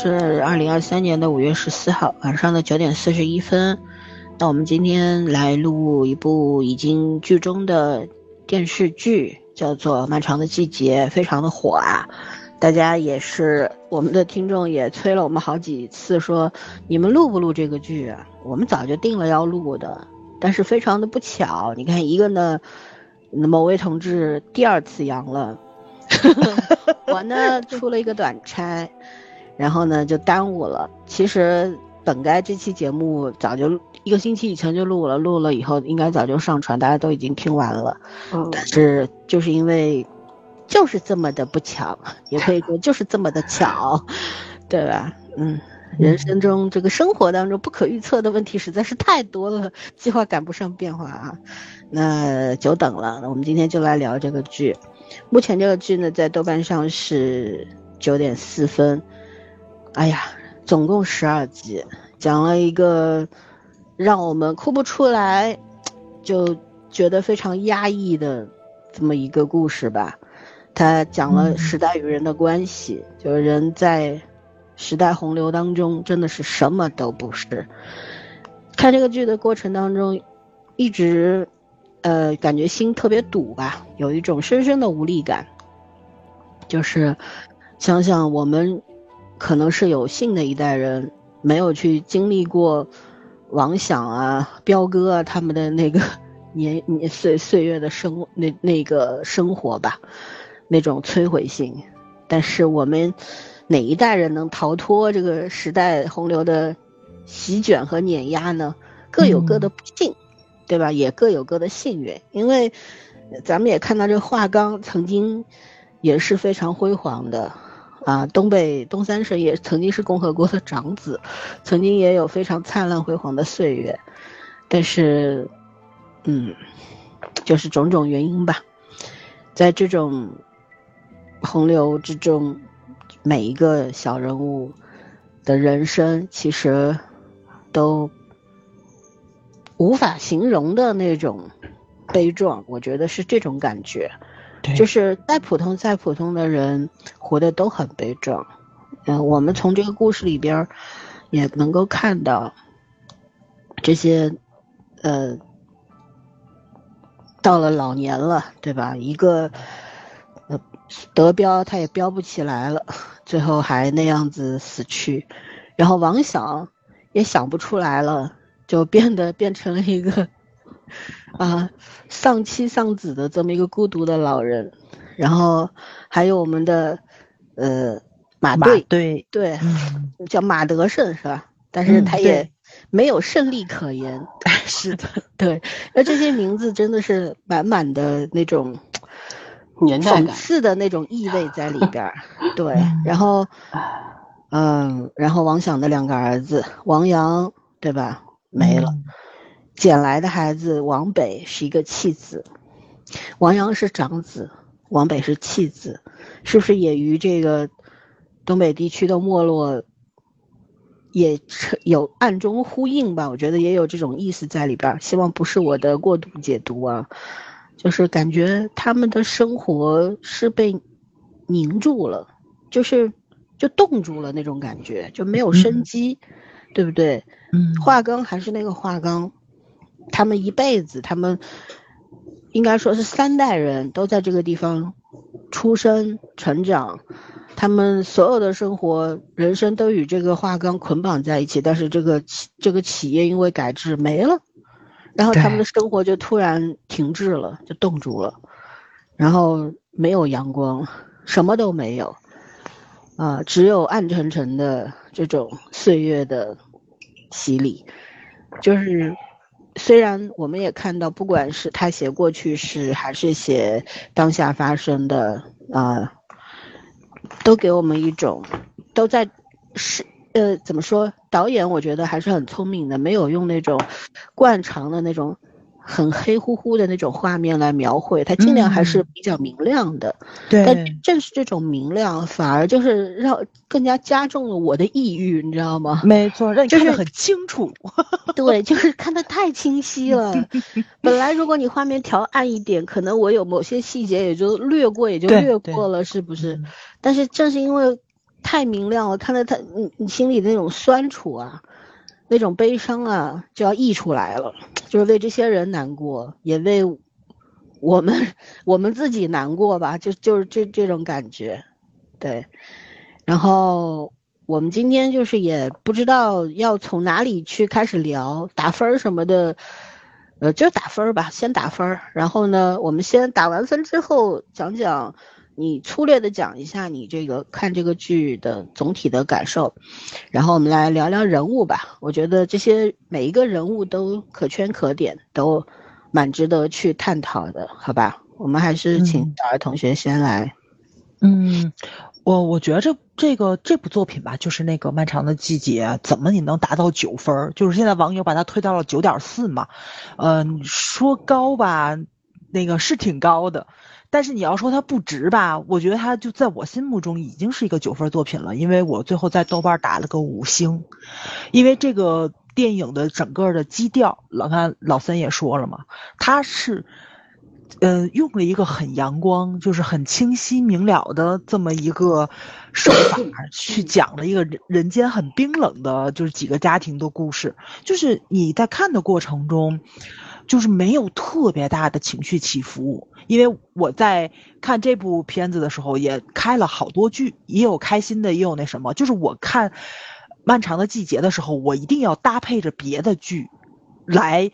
是二零二三年的五月十四号晚上的九点四十一分。那我们今天来录一部已经剧中的电视剧，叫做《漫长的季节》，非常的火啊！大家也是我们的听众也催了我们好几次，说你们录不录这个剧啊？我们早就定了要录的，但是非常的不巧，你看一个呢，某位同志第二次阳了，我呢出了一个短差。然后呢，就耽误了。其实本该这期节目早就一个星期以前就录了，录了以后应该早就上传，大家都已经听完了。嗯，但是就是因为，就是这么的不巧，也可以说就是这么的巧，对吧？嗯，人生中这个生活当中不可预测的问题实在是太多了，计划赶不上变化啊。那久等了，那我们今天就来聊这个剧。目前这个剧呢，在豆瓣上是九点四分。哎呀，总共十二集，讲了一个让我们哭不出来，就觉得非常压抑的这么一个故事吧。他讲了时代与人的关系，就是人在时代洪流当中真的是什么都不是。看这个剧的过程当中，一直呃感觉心特别堵吧，有一种深深的无力感。就是想想我们。可能是有幸的一代人，没有去经历过王响啊、彪哥啊他们的那个 年年岁岁月的生那那个生活吧，那种摧毁性。但是我们哪一代人能逃脱这个时代洪流的席卷和碾压呢？各有各的不幸，对吧？也各有各的幸运。因为咱们也看到这华钢曾经也是非常辉煌的。啊，东北东三省也曾经是共和国的长子，曾经也有非常灿烂辉煌的岁月，但是，嗯，就是种种原因吧，在这种洪流之中，每一个小人物的人生其实都无法形容的那种悲壮，我觉得是这种感觉。就是再普通再普通的人，活的都很悲壮。嗯，我们从这个故事里边也能够看到这些，呃，到了老年了，对吧？一个呃得标他也标不起来了，最后还那样子死去。然后王想也想不出来了，就变得变成了一个。啊，丧妻丧子的这么一个孤独的老人，然后还有我们的呃马队，对对，叫马德胜是吧？但是他也没有胜利可言。是的，对，那这些名字真的是满满的那种年代感、讽刺的那种意味在里边儿。对，然后嗯，然后王响的两个儿子王阳，对吧？没了。捡来的孩子王北是一个弃子，王阳是长子，王北是弃子，是不是也与这个东北地区的没落也有暗中呼应吧？我觉得也有这种意思在里边。希望不是我的过度解读啊，就是感觉他们的生活是被凝住了，就是就冻住了那种感觉，就没有生机，对不对？嗯，华钢还是那个华钢。他们一辈子，他们应该说是三代人都在这个地方出生、成长，他们所有的生活、人生都与这个画缸捆绑在一起。但是这个企这个企业因为改制没了，然后他们的生活就突然停滞了，就冻住了，然后没有阳光，什么都没有，啊，只有暗沉沉的这种岁月的洗礼，就是。虽然我们也看到，不管是他写过去式，还是写当下发生的啊，都给我们一种都在是呃怎么说？导演我觉得还是很聪明的，没有用那种惯常的那种。很黑乎乎的那种画面来描绘，它尽量还是比较明亮的。对，但正是这种明亮，反而就是让更加加重了我的抑郁，你知道吗？没错，让你看得很清楚。对，就是看得太清晰了。本来如果你画面调暗一点，可能我有某些细节也就略过，也就略过了，是不是？但是正是因为太明亮了，看得太，你你心里那种酸楚啊，那种悲伤啊，就要溢出来了，就是为这些人难过，也为我们我们自己难过吧，就就是这这种感觉，对。然后我们今天就是也不知道要从哪里去开始聊打分什么的，呃，就打分吧，先打分。然后呢，我们先打完分之后讲讲。你粗略的讲一下你这个看这个剧的总体的感受，然后我们来聊聊人物吧。我觉得这些每一个人物都可圈可点，都蛮值得去探讨的，好吧？我们还是请小爱同学先来。嗯，我我觉得这这个这部作品吧，就是那个漫长的季节，怎么你能达到九分？就是现在网友把它推到了九点四嘛。嗯，说高吧，那个是挺高的。但是你要说它不值吧，我觉得它就在我心目中已经是一个九分作品了，因为我最后在豆瓣打了个五星，因为这个电影的整个的基调，老看老三也说了嘛，它是，呃，用了一个很阳光，就是很清晰明了的这么一个手法 去讲了一个人人间很冰冷的，就是几个家庭的故事，就是你在看的过程中。就是没有特别大的情绪起伏，因为我在看这部片子的时候也开了好多剧，也有开心的，也有那什么。就是我看《漫长的季节》的时候，我一定要搭配着别的剧，来。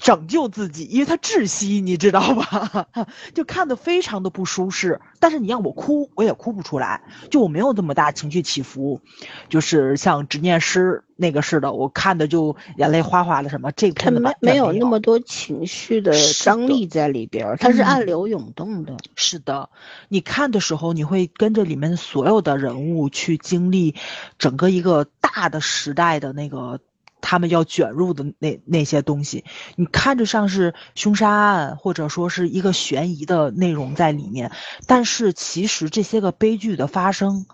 拯救自己，因为他窒息，你知道吧？就看得非常的不舒适。但是你让我哭，我也哭不出来，就我没有这么大情绪起伏，就是像执念师那个似的，我看的就眼泪哗哗的。什么这片子没没有那么多情绪的张力在里边，它是暗流涌动的。是的，你看的时候，你会跟着里面所有的人物去经历整个一个大的时代的那个。他们要卷入的那那些东西，你看着像是凶杀案，或者说是一个悬疑的内容在里面，但是其实这些个悲剧的发生，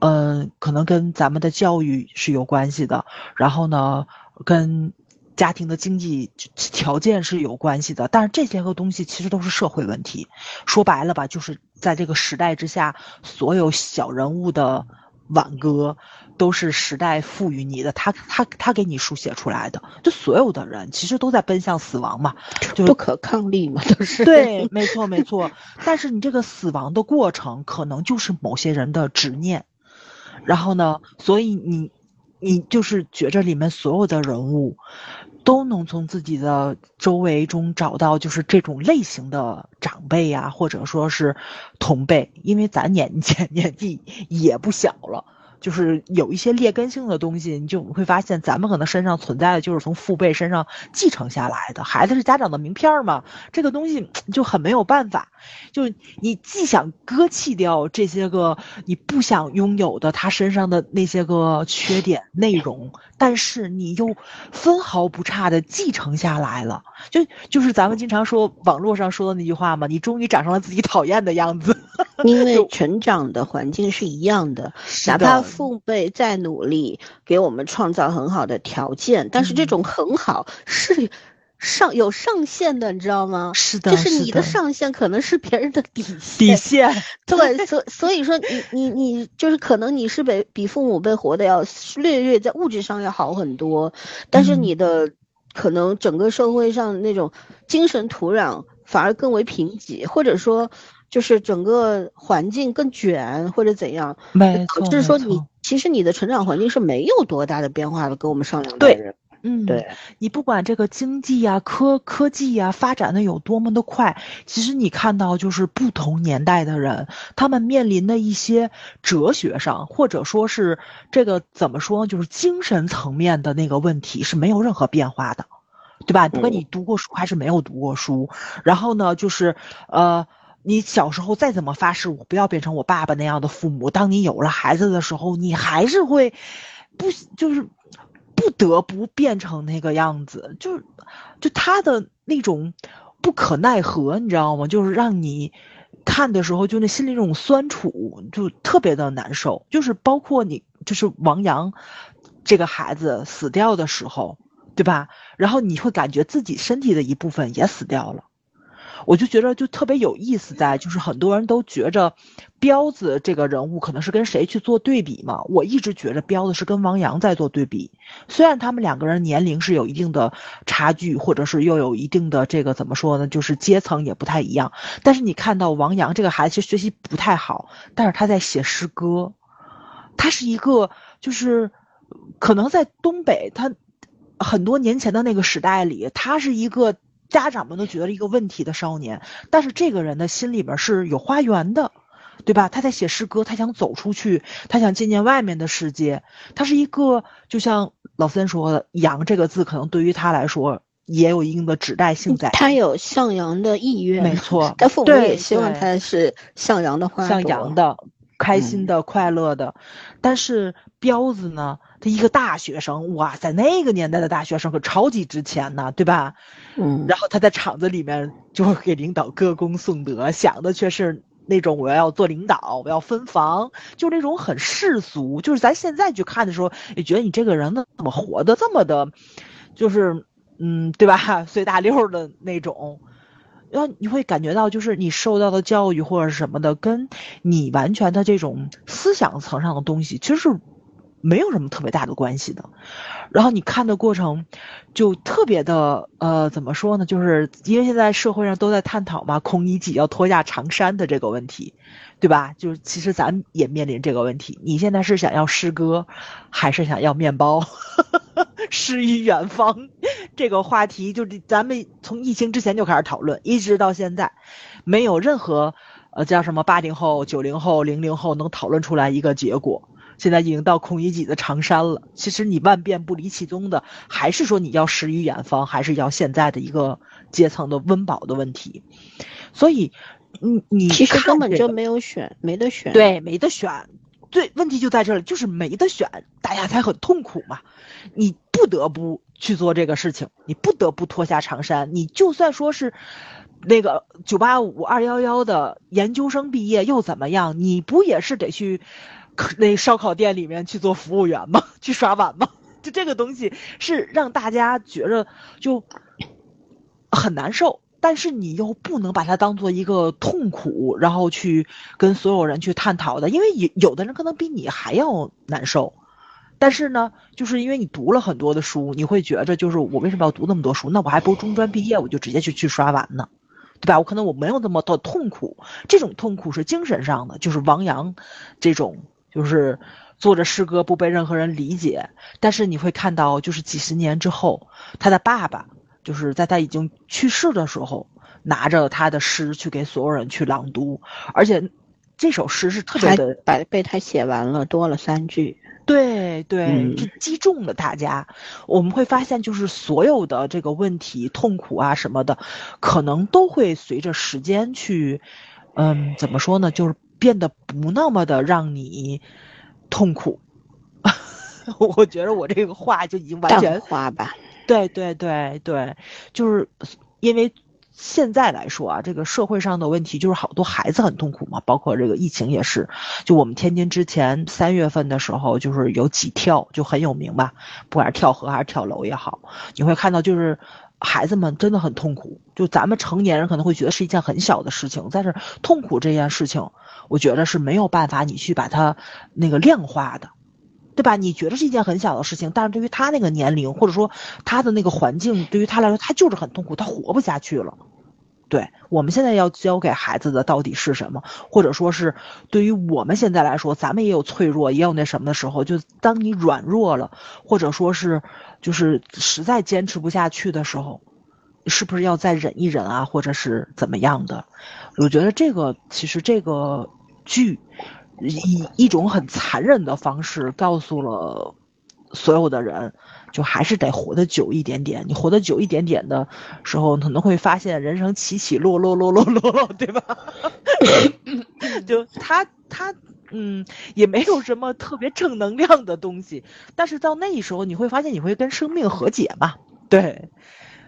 嗯，可能跟咱们的教育是有关系的，然后呢，跟家庭的经济条件是有关系的，但是这些个东西其实都是社会问题，说白了吧，就是在这个时代之下，所有小人物的挽歌。都是时代赋予你的，他他他给你书写出来的，就所有的人其实都在奔向死亡嘛，就不可抗力嘛，都是 对，没错没错。但是你这个死亡的过程，可能就是某些人的执念，然后呢，所以你你就是觉着里面所有的人物，都能从自己的周围中找到就是这种类型的长辈呀，或者说是同辈，因为咱年纪年纪也不小了。就是有一些劣根性的东西，你就会发现咱们可能身上存在的就是从父辈身上继承下来的。孩子是家长的名片嘛，这个东西 就很没有办法。就你既想割弃掉这些个你不想拥有的他身上的那些个缺点内容，但是你又分毫不差的继承下来了。就就是咱们经常说网络上说的那句话嘛，你终于长成了自己讨厌的样子。因为 成长的环境是一样的，哪怕父辈在努力给我们创造很好的条件，但是这种很好是上有上限的，你知道吗？是的，就是你的上限可能是别人的底线。底线。对，所所以说你你你就是可能你是比比父母辈活的要略略在物质上要好很多，但是你的可能整个社会上那种精神土壤反而更为贫瘠，或者说。就是整个环境更卷或者怎样，没错，就是说你其实你的成长环境是没有多大的变化的，跟我们上两代人，嗯，对，你不管这个经济呀、科科技呀发展的有多么的快，其实你看到就是不同年代的人，他们面临的一些哲学上或者说是这个怎么说，就是精神层面的那个问题是没有任何变化的，对吧？不管你读过书还是没有读过书，然后呢，就是呃。你小时候再怎么发誓我不要变成我爸爸那样的父母，当你有了孩子的时候，你还是会不就是不得不变成那个样子，就就他的那种不可奈何，你知道吗？就是让你看的时候，就那心里那种酸楚，就特别的难受。就是包括你，就是王阳这个孩子死掉的时候，对吧？然后你会感觉自己身体的一部分也死掉了。我就觉得就特别有意思，在就是很多人都觉着彪子这个人物可能是跟谁去做对比嘛。我一直觉着彪子是跟王阳在做对比，虽然他们两个人年龄是有一定的差距，或者是又有一定的这个怎么说呢，就是阶层也不太一样。但是你看到王阳这个孩子其实学习不太好，但是他在写诗歌，他是一个就是可能在东北，他很多年前的那个时代里，他是一个。家长们都觉得一个问题的少年，但是这个人的心里边是有花园的，对吧？他在写诗歌，他想走出去，他想见见外面的世界。他是一个，就像老三说的，“阳”这个字可能对于他来说也有一定的指代性在。他有向阳的意愿，没错。他父母也希望他是向阳的花向阳的、开心的、快乐的。但是彪子呢？他一个大学生，哇，塞那个年代的大学生可超级值钱呢，对吧？嗯。然后他在厂子里面就会给领导歌功颂德，想的却是那种我要做领导，我要分房，就那种很世俗。就是咱现在去看的时候，也觉得你这个人怎么活得这么的，就是嗯，对吧？随大溜的那种。然后你会感觉到，就是你受到的教育或者什么的，跟你完全的这种思想层上的东西，其实是。没有什么特别大的关系的，然后你看的过程，就特别的呃，怎么说呢？就是因为现在社会上都在探讨嘛，孔乙己要脱下长衫的这个问题，对吧？就是其实咱也面临这个问题。你现在是想要诗歌，还是想要面包？诗与远方这个话题，就是咱们从疫情之前就开始讨论，一直到现在，没有任何呃叫什么八零后、九零后、零零后能讨论出来一个结果。现在已经到孔乙己的长衫了。其实你万变不离其宗的，还是说你要始于远方，还是要现在的一个阶层的温饱的问题。所以，你你其实根本就没有选，没得选。对，没得选。对，问题就在这里，就是没得选，大家才很痛苦嘛。你不得不去做这个事情，你不得不脱下长衫。你就算说是那个九八五二幺幺的研究生毕业又怎么样？你不也是得去？那烧烤店里面去做服务员吗？去刷碗吗？就这个东西是让大家觉着就很难受，但是你又不能把它当做一个痛苦，然后去跟所有人去探讨的，因为有有的人可能比你还要难受。但是呢，就是因为你读了很多的书，你会觉着就是我为什么要读那么多书？那我还不如中专毕业，我就直接去去刷碗呢。对吧？我可能我没有那么多痛苦，这种痛苦是精神上的，就是王阳这种，就是做着诗歌不被任何人理解。但是你会看到，就是几十年之后，他的爸爸就是在他已经去世的时候，拿着他的诗去给所有人去朗读，而且这首诗是特别的，把被他写完了，多了三句。对对，就击中了大家。我们会发现，就是所有的这个问题、痛苦啊什么的，可能都会随着时间去，嗯，怎么说呢？就是变得不那么的让你痛苦。我觉得我这个话就已经完全化吧。对对对对，就是因为。现在来说啊，这个社会上的问题就是好多孩子很痛苦嘛，包括这个疫情也是。就我们天津之前三月份的时候，就是有几跳就很有名吧，不管是跳河还是跳楼也好，你会看到就是孩子们真的很痛苦。就咱们成年人可能会觉得是一件很小的事情，但是痛苦这件事情，我觉得是没有办法你去把它那个量化的，对吧？你觉得是一件很小的事情，但是对于他那个年龄或者说他的那个环境，对于他来说，他就是很痛苦，他活不下去了。对我们现在要教给孩子的到底是什么，或者说是对于我们现在来说，咱们也有脆弱，也有那什么的时候，就当你软弱了，或者说是就是实在坚持不下去的时候，是不是要再忍一忍啊，或者是怎么样的？我觉得这个其实这个剧以一种很残忍的方式告诉了所有的人。就还是得活得久一点点。你活得久一点点的时候，可能会发现人生起起落落落落落落，对吧？就他他嗯，也没有什么特别正能量的东西。但是到那时候，你会发现你会跟生命和解嘛？对，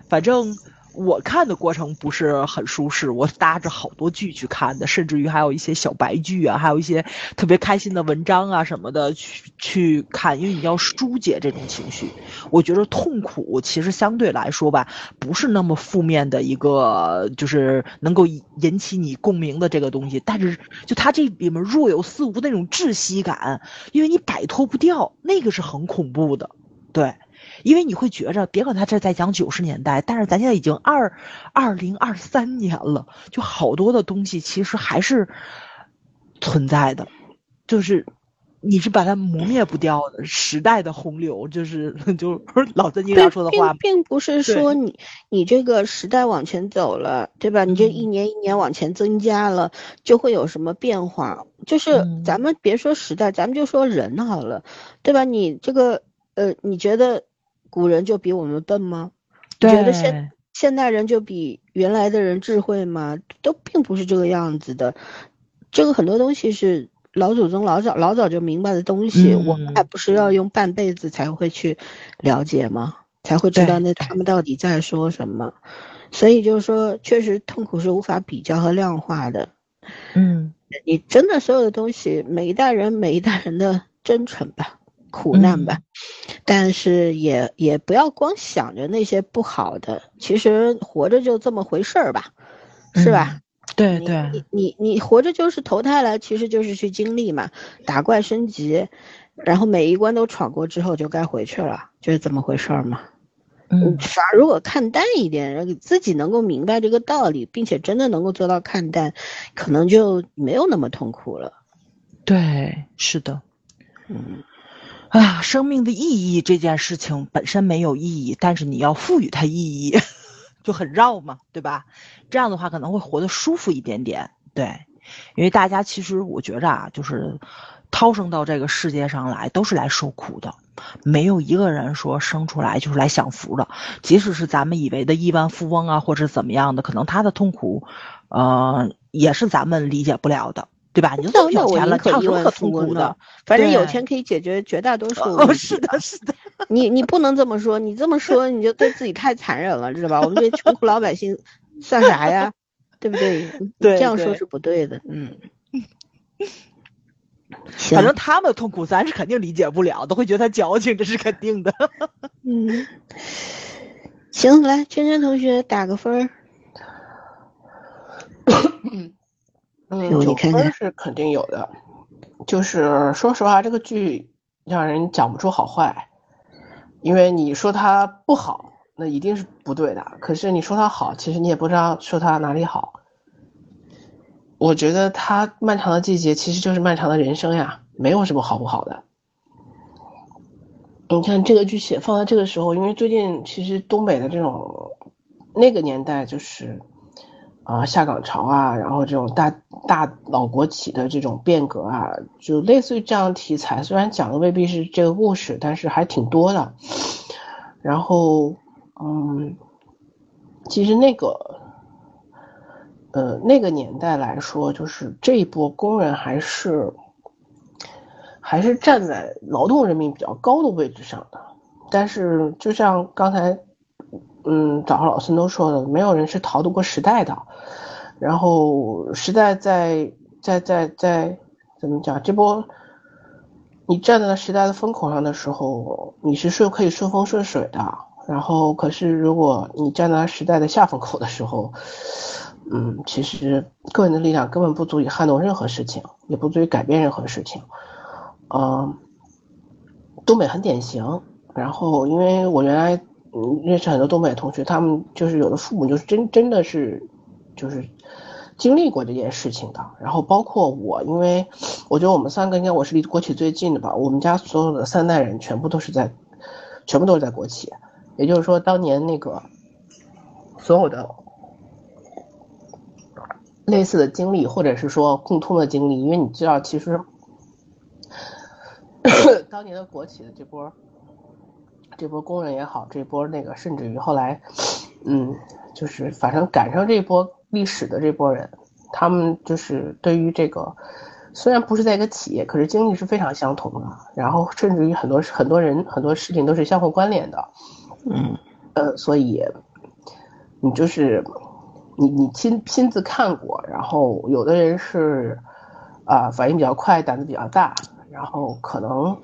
反正我看的过程不是很舒适，我搭着好多剧去看的，甚至于还有一些小白剧啊，还有一些特别开心的文章啊什么的去去看，因为你要疏解这种情绪。我觉得痛苦其实相对来说吧，不是那么负面的一个，就是能够引起你共鸣的这个东西。但是就它这里面若有似无那种窒息感，因为你摆脱不掉，那个是很恐怖的，对。因为你会觉着，别管他这在讲九十年代，但是咱现在已经二二零二三年了，就好多的东西其实还是存在的，就是你是把它磨灭不掉的时代的洪流，就是 就老曾经常说的话，并不是说你你这个时代往前走了，对吧？你这一年一年往前增加了，就会有什么变化？就是咱们别说时代，咱们就说人好了，对吧？你这个呃，你觉得？古人就比我们笨吗？觉得现现代人就比原来的人智慧吗？都并不是这个样子的。这个很多东西是老祖宗老早老早就明白的东西，我们还不是要用半辈子才会去了解吗？才会知道那他们到底在说什么。所以就是说，确实痛苦是无法比较和量化的。嗯，你真的所有的东西，每一代人每一代人的真诚吧。苦难吧，但是也也不要光想着那些不好的，其实活着就这么回事儿吧，是吧？对对，你你你活着就是投胎来，其实就是去经历嘛，打怪升级，然后每一关都闯过之后就该回去了，就是这么回事儿嘛。嗯，反而如果看淡一点，自己能够明白这个道理，并且真的能够做到看淡，可能就没有那么痛苦了。对，是的，嗯。哎呀，生命的意义这件事情本身没有意义，但是你要赋予它意义，就很绕嘛，对吧？这样的话可能会活得舒服一点点，对。因为大家其实我觉着啊，就是涛生到这个世界上来都是来受苦的，没有一个人说生出来就是来享福的。即使是咱们以为的亿万富翁啊，或者怎么样的，可能他的痛苦，呃，也是咱们理解不了的。对吧？你都有钱了，唱什么可痛苦的？反正有钱可以解决绝大多数问题。是的，是的。你你不能这么说，你这么说你就对自己太残忍了，知道吧？我们这穷苦老百姓算啥呀？对不对？对，这样说是不对的。嗯。反正他们的痛苦，咱是肯定理解不了，都会觉得他矫情，这是肯定的。嗯。行，来，圈圈同学打个分儿。嗯，九分是肯定有的，就是说实话，这个剧让人讲不出好坏，因为你说它不好，那一定是不对的。可是你说它好，其实你也不知道说它哪里好。我觉得它漫长的季节其实就是漫长的人生呀，没有什么好不好的。你看这个剧写放在这个时候，因为最近其实东北的这种那个年代就是。啊，下岗潮啊，然后这种大大老国企的这种变革啊，就类似于这样题材，虽然讲的未必是这个故事，但是还挺多的。然后，嗯，其实那个，呃，那个年代来说，就是这一波工人还是还是站在劳动人民比较高的位置上的。但是，就像刚才。嗯，早上老孙都说了，没有人是逃得过时代的。然后时代在在在在怎么讲？这波你站在时代的风口上的时候，你是顺可以顺风顺水的。然后可是如果你站在时代的下风口的时候，嗯，其实个人的力量根本不足以撼动任何事情，也不足以改变任何事情。嗯，东北很典型。然后因为我原来。嗯，认识很多东北同学，他们就是有的父母就是真真的是，就是经历过这件事情的。然后包括我，因为我觉得我们三个应该我是离国企最近的吧。我们家所有的三代人全部都是在，全部都是在国企。也就是说，当年那个所有的类似的经历，或者是说共通的经历，因为你知道，其实当年的国企的这波。这波工人也好，这波那个，甚至于后来，嗯，就是反正赶上这波历史的这波人，他们就是对于这个，虽然不是在一个企业，可是经历是非常相同的。然后甚至于很多很多人很多事情都是相互关联的，嗯，呃，所以，你就是你你亲亲自看过，然后有的人是啊反应比较快，胆子比较大，然后可能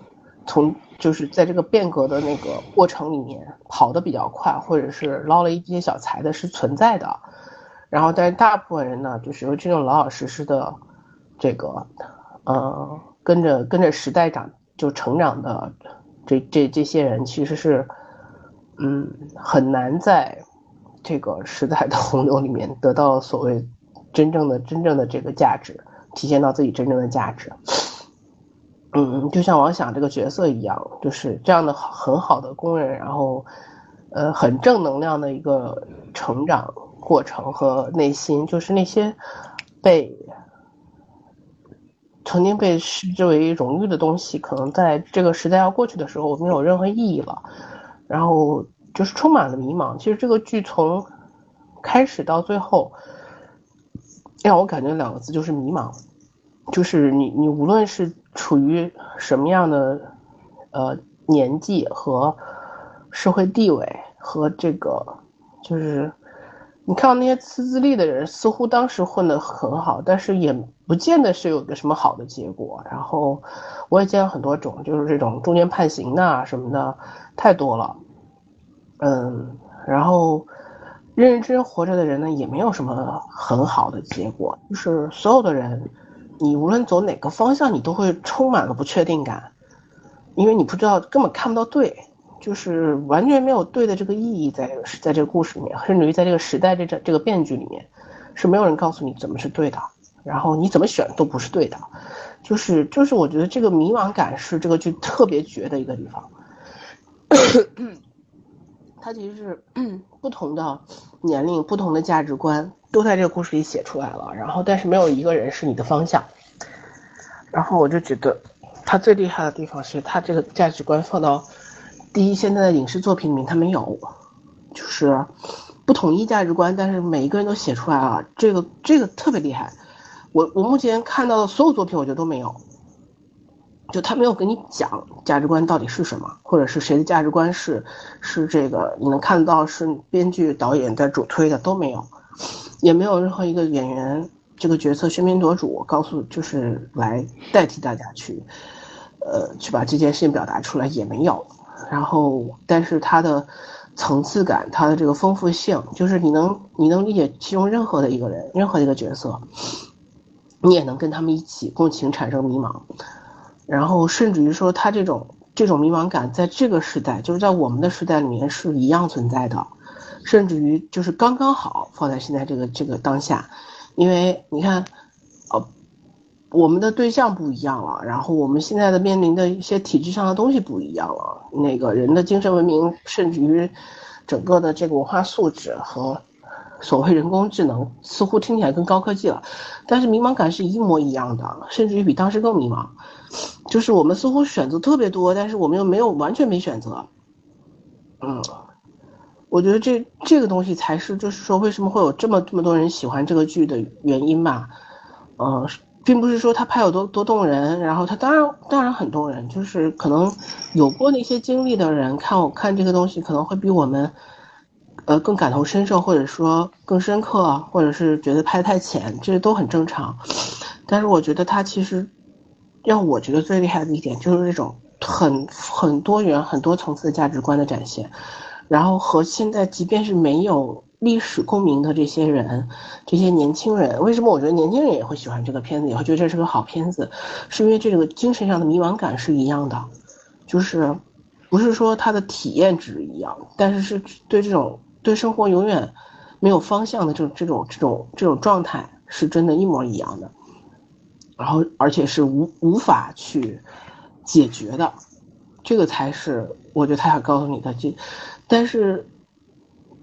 从就是在这个变革的那个过程里面跑得比较快，或者是捞了一些小财的，是存在的。然后，但是大部分人呢，就是这种老老实实的，这个，呃，跟着跟着时代长就成长的，这这这些人其实是，嗯，很难在这个时代的洪流里面得到所谓真正的真正的这个价值，体现到自己真正的价值。嗯，就像王想这个角色一样，就是这样的很好的工人，然后，呃，很正能量的一个成长。过程和内心，就是那些被曾经被视之为荣誉的东西，可能在这个时代要过去的时候，没有任何意义了。然后就是充满了迷茫。其实这个剧从开始到最后，让我感觉两个字就是迷茫。就是你你无论是处于什么样的呃年纪和社会地位和这个就是。你看到那些呲资历的人，似乎当时混得很好，但是也不见得是有个什么好的结果。然后，我也见了很多种，就是这种中间判刑的什么的，太多了。嗯，然后认认真真活着的人呢，也没有什么很好的结果。就是所有的人，你无论走哪个方向，你都会充满了不确定感，因为你不知道，根本看不到对。就是完全没有对的这个意义在在这个故事里面，甚至于在这个时代这这这个变局里面，是没有人告诉你怎么是对的，然后你怎么选都不是对的，就是就是我觉得这个迷茫感是这个剧特别绝的一个地方。它其实是不同的年龄、不同的价值观都在这个故事里写出来了，然后但是没有一个人是你的方向。然后我就觉得他最厉害的地方是他这个价值观放到。第一，现在的影视作品里面他没有，就是不统一价值观，但是每一个人都写出来了，这个这个特别厉害。我我目前看到的所有作品，我觉得都没有，就他没有跟你讲价值观到底是什么，或者是谁的价值观是是这个你能看到是编剧导演在主推的都没有，也没有任何一个演员这个角色喧宾夺主，告诉就是来代替大家去，呃，去把这件事情表达出来也没有。然后，但是它的层次感，它的这个丰富性，就是你能你能理解其中任何的一个人，任何一个角色，你也能跟他们一起共情，产生迷茫。然后，甚至于说，他这种这种迷茫感，在这个时代，就是在我们的时代里面是一样存在的，甚至于就是刚刚好放在现在这个这个当下，因为你看，呃。我们的对象不一样了，然后我们现在的面临的一些体制上的东西不一样了。那个人的精神文明，甚至于整个的这个文化素质和所谓人工智能，似乎听起来更高科技了，但是迷茫感是一模一样的，甚至于比当时更迷茫。就是我们似乎选择特别多，但是我们又没有完全没选择。嗯，我觉得这这个东西才是，就是说为什么会有这么这么多人喜欢这个剧的原因吧。嗯。并不是说他拍有多多动人，然后他当然当然很动人，就是可能有过那些经历的人看我看这个东西可能会比我们，呃更感同身受，或者说更深刻，或者是觉得拍太浅，这都很正常。但是我觉得他其实让我觉得最厉害的一点就是这种很很多元、很多层次的价值观的展现，然后和现在即便是没有。历史共鸣的这些人，这些年轻人，为什么我觉得年轻人也会喜欢这个片子，也会觉得这是个好片子，是因为这个精神上的迷茫感是一样的，就是不是说他的体验值一样，但是是对这种对生活永远没有方向的这种这种这种这种状态是真的一模一样的，然后而且是无无法去解决的，这个才是我觉得他想告诉你的这，但是。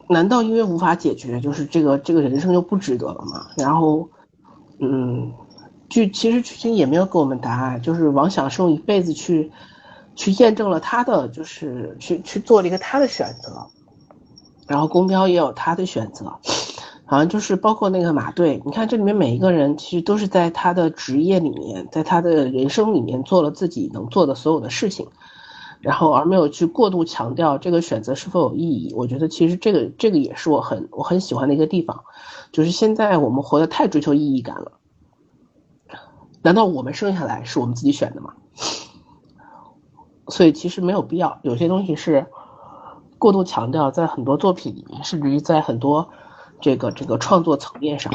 难道因为无法解决，就是这个这个人生就不值得了吗？然后，嗯，剧其实剧情也没有给我们答案，就是王想是用一辈子去，去验证了他的，就是去去做了一个他的选择，然后公标也有他的选择，好像就是包括那个马队，你看这里面每一个人其实都是在他的职业里面，在他的人生里面做了自己能做的所有的事情。然后而没有去过度强调这个选择是否有意义。我觉得其实这个这个也是我很我很喜欢的一个地方，就是现在我们活得太追求意义感了。难道我们生下来是我们自己选的吗？所以其实没有必要，有些东西是过度强调，在很多作品里面，甚至于在很多这个这个创作层面上，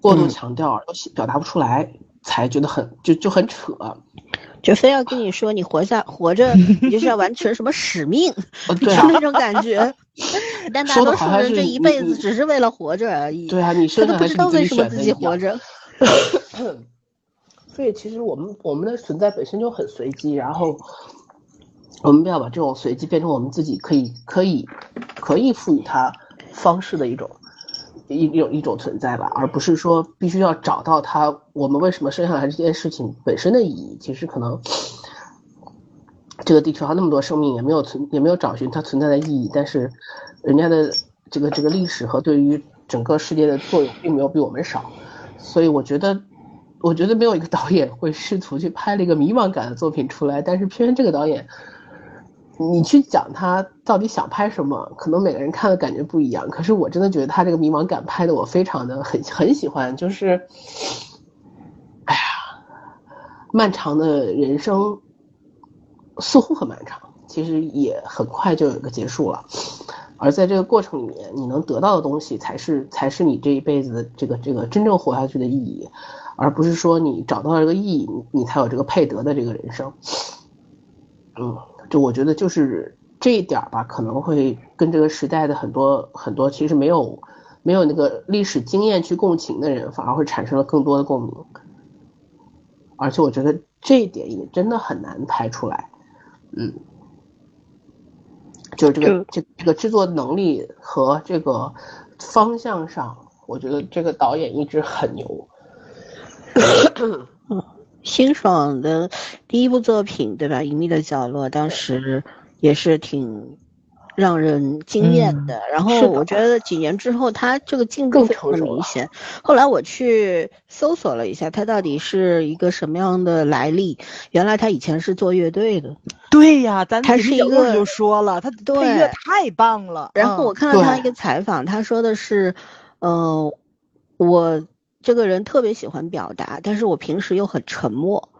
过度强调而表达不出来，才觉得很就就很扯。就非要跟你说，你活下活着，你就是要完成什么使命，对那种感觉。但大多数人这一辈子只是为了活着而已。对啊，你他都不知道为什么自己活着。所以其实我们我们的存在本身就很随机，然后我们不要把这种随机变成我们自己可以可以可以赋予它方式的一种一种一种存在吧，而不是说必须要找到它我们为什么生下来这件事情本身的意义。其实可能这个地球上那么多生命也没有存也没有找寻它存在的意义，但是人家的这个这个历史和对于整个世界的作用并没有比我们少，所以我觉得。我觉得没有一个导演会试图去拍了一个迷茫感的作品出来，但是偏偏这个导演，你去讲他到底想拍什么，可能每个人看的感觉不一样。可是我真的觉得他这个迷茫感拍的我非常的很很喜欢，就是，哎呀，漫长的人生似乎很漫长，其实也很快就有一个结束了，而在这个过程里面，你能得到的东西才是才是你这一辈子的这个这个真正活下去的意义。而不是说你找到了这个意义，你你才有这个配得的这个人生。嗯，就我觉得就是这一点吧，可能会跟这个时代的很多很多其实没有没有那个历史经验去共情的人，反而会产生了更多的共鸣。而且我觉得这一点也真的很难拍出来。嗯，就是这个这这个制作能力和这个方向上，我觉得这个导演一直很牛。辛爽的第一部作品，对吧？《隐秘的角落》当时也是挺让人惊艳的。然后我觉得几年之后，他这个进步非常明显。后来我去搜索了一下，他到底是一个什么样的来历？原来他以前是做乐队的。对呀，咱他是一个就说了，他配乐太棒了。然后我看到他一个采访，他说的是，嗯，我。这个人特别喜欢表达，但是我平时又很沉默，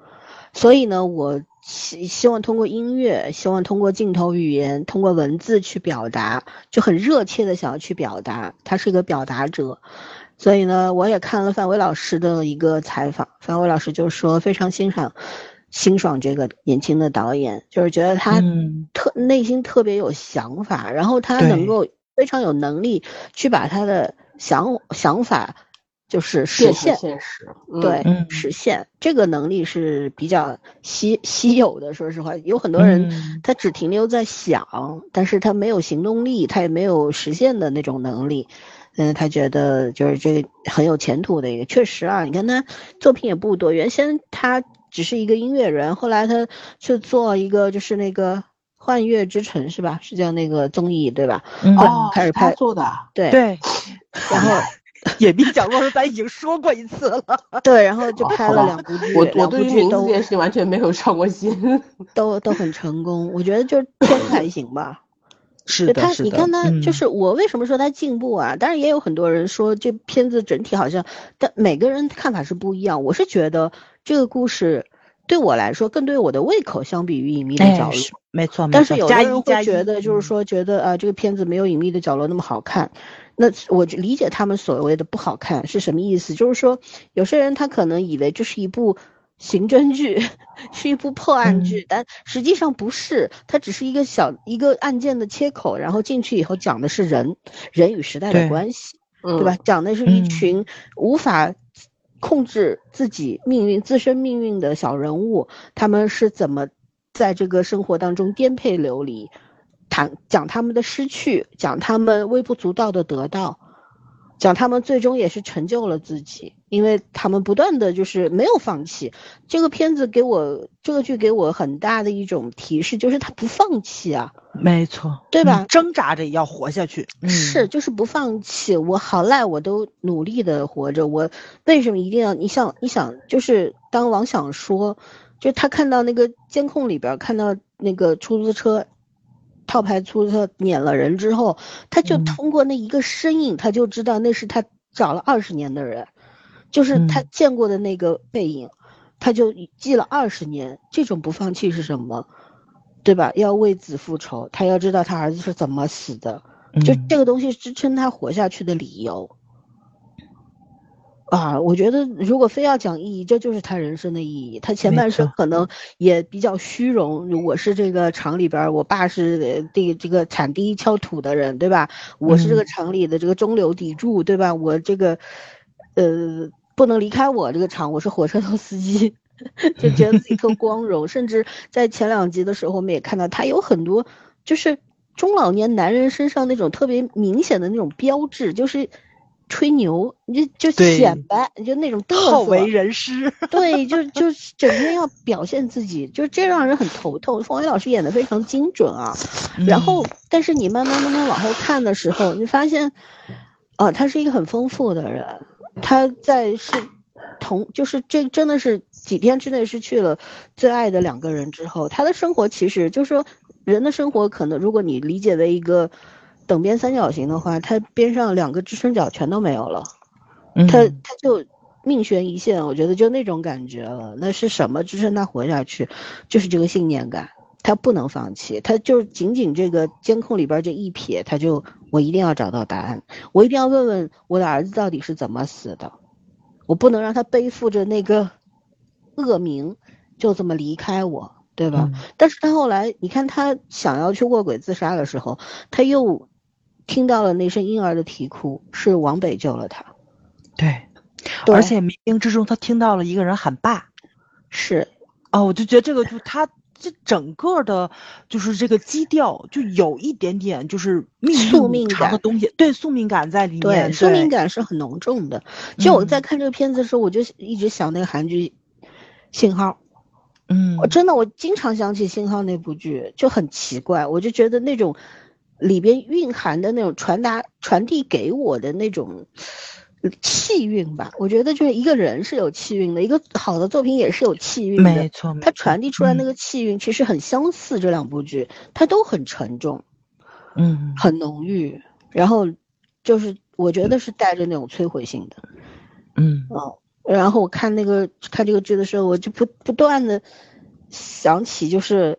所以呢，我希希望通过音乐，希望通过镜头语言，通过文字去表达，就很热切的想要去表达。他是一个表达者，所以呢，我也看了范伟老师的一个采访，范伟老师就说非常欣赏辛爽这个年轻的导演，就是觉得他特内心特别有想法，然后他能够非常有能力去把他的想想法。就是实现现实，对，实现这个能力是比较稀稀有的。说实话，有很多人他只停留在想，但是他没有行动力，他也没有实现的那种能力。嗯，他觉得就是这个很有前途的一个。确实啊，你看他作品也不多，原先他只是一个音乐人，后来他去做一个就是那个《幻乐之城》是吧？是叫那个综艺对吧？哦，开始拍做的，对对，然后。隐秘角落是咱已经说过一次了，对，然后就拍了两部剧，我我对于名字这件事情完全没有上过心，都都很成功，我觉得就片子还行吧。是的，他你看他就是我为什么说他进步啊？当然也有很多人说这片子整体好像，但每个人看法是不一样。我是觉得这个故事对我来说更对我的胃口，相比于隐秘的角落，没错。但是有的人会觉得就是说觉得啊这个片子没有隐秘的角落那么好看。那我就理解他们所谓的不好看是什么意思，就是说有些人他可能以为这是一部刑侦剧，是一部破案剧，但实际上不是，它只是一个小一个案件的切口，然后进去以后讲的是人，人与时代的关系，对吧？讲的是一群无法控制自己命运、自身命运的小人物，他们是怎么在这个生活当中颠沛流离。谈讲他们的失去，讲他们微不足道的得到，讲他们最终也是成就了自己，因为他们不断的就是没有放弃。这个片子给我这个剧给我很大的一种提示，就是他不放弃啊，没错，对吧？挣扎着也要活下去，是就是不放弃。我好赖我都努力的活着，我为什么一定要？你想，你想，就是当王想说。就他看到那个监控里边看到那个出租车套牌出租车撵了人之后，他就通过那一个身影，他就知道那是他找了二十年的人，就是他见过的那个背影，他就记了二十年。这种不放弃是什么？对吧？要为子复仇，他要知道他儿子是怎么死的，就这个东西支撑他活下去的理由。啊，我觉得如果非要讲意义，这就是他人生的意义。他前半生可能也比较虚荣，我是这个厂里边，我爸是这这个铲地锹土的人，对吧？我是这个厂里的这个中流砥柱，对吧？我这个，呃，不能离开我这个厂，我是火车头司机，就觉得自己特光荣。甚至在前两集的时候，我们也看到他有很多就是中老年男人身上那种特别明显的那种标志，就是。吹牛，你就就显摆，就那种嘚瑟。好为人师。对，就就整天要表现自己，就这让人很头痛。冯伟老师演的非常精准啊。然后，但是你慢慢慢慢往后看的时候，你发现，哦，他是一个很丰富的人。他在是同，就是这真的是几天之内失去了最爱的两个人之后，他的生活其实就是说，人的生活可能如果你理解为一个。等边三角形的话，它边上两个支撑角全都没有了，它它就命悬一线，我觉得就那种感觉了。那是什么支撑他活下去？就是这个信念感，他不能放弃。他就仅仅这个监控里边这一瞥，他就我一定要找到答案，我一定要问问我的儿子到底是怎么死的，我不能让他背负着那个恶名就这么离开我，对吧？但是他后来，你看他想要去卧轨自杀的时候，他又。听到了那声婴儿的啼哭，是王北救了他。对，而且冥冥之中他听到了一个人喊爸。是，哦，我就觉得这个就他这整个的，就是这个基调就有一点点就是宿命感的东西，对宿命感在里面。对，宿命感是很浓重的。就我在看这个片子的时候，我就一直想那个韩剧《信号》。嗯，我真的我经常想起《信号》那部剧，就很奇怪，我就觉得那种。里边蕴含的那种传达、传递给我的那种气韵吧，我觉得就是一个人是有气韵的，一个好的作品也是有气韵的。没错，它传递出来那个气韵其实很相似，这两部剧它都很沉重，嗯，很浓郁，然后就是我觉得是带着那种摧毁性的，嗯。哦，然后我看那个看这个剧的时候，我就不不断的想起就是。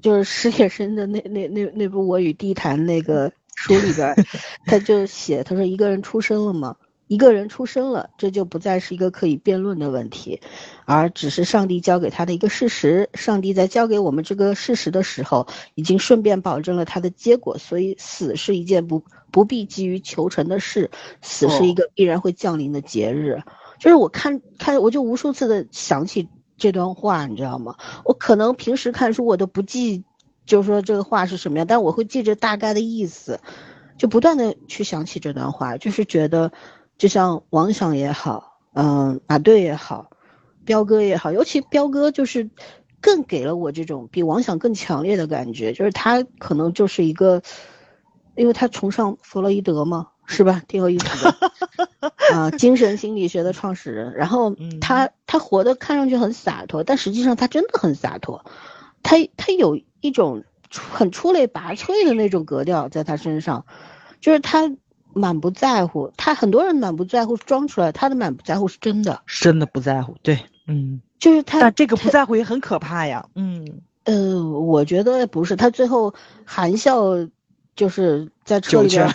就是史铁生的那那那那部《我与地坛》那个书里边，他就写，他说一个人出生了嘛，一个人出生了，这就不再是一个可以辩论的问题，而只是上帝交给他的一个事实。上帝在交给我们这个事实的时候，已经顺便保证了他的结果。所以死是一件不不必急于求成的事，死是一个必然会降临的节日。就是我看看，我就无数次的想起。这段话你知道吗？我可能平时看书我都不记，就是说这个话是什么样，但我会记着大概的意思，就不断的去想起这段话，就是觉得，就像王想也好，嗯，马队也好，彪哥也好，尤其彪哥就是更给了我这种比王想更强烈的感觉，就是他可能就是一个，因为他崇尚弗洛伊德嘛。是吧？挺有意思的 啊，精神心理学的创始人。然后他他活得看上去很洒脱，但实际上他真的很洒脱。他他有一种很出类拔萃的那种格调在他身上，就是他满不在乎。他很多人满不在乎装出来，他的满不在乎是真的，真的不在乎。对，嗯，就是他。但这个不在乎也很可怕呀。嗯，呃，我觉得不是，他最后含笑就是在车里边。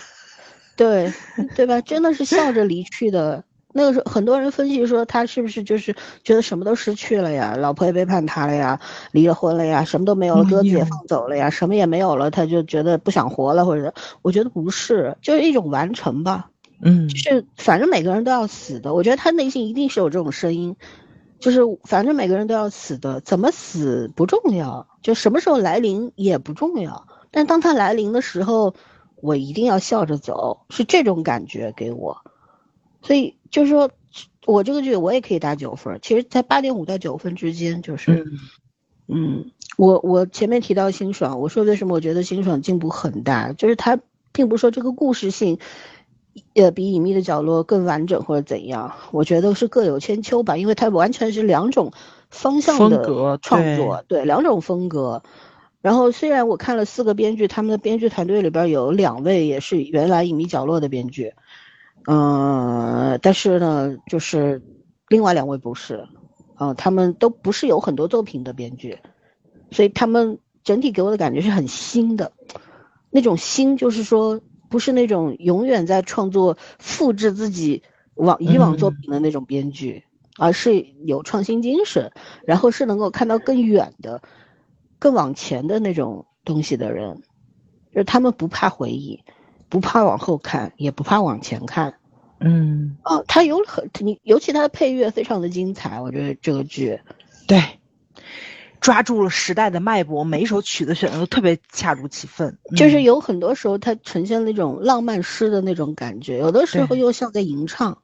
对，对吧？真的是笑着离去的。那个时候，很多人分析说他是不是就是觉得什么都失去了呀？老婆也背叛他了呀，离了婚了呀，什么都没有了，鸽子也放走了呀，什么也没有了，他就觉得不想活了，或者我觉得不是，就是一种完成吧。嗯，就是反正每个人都要死的。我觉得他内心一定是有这种声音，就是反正每个人都要死的，怎么死不重要，就什么时候来临也不重要。但当他来临的时候。我一定要笑着走，是这种感觉给我，所以就是说，我这个剧我也可以打九分，其实在八点五到九分之间，就是，嗯，我我前面提到辛爽，我说为什么我觉得辛爽进步很大，就是他并不是说这个故事性呃比隐秘的角落更完整或者怎样？我觉得是各有千秋吧，因为它完全是两种方向的创作，对两种风格。然后虽然我看了四个编剧，他们的编剧团队里边有两位也是原来隐秘角落的编剧，嗯，但是呢，就是另外两位不是，啊，他们都不是有很多作品的编剧，所以他们整体给我的感觉是很新的，那种新就是说不是那种永远在创作复制自己往以往作品的那种编剧，而是有创新精神，然后是能够看到更远的。更往前的那种东西的人，就是他们不怕回忆，不怕往后看，也不怕往前看。嗯，哦，他有很你，尤其他的配乐非常的精彩，我觉得这个剧，对，抓住了时代的脉搏，每一首曲子选的都特别恰如其分。就是有很多时候，它呈现那种浪漫诗的那种感觉，有的时候又像在吟唱，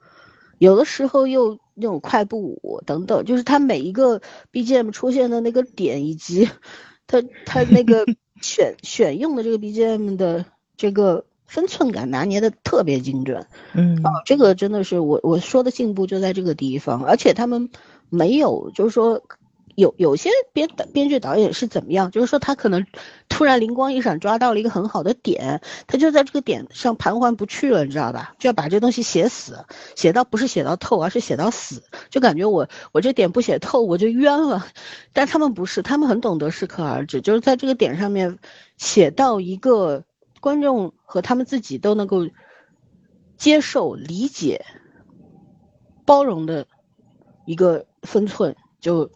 有的时候又那种快步舞等等，就是它每一个 BGM 出现的那个点以及。他他那个 选选用的这个 BGM 的这个分寸感拿捏的特别精准，嗯，哦，这个真的是我我说的进步就在这个地方，而且他们没有就是说。有有些编编剧导演是怎么样？就是说他可能突然灵光一闪，抓到了一个很好的点，他就在这个点上盘桓不去了，你知道吧？就要把这东西写死，写到不是写到透，而是写到死，就感觉我我这点不写透我就冤了。但他们不是，他们很懂得适可而止，就是在这个点上面写到一个观众和他们自己都能够接受、理解、包容的一个分寸就。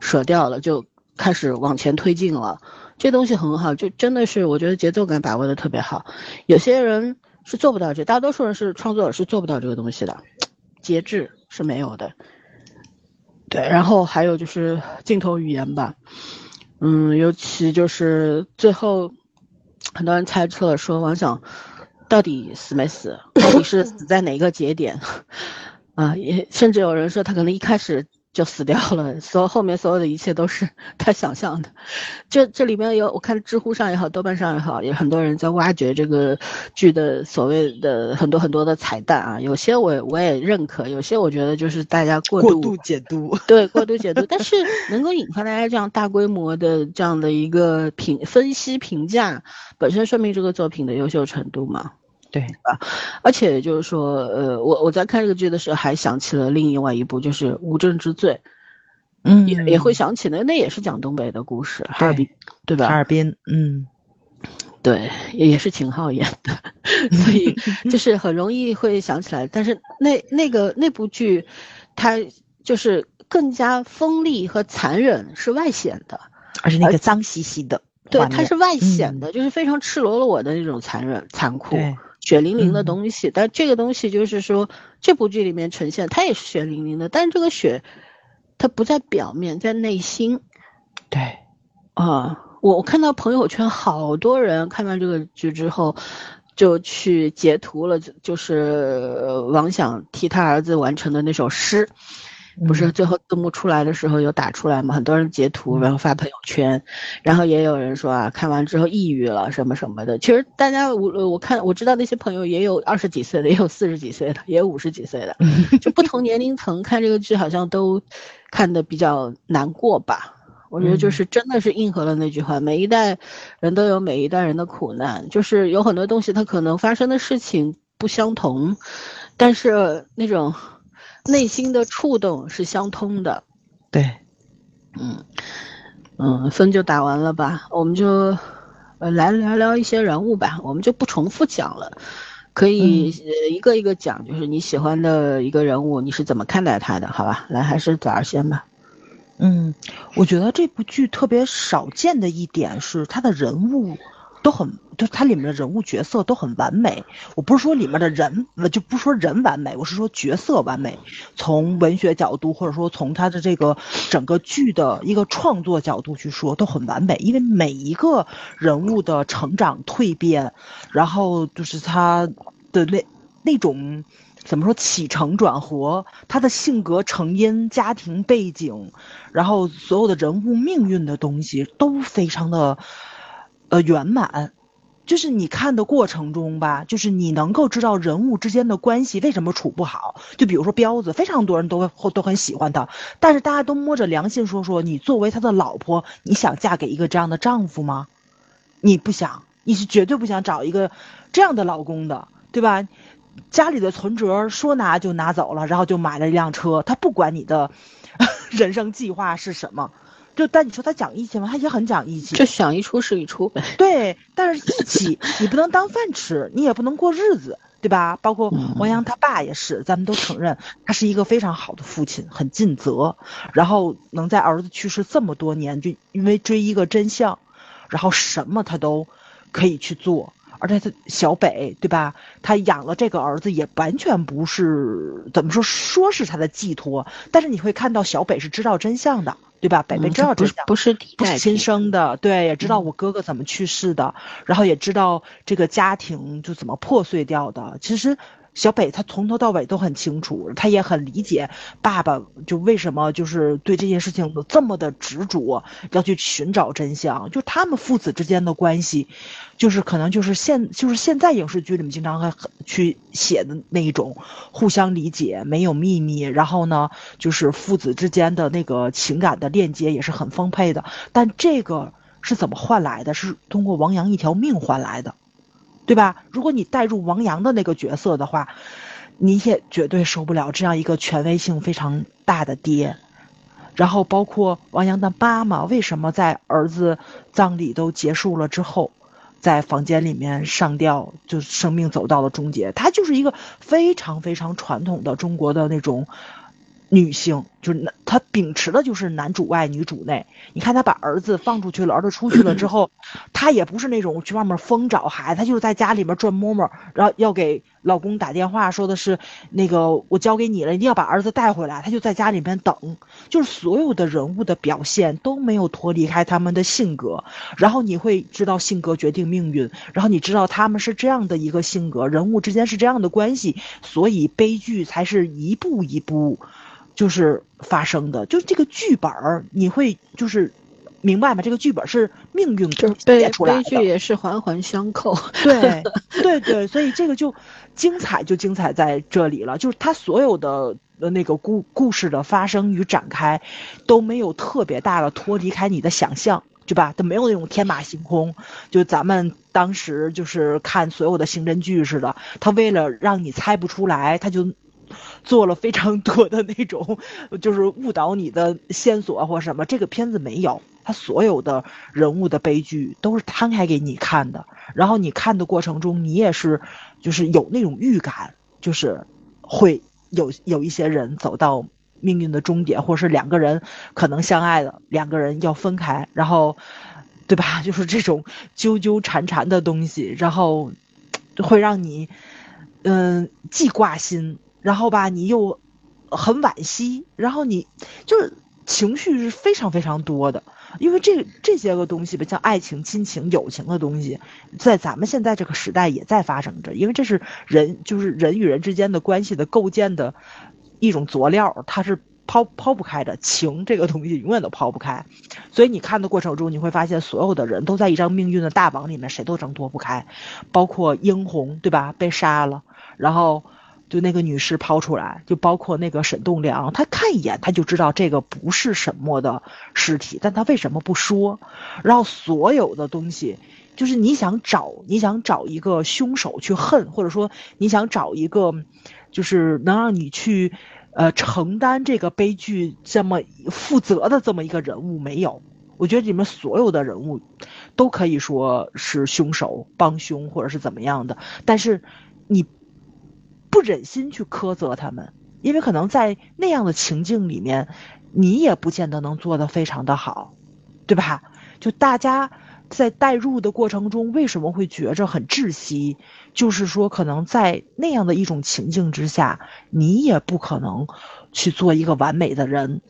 舍掉了，就开始往前推进了。这东西很好，就真的是我觉得节奏感把握的特别好。有些人是做不到这，大多数人是创作者是做不到这个东西的，节制是没有的。对，然后还有就是镜头语言吧，嗯，尤其就是最后，很多人猜测说王想到底死没死，到底是死在哪个节点 啊？也甚至有人说他可能一开始。就死掉了，所后面所有的一切都是 他想象的。这这里面有，我看知乎上也好，豆瓣上也好，有很多人在挖掘这个剧的所谓的很多很多的彩蛋啊。有些我我也认可，有些我觉得就是大家过度解读，对过度解读。但是能够引发大家这样大规模的这样的一个评分析评价，本身说明这个作品的优秀程度嘛。对啊，而且就是说，呃，我我在看这个剧的时候，还想起了另外一部，就是《无证之罪》，嗯，也也会想起那那也是讲东北的故事，哈尔滨，对吧？哈尔滨，嗯，对，也是秦昊演的，所以就是很容易会想起来。但是那那个那部剧，它就是更加锋利和残忍，是外显的，而且那个脏兮兮的，对，它是外显的，就是非常赤裸裸的那种残忍、残酷。血淋淋的东西，但这个东西就是说，这部剧里面呈现它也是血淋淋的，但是这个血，它不在表面，在内心。对，啊，我我看到朋友圈好多人看完这个剧之后，就去截图了，就是王想替他儿子完成的那首诗。不是最后字幕出来的时候有打出来吗？很多人截图然后发朋友圈，然后也有人说啊，看完之后抑郁了什么什么的。其实大家我我看我知道那些朋友也有二十几岁的，也有四十几岁的，也有五十几岁的，就不同年龄层看这个剧好像都看的比较难过吧。我觉得就是真的是应和了那句话，每一代人都有每一代人的苦难，就是有很多东西它可能发生的事情不相同，但是那种。内心的触动是相通的，对，嗯嗯，分就打完了吧，我们就呃来聊聊一些人物吧，我们就不重复讲了，可以呃一个一个讲，就是你喜欢的一个人物，你是怎么看待他的？好吧，来还是早儿先吧。嗯，我觉得这部剧特别少见的一点是他的人物。都很，就它里面的人物角色都很完美。我不是说里面的人，就不说人完美，我是说角色完美。从文学角度，或者说从他的这个整个剧的一个创作角度去说，都很完美。因为每一个人物的成长蜕变，然后就是他的那那种怎么说起承转合，他的性格成因、家庭背景，然后所有的人物命运的东西都非常的。呃，圆满，就是你看的过程中吧，就是你能够知道人物之间的关系为什么处不好。就比如说彪子，非常多人都会都很喜欢他，但是大家都摸着良心说说，你作为他的老婆，你想嫁给一个这样的丈夫吗？你不想，你是绝对不想找一个这样的老公的，对吧？家里的存折说拿就拿走了，然后就买了一辆车，他不管你的 人生计划是什么。就但你说他讲义气吗？他也很讲义气，就想一出是一出呗。对，但是义气 你不能当饭吃，你也不能过日子，对吧？包括王阳他爸也是，咱们都承认他是一个非常好的父亲，很尽责。然后能在儿子去世这么多年，就因为追一个真相，然后什么他都可以去做。而且他小北，对吧？他养了这个儿子，也完全不是怎么说，说是他的寄托。但是你会看到小北是知道真相的，对吧？北北知道真相，不是不是亲生的，对，也知道我哥哥怎么去世的，然后也知道这个家庭就怎么破碎掉的。其实。小北他从头到尾都很清楚，他也很理解爸爸就为什么就是对这件事情这么的执着，要去寻找真相。就他们父子之间的关系，就是可能就是现就是现在影视剧里面经常还去写的那一种互相理解，没有秘密，然后呢，就是父子之间的那个情感的链接也是很丰沛的。但这个是怎么换来的？是通过王阳一条命换来的。对吧？如果你带入王阳的那个角色的话，你也绝对受不了这样一个权威性非常大的爹。然后包括王阳的妈妈，为什么在儿子葬礼都结束了之后，在房间里面上吊，就生命走到了终结？他就是一个非常非常传统的中国的那种。女性就是男，她秉持的就是男主外女主内。你看她把儿子放出去了，儿子出去了之后，她也不是那种去外面疯找孩子，她就是在家里面转摸摸，然后要给老公打电话，说的是那个我交给你了，一定要把儿子带回来。她就在家里面等，就是所有的人物的表现都没有脱离开他们的性格，然后你会知道性格决定命运，然后你知道他们是这样的一个性格，人物之间是这样的关系，所以悲剧才是一步一步。就是发生的，就这个剧本儿，你会就是明白吗？这个剧本是命运写出来的，悲剧也是环环相扣。对对对，所以这个就精彩，就精彩在这里了。就是它所有的那个故故事的发生与展开，都没有特别大的脱离开你的想象，对吧？都没有那种天马行空。就咱们当时就是看所有的刑侦剧似的，他为了让你猜不出来，他就。做了非常多的那种，就是误导你的线索或什么。这个片子没有，他所有的人物的悲剧都是摊开给你看的。然后你看的过程中，你也是，就是有那种预感，就是会有有一些人走到命运的终点，或者是两个人可能相爱的两个人要分开，然后，对吧？就是这种纠纠缠缠的东西，然后会让你，嗯，既挂心。然后吧，你又很惋惜，然后你就是情绪是非常非常多的，因为这这些个东西吧，像爱情、亲情、友情的东西，在咱们现在这个时代也在发生着，因为这是人就是人与人之间的关系的构建的一种佐料，它是抛抛不开的，情这个东西永远都抛不开，所以你看的过程中，你会发现所有的人都在一张命运的大网里面，谁都挣脱不开，包括英红对吧？被杀了，然后。就那个女尸抛出来，就包括那个沈栋梁，他看一眼他就知道这个不是沈墨的尸体，但他为什么不说？然后所有的东西，就是你想找你想找一个凶手去恨，或者说你想找一个，就是能让你去，呃，承担这个悲剧这么负责的这么一个人物没有？我觉得你们所有的人物，都可以说是凶手帮凶或者是怎么样的，但是你。不忍心去苛责他们，因为可能在那样的情境里面，你也不见得能做得非常的好，对吧？就大家在代入的过程中，为什么会觉着很窒息？就是说，可能在那样的一种情境之下，你也不可能去做一个完美的人。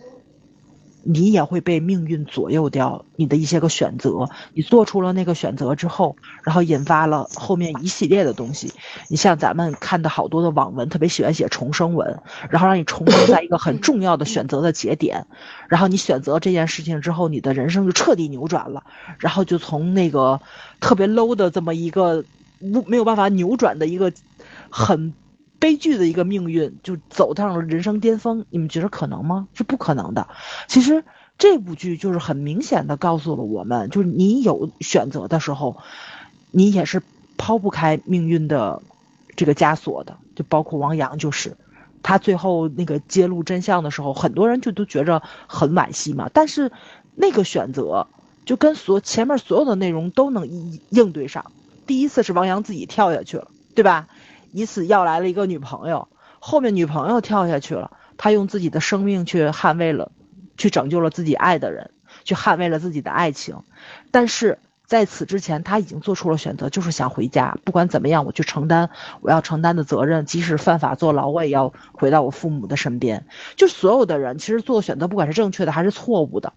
你也会被命运左右掉你的一些个选择。你做出了那个选择之后，然后引发了后面一系列的东西。你像咱们看的好多的网文，特别喜欢写重生文，然后让你重生在一个很重要的选择的节点，然后你选择这件事情之后，你的人生就彻底扭转了，然后就从那个特别 low 的这么一个无没有办法扭转的一个很。悲剧的一个命运就走上了人生巅峰，你们觉得可能吗？是不可能的。其实这部剧就是很明显的告诉了我们，就是你有选择的时候，你也是抛不开命运的这个枷锁的。就包括王阳，就是他最后那个揭露真相的时候，很多人就都觉着很惋惜嘛。但是那个选择就跟所前面所有的内容都能应应对上。第一次是王阳自己跳下去了，对吧？以此要来了一个女朋友，后面女朋友跳下去了，他用自己的生命去捍卫了，去拯救了自己爱的人，去捍卫了自己的爱情。但是在此之前，他已经做出了选择，就是想回家。不管怎么样，我去承担我要承担的责任，即使犯法坐牢，我也要回到我父母的身边。就所有的人，其实做选择，不管是正确的还是错误的，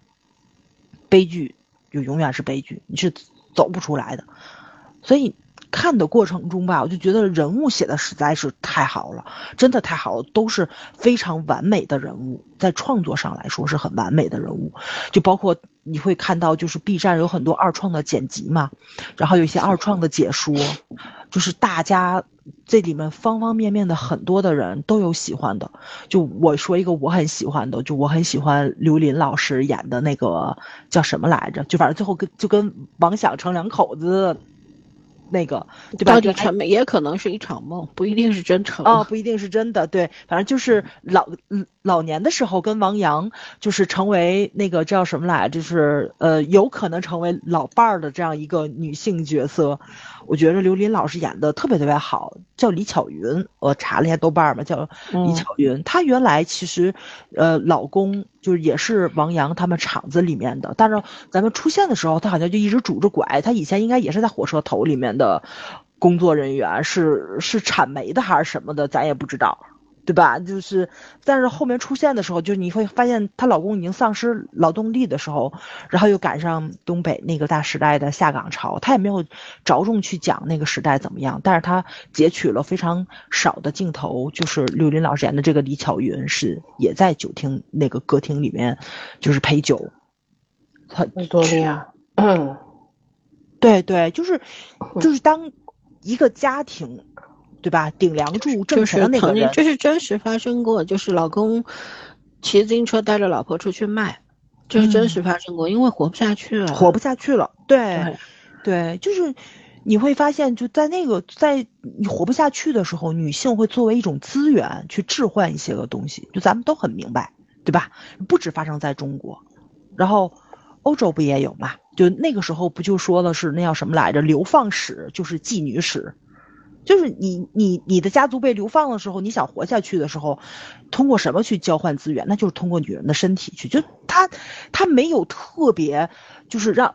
悲剧就永远是悲剧，你是走不出来的。所以。看的过程中吧，我就觉得人物写的实在是太好了，真的太好了，都是非常完美的人物，在创作上来说是很完美的人物，就包括你会看到，就是 B 站有很多二创的剪辑嘛，然后有一些二创的解说，就是大家这里面方方面面的很多的人都有喜欢的，就我说一个我很喜欢的，就我很喜欢刘琳老师演的那个叫什么来着，就反正最后跟就跟王小成两口子。那个对吧？到底成没也可能是一场梦，不一定是真成啊，不一定是真的。对，反正就是老老年的时候跟王阳就是成为那个叫什么来，就是呃有可能成为老伴儿的这样一个女性角色。我觉得刘琳老师演的特别特别好，叫李巧云。我查了一下豆瓣嘛，叫李巧云。她原来其实，呃，老公就是也是王阳他们厂子里面的，但是咱们出现的时候，她好像就一直拄着拐。她以前应该也是在火车头里面的工作人员，是是铲煤的还是什么的，咱也不知道。对吧？就是，但是后面出现的时候，就你会发现她老公已经丧失劳动力的时候，然后又赶上东北那个大时代的下岗潮，她也没有着重去讲那个时代怎么样，但是她截取了非常少的镜头，就是刘琳老师演的这个李巧云是也在酒厅那个歌厅里面，就是陪酒。很多的呀，嗯，对对，就是 就是当一个家庭。对吧？顶梁柱挣钱的那个人，这是真实发生过。就是老公骑自行车带着老婆出去卖，这是真实发生过。因为活不下去了，活不下去了。对，对，就是你会发现，就在那个在你活不下去的时候，女性会作为一种资源去置换一些个东西。就咱们都很明白，对吧？不止发生在中国，然后欧洲不也有嘛？就那个时候不就说的是那叫什么来着？流放史，就是妓女史。就是你你你的家族被流放的时候，你想活下去的时候，通过什么去交换资源？那就是通过女人的身体去。就他他没有特别，就是让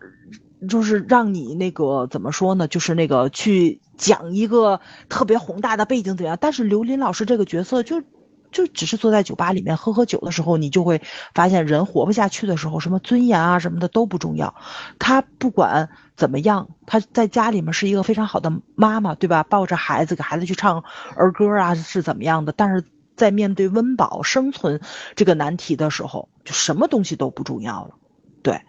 就是让你那个怎么说呢？就是那个去讲一个特别宏大的背景怎样？但是刘琳老师这个角色就就只是坐在酒吧里面喝喝酒的时候，你就会发现人活不下去的时候，什么尊严啊什么的都不重要。他不管。怎么样？她在家里面是一个非常好的妈妈，对吧？抱着孩子给孩子去唱儿歌啊，是怎么样的？但是在面对温饱生存这个难题的时候，就什么东西都不重要了，对。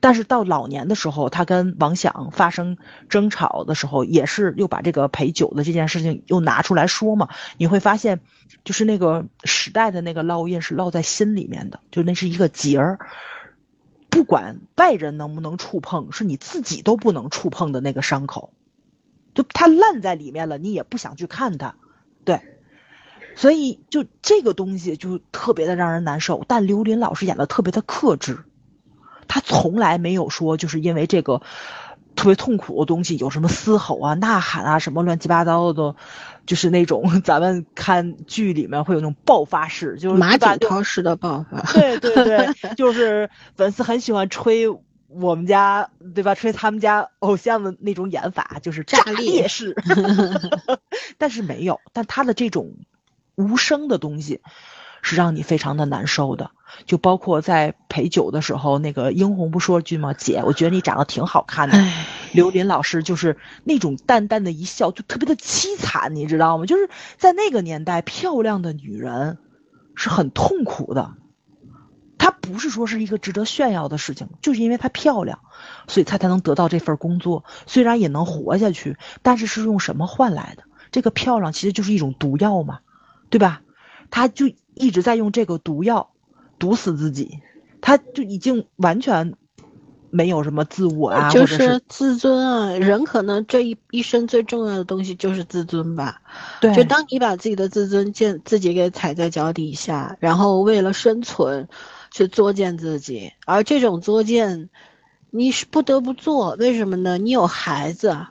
但是到老年的时候，他跟王想发生争吵的时候，也是又把这个陪酒的这件事情又拿出来说嘛。你会发现，就是那个时代的那个烙印是烙在心里面的，就那是一个结儿。不管外人能不能触碰，是你自己都不能触碰的那个伤口，就它烂在里面了，你也不想去看它，对，所以就这个东西就特别的让人难受。但刘琳老师演的特别的克制，他从来没有说就是因为这个。特别痛苦的东西，有什么嘶吼啊、呐喊啊，什么乱七八糟的，就是那种 咱们看剧里面会有那种爆发式，就是马景涛式的爆发。对对对，就是粉丝很喜欢吹我们家，对吧？吹他们家偶像的那种演法，就是炸裂式。但是没有，但他的这种无声的东西，是让你非常的难受的。就包括在陪酒的时候，那个英红不说句吗？姐，我觉得你长得挺好看的。刘琳老师就是那种淡淡的一笑，就特别的凄惨，你知道吗？就是在那个年代，漂亮的女人是很痛苦的。她不是说是一个值得炫耀的事情，就是因为她漂亮，所以她才能得到这份工作，虽然也能活下去，但是是用什么换来的？这个漂亮其实就是一种毒药嘛，对吧？她就一直在用这个毒药毒死自己，他就已经完全。没有什么自我啊，就是自尊啊。人可能这一一生最重要的东西就是自尊吧。对，就当你把自己的自尊建自己给踩在脚底下，然后为了生存去作践自己，而这种作践你是不得不做。为什么呢？你有孩子，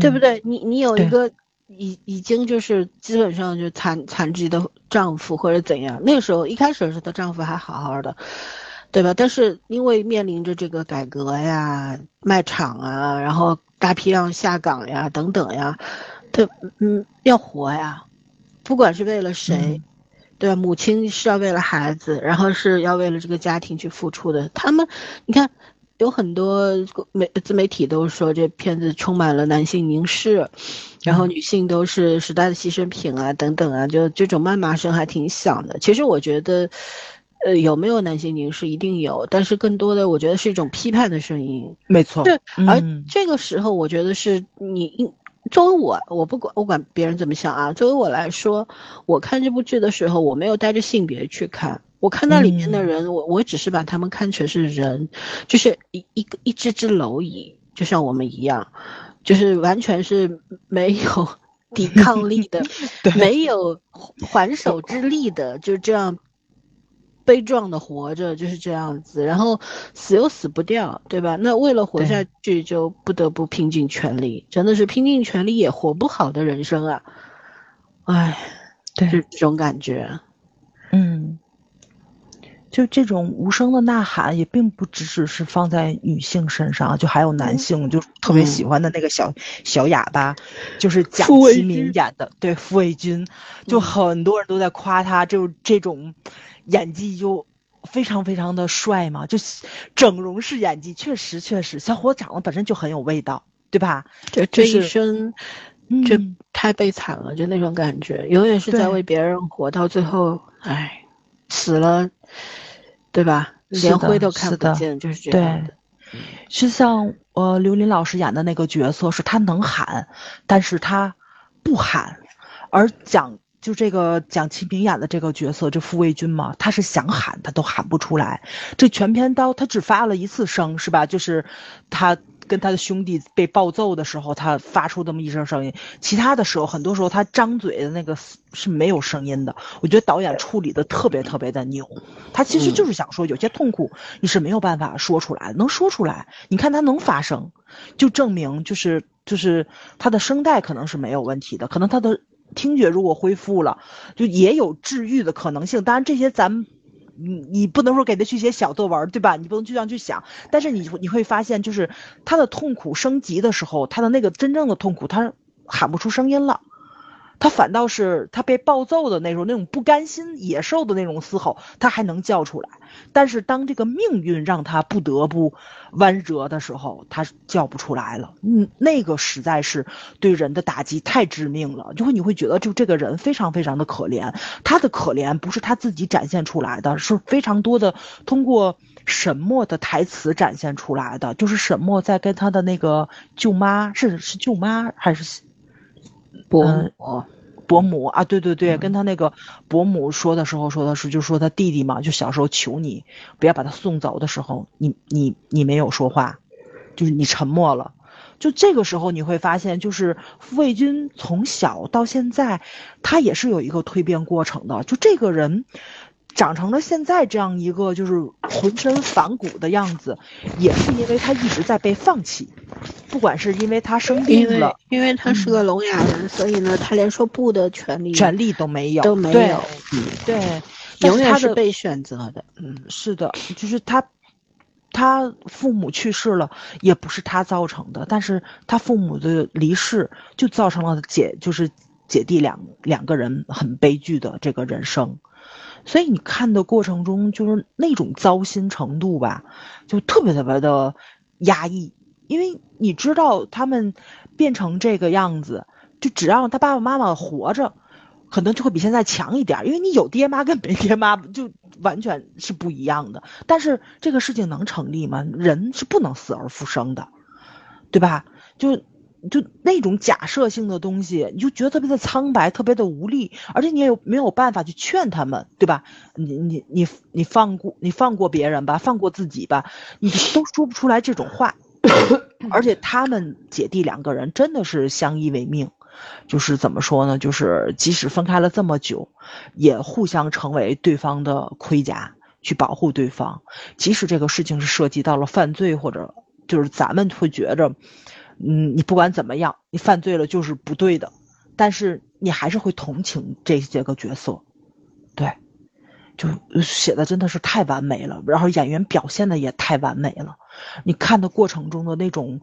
对不对？你你有一个已已经就是基本上就残残疾的丈夫或者怎样。那个时候一开始是她丈夫还好好的。对吧？但是因为面临着这个改革呀、卖场啊，然后大批量下岗呀等等呀，他嗯要活呀，不管是为了谁，对吧？母亲是要为了孩子，然后是要为了这个家庭去付出的。他们，你看，有很多媒自媒体都说这片子充满了男性凝视，然后女性都是时代的牺牲品啊等等啊，就这种谩骂声还挺响的。其实我觉得。呃，有没有男性凝视？一定有，但是更多的，我觉得是一种批判的声音。没错，对。而这个时候，我觉得是你应，作为我，我不管，我管别人怎么想啊。作为我来说，我看这部剧的时候，我没有带着性别去看，我看到里面的人，我我只是把他们看成是人，就是一一个一只只蝼蚁，就像我们一样，就是完全是没有抵抗力的，没有还手之力的，就这样。悲壮的活着就是这样子，然后死又死不掉，对吧？那为了活下去，就不得不拼尽全力，真的是拼尽全力也活不好的人生啊！哎，对，就这种感觉。嗯，就这种无声的呐喊，也并不只只是放在女性身上，就还有男性，就特别喜欢的那个小小哑巴，就是蒋奇明演的，对，傅卫军，就很多人都在夸他，就这种。演技就非常非常的帅嘛，就整容式演技，确实确实，小伙长得本身就很有味道，对吧？这这一生，这太悲惨了，就那种感觉，永远是在为别人活，到最后，唉，死了，对吧？连灰都看不见，就是这样的。就像呃刘琳老师演的那个角色，是他能喊，但是他不喊，而蒋。就这个蒋奇明演的这个角色，这傅卫军嘛，他是想喊他都喊不出来。这全篇刀他只发了一次声，是吧？就是他跟他的兄弟被暴揍的时候，他发出这么一声声音。其他的时候，很多时候他张嘴的那个是没有声音的。我觉得导演处理的特别特别的牛。他其实就是想说，有些痛苦你是没有办法说出来，能说出来，你看他能发声，就证明就是就是他的声带可能是没有问题的，可能他的。听觉如果恢复了，就也有治愈的可能性。当然，这些咱，你你不能说给他去写小作文，对吧？你不能就这样去想。但是你你会发现，就是他的痛苦升级的时候，他的那个真正的痛苦，他喊不出声音了。他反倒是他被暴揍的那种那种不甘心、野兽的那种嘶吼，他还能叫出来。但是当这个命运让他不得不弯折的时候，他叫不出来了。嗯，那个实在是对人的打击太致命了，就会你会觉得就这个人非常非常的可怜。他的可怜不是他自己展现出来的，是非常多的通过沈墨的台词展现出来的。就是沈墨在跟他的那个舅妈，是是舅妈还是？伯母，伯母啊，对对对，跟他那个伯母说的时候说的是，就说他弟弟嘛，就小时候求你不要把他送走的时候，你你你没有说话，就是你沉默了，就这个时候你会发现，就是傅卫军从小到现在，他也是有一个蜕变过程的，就这个人。长成了现在这样一个就是浑身反骨的样子，也是因为他一直在被放弃，不管是因为他生病了，因为他是个聋哑人，所以呢，他连说不的权利权利都没有，都没有，嗯，对，永远是被选择的，嗯，是的，就是他，他父母去世了，也不是他造成的，但是他父母的离世就造成了姐就是姐弟两两个人很悲剧的这个人生。所以你看的过程中，就是那种糟心程度吧，就特别特别的压抑，因为你知道他们变成这个样子，就只要他爸爸妈妈活着，可能就会比现在强一点，因为你有爹妈跟没爹妈就完全是不一样的。但是这个事情能成立吗？人是不能死而复生的，对吧？就。就那种假设性的东西，你就觉得特别的苍白，特别的无力，而且你也有没有办法去劝他们，对吧？你你你你放过你放过别人吧，放过自己吧，你都说不出来这种话。而且他们姐弟两个人真的是相依为命，就是怎么说呢？就是即使分开了这么久，也互相成为对方的盔甲，去保护对方。即使这个事情是涉及到了犯罪，或者就是咱们会觉着。嗯，你不管怎么样，你犯罪了就是不对的，但是你还是会同情这些个角色，对，就写的真的是太完美了，然后演员表现的也太完美了，你看的过程中的那种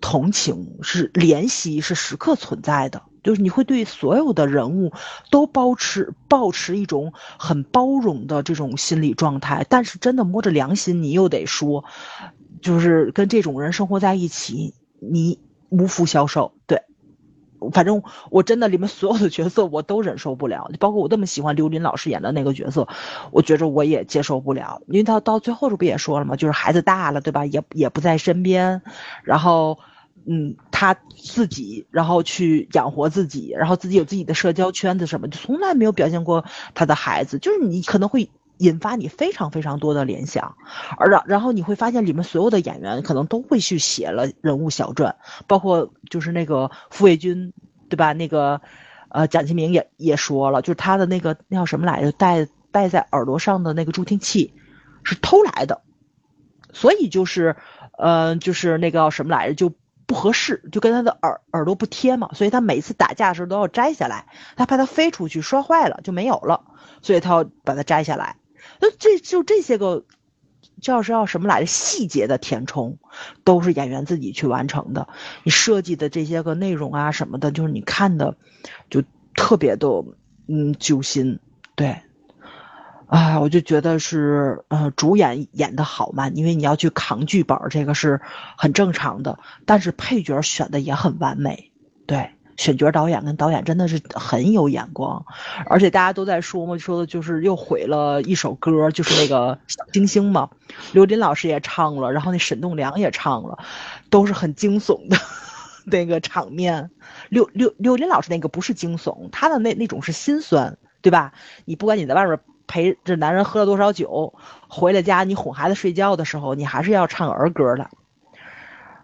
同情是怜惜是时刻存在的，就是你会对所有的人物都保持保持一种很包容的这种心理状态，但是真的摸着良心，你又得说，就是跟这种人生活在一起。你无福消受，对，反正我真的里面所有的角色我都忍受不了，包括我那么喜欢刘琳老师演的那个角色，我觉着我也接受不了，因为他到最后这不也说了吗？就是孩子大了，对吧？也也不在身边，然后，嗯，他自己，然后去养活自己，然后自己有自己的社交圈子什么，就从来没有表现过他的孩子，就是你可能会。引发你非常非常多的联想，而然然后你会发现里面所有的演员可能都会去写了人物小传，包括就是那个傅卫军，对吧？那个呃蒋奇明也也说了，就是他的那个那叫什么来着，戴戴在耳朵上的那个助听器是偷来的，所以就是呃就是那个什么来着？就不合适，就跟他的耳耳朵不贴嘛，所以他每次打架的时候都要摘下来，他怕他飞出去摔坏了就没有了，所以他要把它摘下来。那这就这些个，叫是要什么来着？细节的填充，都是演员自己去完成的。你设计的这些个内容啊什么的，就是你看的，就特别的嗯揪心。对，啊，我就觉得是呃主演演的好嘛，因为你要去扛剧本，这个是很正常的。但是配角选的也很完美，对。选角导演跟导演真的是很有眼光，而且大家都在说嘛，说的就是又毁了一首歌，就是那个小星星嘛。刘琳老师也唱了，然后那沈栋梁也唱了，都是很惊悚的那个场面。刘刘刘琳老师那个不是惊悚，他的那那种是心酸，对吧？你不管你在外面陪着男人喝了多少酒，回了家你哄孩子睡觉的时候，你还是要唱儿歌的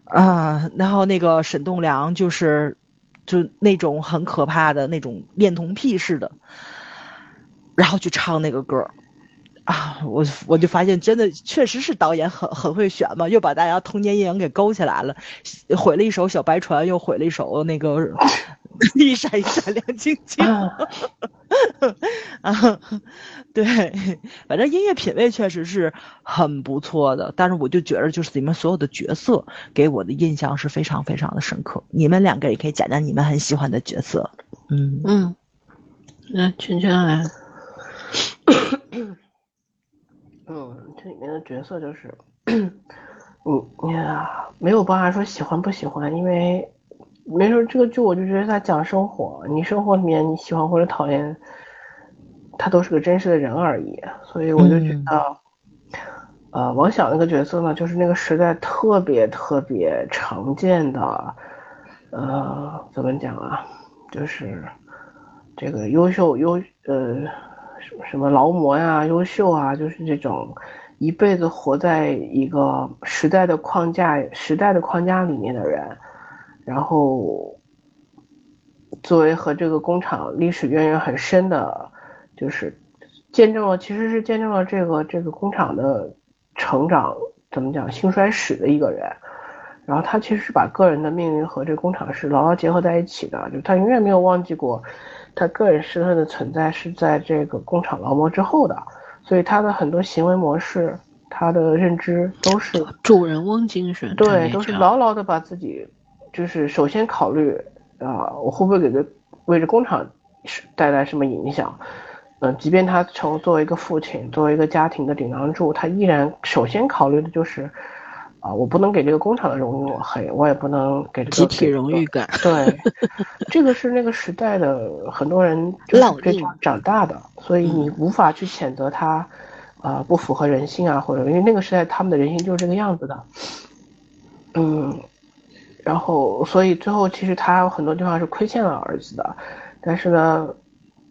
啊。然后那个沈栋梁就是。就那种很可怕的那种恋童癖似的，然后去唱那个歌啊，我我就发现真的确实是导演很很会选嘛，又把大家童年阴影给勾起来了，毁了一首小白船，又毁了一首那个 一闪一闪亮晶晶。啊，对，反正音乐品味确实是很不错的，但是我就觉得就是你们所有的角色给我的印象是非常非常的深刻。你们两个也可以讲讲你们很喜欢的角色。嗯嗯，那圈圈来。嗯，这里面的角色就是，你呀，没有办法说喜欢不喜欢，因为。没说这个剧，我就觉得他讲生活，你生活里面你喜欢或者讨厌，他都是个真实的人而已。所以我就觉得，呃，王响那个角色呢，就是那个时代特别特别常见的，呃，怎么讲啊？就是这个优秀优呃什么劳模呀，优秀啊，就是这种一辈子活在一个时代的框架时代的框架里面的人。然后，作为和这个工厂历史渊源很深的，就是见证了，其实是见证了这个这个工厂的成长，怎么讲兴衰史的一个人。然后他其实是把个人的命运和这工厂是牢牢结合在一起的，就他永远没有忘记过他个人身份的存在是在这个工厂劳模之后的，所以他的很多行为模式，他的认知都是主人翁精神，对，都是牢牢的把自己。就是首先考虑啊，我会不会给这为这工厂带来什么影响？嗯，即便他成作为一个父亲，作为一个家庭的顶梁柱，他依然首先考虑的就是，啊，我不能给这个工厂的荣誉抹黑，我也不能给这个集体荣誉感。对，这个是那个时代的很多人就这种长大的，所以你无法去谴责他，啊，不符合人性啊，或者因为那个时代他们的人性就是这个样子的。嗯，然后所以最后其实他有很多地方是亏欠了儿子的，但是呢。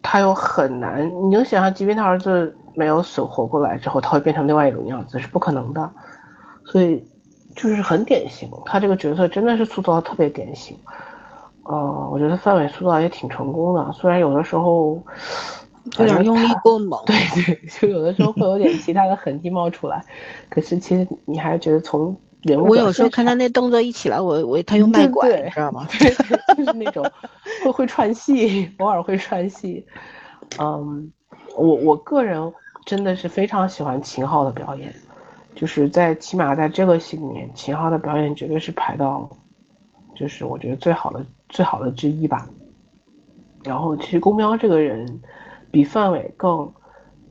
他又很难，你能想象，即便他儿子没有死活过来之后，他会变成另外一种样子，是不可能的。所以，就是很典型，他这个角色真的是塑造的特别典型。呃，我觉得范伟塑造也挺成功的，虽然有的时候有点用力过猛，对对，就有的时候会有点其他的痕迹冒出来。可是其实你还是觉得从人物。我有时候看他那动作一起来，我我他又卖拐，你知道吗？就是那种会会串戏，偶尔会串戏。嗯，我我个人真的是非常喜欢秦昊的表演，就是在起码在这个戏里面，秦昊的表演绝对是排到，就是我觉得最好的最好的之一吧。然后其实宫彪这个人比范伟更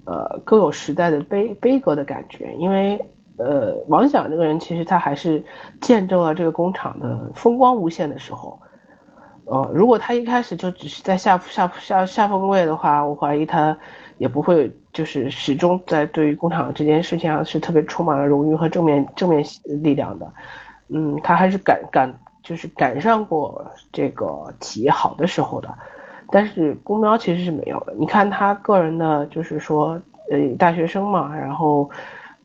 呃更有时代的悲悲歌的感觉，因为。呃，王响这个人其实他还是见证了这个工厂的风光无限的时候。呃，如果他一开始就只是在下下下下风位的话，我怀疑他也不会就是始终在对于工厂这件事情上是特别充满了荣誉和正面正面力量的。嗯，他还是赶赶就是赶上过这个企业好的时候的，但是公喵其实是没有的。你看他个人的，就是说呃大学生嘛，然后。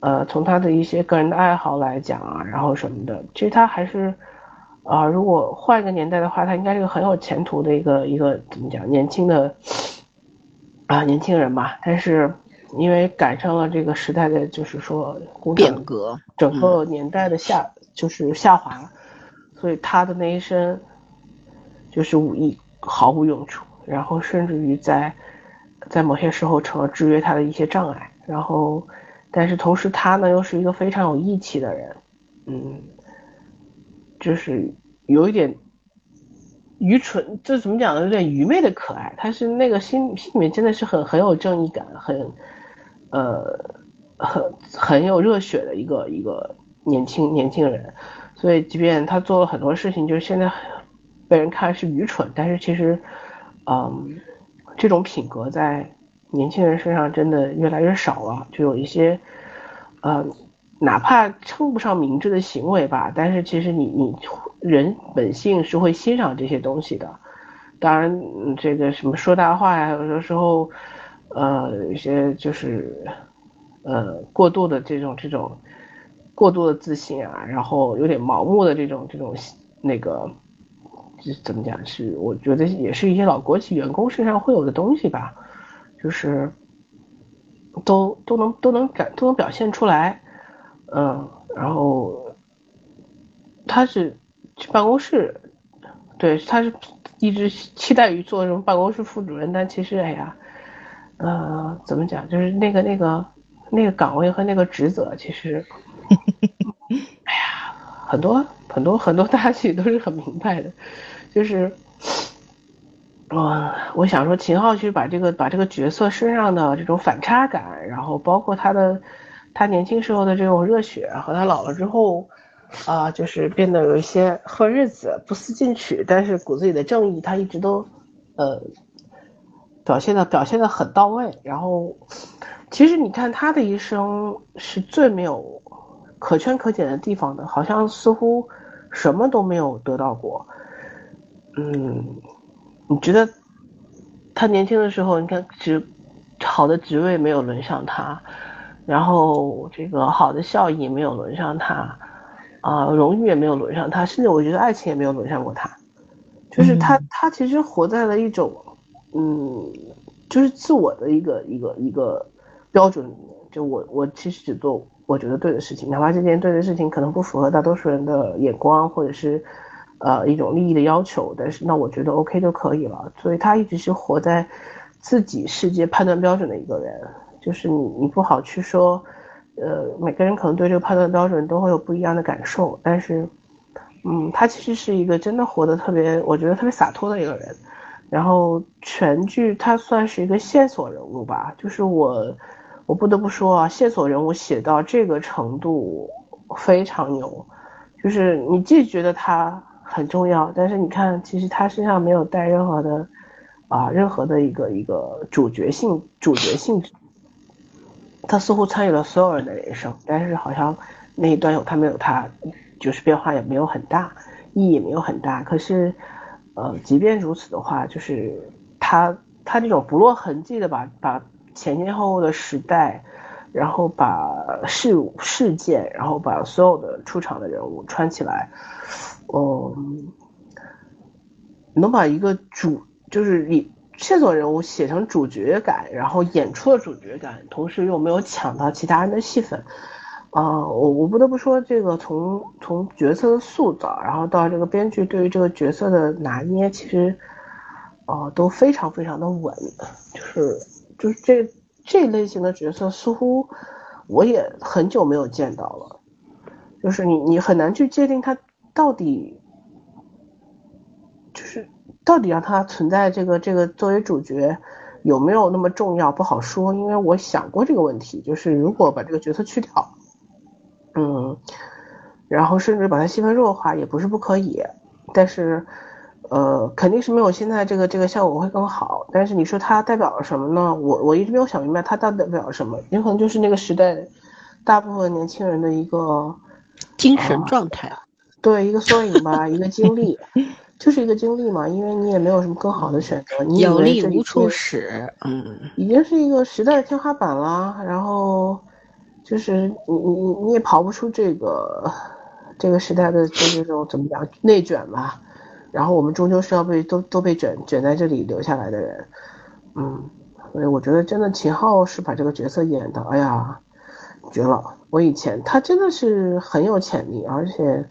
呃，从他的一些个人的爱好来讲啊，然后什么的，其实他还是，啊，如果换一个年代的话，他应该是个很有前途的一个一个怎么讲，年轻的啊年轻人吧。但是因为赶上了这个时代的就是说变革，整个年代的下就是下滑，所以他的那一身就是武艺毫无用处，然后甚至于在在某些时候成了制约他的一些障碍，然后。但是同时，他呢又是一个非常有义气的人，嗯，就是有一点愚蠢，这怎么讲呢？有点愚昧的可爱。他是那个心心里面真的是很很有正义感，很呃很很有热血的一个一个年轻年轻人。所以，即便他做了很多事情，就是现在被人看是愚蠢，但是其实，嗯，这种品格在。年轻人身上真的越来越少了，就有一些，呃，哪怕称不上明智的行为吧，但是其实你你人本性是会欣赏这些东西的。当然，这个什么说大话呀，有的时候，呃，有些就是，呃，过度的这种这种过度的自信啊，然后有点盲目的这种这种那个，怎么讲？是我觉得也是一些老国企员工身上会有的东西吧。就是都都能都能感都能表现出来，嗯，然后他是去办公室，对，他是一直期待于做什么办公室副主任，但其实哎呀，呃，怎么讲，就是那个那个那个岗位和那个职责，其实，哎呀，很多很多很多大家其实都是很明白的，就是。我我想说，秦昊其实把这个把这个角色身上的这种反差感，然后包括他的他年轻时候的这种热血，和他老了之后，啊，就是变得有一些混日子、不思进取，但是骨子里的正义，他一直都呃表现的表现的很到位。然后，其实你看他的一生是最没有可圈可点的地方的，好像似乎什么都没有得到过，嗯。你觉得他年轻的时候，你看职好的职位没有轮上他，然后这个好的效益没有轮上他，啊，荣誉也没有轮上他，甚至我觉得爱情也没有轮上过他。就是他，他其实活在了一种，嗯，就是自我的一个一个一个标准里面。就我，我其实只做我觉得对的事情，哪怕这件对的事情可能不符合大多数人的眼光，或者是。呃，一种利益的要求，但是那我觉得 OK 就可以了。所以他一直是活在自己世界判断标准的一个人，就是你你不好去说，呃，每个人可能对这个判断标准都会有不一样的感受，但是，嗯，他其实是一个真的活得特别，我觉得特别洒脱的一个人。然后全剧他算是一个线索人物吧，就是我，我不得不说啊，线索人物写到这个程度非常牛，就是你既觉得他很重要，但是你看其实他身上没有带任何的啊任何的一个一个主角性主角性质，他似乎参与了所有人的人生，但是好像那一段有他没有他，就是变化也没有很大，意义也没有很大，可是。呃，即便如此的话，就是他他这种不落痕迹的把把前前后后的时代，然后把事物事件，然后把所有的出场的人物串起来，嗯，能把一个主就是你线索人物写成主角感，然后演出了主角感，同时又没有抢到其他人的戏份。啊，我我不得不说，这个从从角色的塑造，然后到这个编剧对于这个角色的拿捏，其实，啊，都非常非常的稳，就是就是这这类型的角色，似乎我也很久没有见到了，就是你你很难去界定他到底，就是到底让他存在这个这个作为主角有没有那么重要，不好说，因为我想过这个问题，就是如果把这个角色去掉。嗯，然后甚至把它细分弱化也不是不可以，但是，呃，肯定是没有现在这个这个效果会更好。但是你说它代表了什么呢？我我一直没有想明白它代表了什么。有可能就是那个时代大部分年轻人的一个精神状态啊，对，一个缩影吧，一个经历，就是一个经历嘛。因为你也没有什么更好的选择，你有力无处使，嗯，已经是一个时代的天花板了。然后。就是你你你你也跑不出这个这个时代的就这种怎么讲内卷吧，然后我们终究是要被都都被卷卷在这里留下来的人，嗯，所以我觉得真的秦昊是把这个角色演的，哎呀，绝了！我以前他真的是很有潜力，而且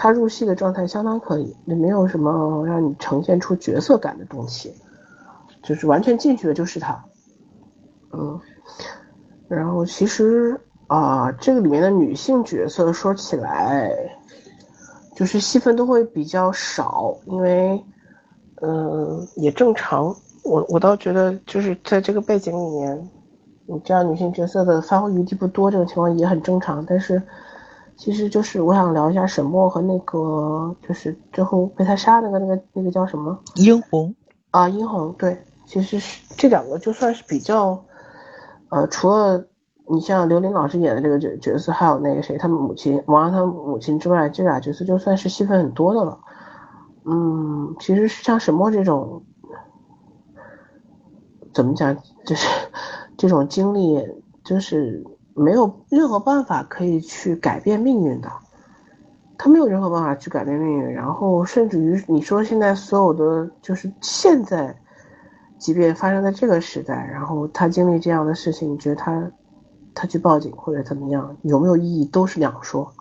他入戏的状态相当可以，也没有什么让你呈现出角色感的东西，就是完全进去的就是他，嗯，然后其实。啊，这个里面的女性角色说起来，就是戏份都会比较少，因为，嗯，也正常。我我倒觉得，就是在这个背景里面，你这样女性角色的发挥余地不多，这种情况也很正常。但是，其实就是我想聊一下沈墨和那个，就是最后被他杀那个那个那个叫什么？殷红啊，殷红。对，其实是这两个就算是比较，呃，除了。你像刘琳老师演的这个角角色，还有那个谁，他们母亲王阳他母亲之外，这俩角色就算是戏份很多的了。嗯，其实像沈墨这种，怎么讲，就是 这种经历，就是没有任何办法可以去改变命运的，他没有任何办法去改变命运。然后甚至于你说现在所有的，就是现在，即便发生在这个时代，然后他经历这样的事情，你觉得他？他去报警或者怎么样，有没有意义都是两说，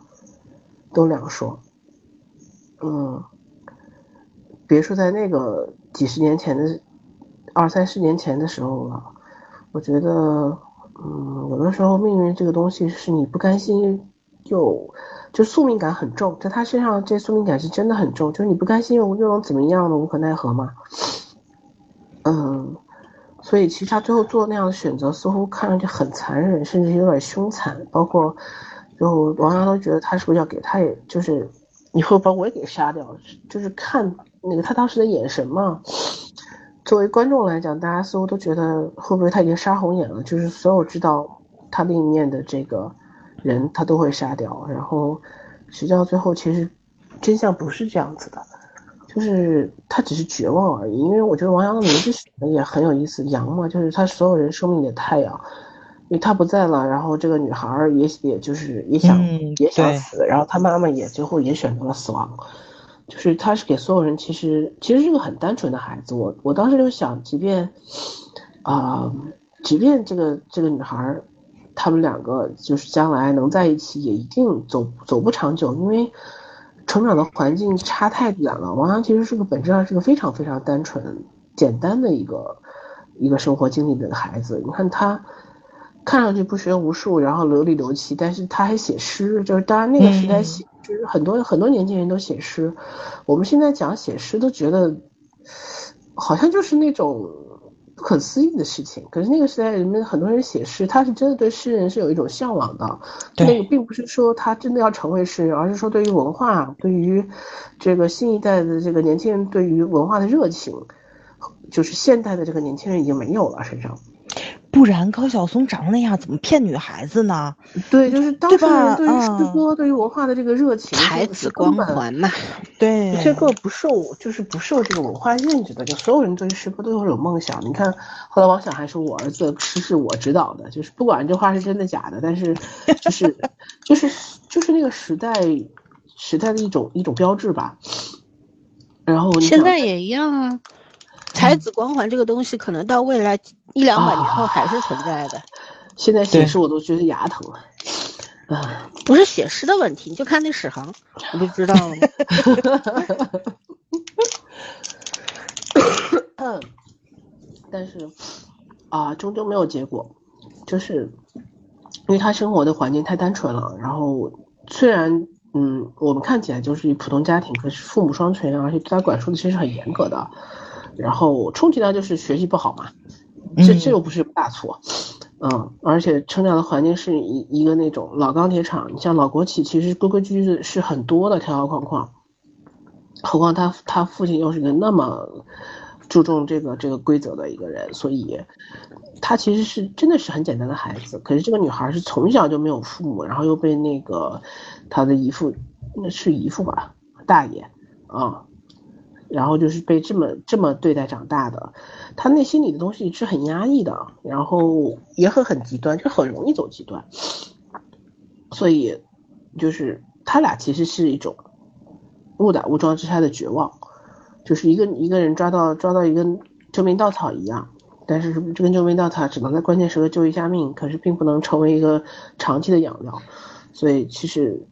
都两说。嗯，别说在那个几十年前的二三十年前的时候了，我觉得，嗯，有的时候命运这个东西是你不甘心又就宿命感很重，在他身上这宿命感是真的很重，就是你不甘心又又能怎么样的无可奈何嘛。嗯。所以其实他最后做那样的选择，似乎看上去很残忍，甚至有点凶残。包括就王阳都觉得他是不是要给他，也就是你会把我也给杀掉？就是看那个他当时的眼神嘛。作为观众来讲，大家似乎都觉得会不会他已经杀红眼了？就是所有知道他另一面的这个人，他都会杀掉。然后实际上最后其实真相不是这样子的。就是他只是绝望而已，因为我觉得王阳的名字选的也很有意思，阳嘛，就是他所有人生命的太阳，因为他不在了，然后这个女孩也也就是也想也想死，然后他妈妈也最后也选择了死亡，就是他是给所有人其实其实是个很单纯的孩子，我我当时就想，即便啊，即便这个这个女孩，他们两个就是将来能在一起，也一定走走不长久，因为。成长的环境差太远了。王阳其实是个本质上是个非常非常单纯、简单的一个一个生活经历的孩子。你看他看上去不学无术，然后流里流气，但是他还写诗。就是当然那个时代写，就是很多很多年轻人都写诗。我们现在讲写诗都觉得好像就是那种不可思议的事情。可是那个时代，人们很多人写诗，他是真的对诗人是有一种向往的。对那个并不是说他真的要成为诗人，而是说对于文化，对于这个新一代的这个年轻人对于文化的热情，就是现代的这个年轻人已经没有了身上。不然高晓松长成那样，怎么骗女孩子呢？对，就是当时对吧人对于诗嗯歌、对于文化的这个热情，才子光环嘛。对，这个不受，就是不受这个文化限制的，就所有人对于诗歌都有种梦想。你看，后来王小还说我儿子诗是我指导的，就是不管这话是真的假的，但是就是就是就是那个时代时代的一种一种标志吧。然后现在也一样啊。才子光环这个东西，可能到未来一两百年后还是存在的，现在写诗我都觉得牙疼了。啊，不是写诗的问题，你就看那史航，你就知道了吗？嗯，但是啊，终究没有结果，就是因为他生活的环境太单纯了。然后虽然嗯，我们看起来就是普通家庭，可是父母双全，而且对他管束的其实很严格的。然后充其量就是学习不好嘛，这这又不是大错。嗯，而且成长的环境是一一个那种老钢铁厂，你像老国企，其实规规矩矩的是很多的条条框框。何况他他父亲又是一个那么注重这个这个规则的一个人，所以他其实是真的是很简单的孩子。可是这个女孩是从小就没有父母，然后又被那个他的姨父，那是姨父吧，大爷啊，然后就是被这么这么对待长大的，他内心里的东西是很压抑的，然后也很很极端，就很容易走极端。所以就是他俩其实是一种误打误撞之下的绝望，就是一个一个人抓到抓到一根救命稻草一样，但是这根救命稻草只能在关键时刻救一下命，可是并不能成为一个长期的养料，所以其实。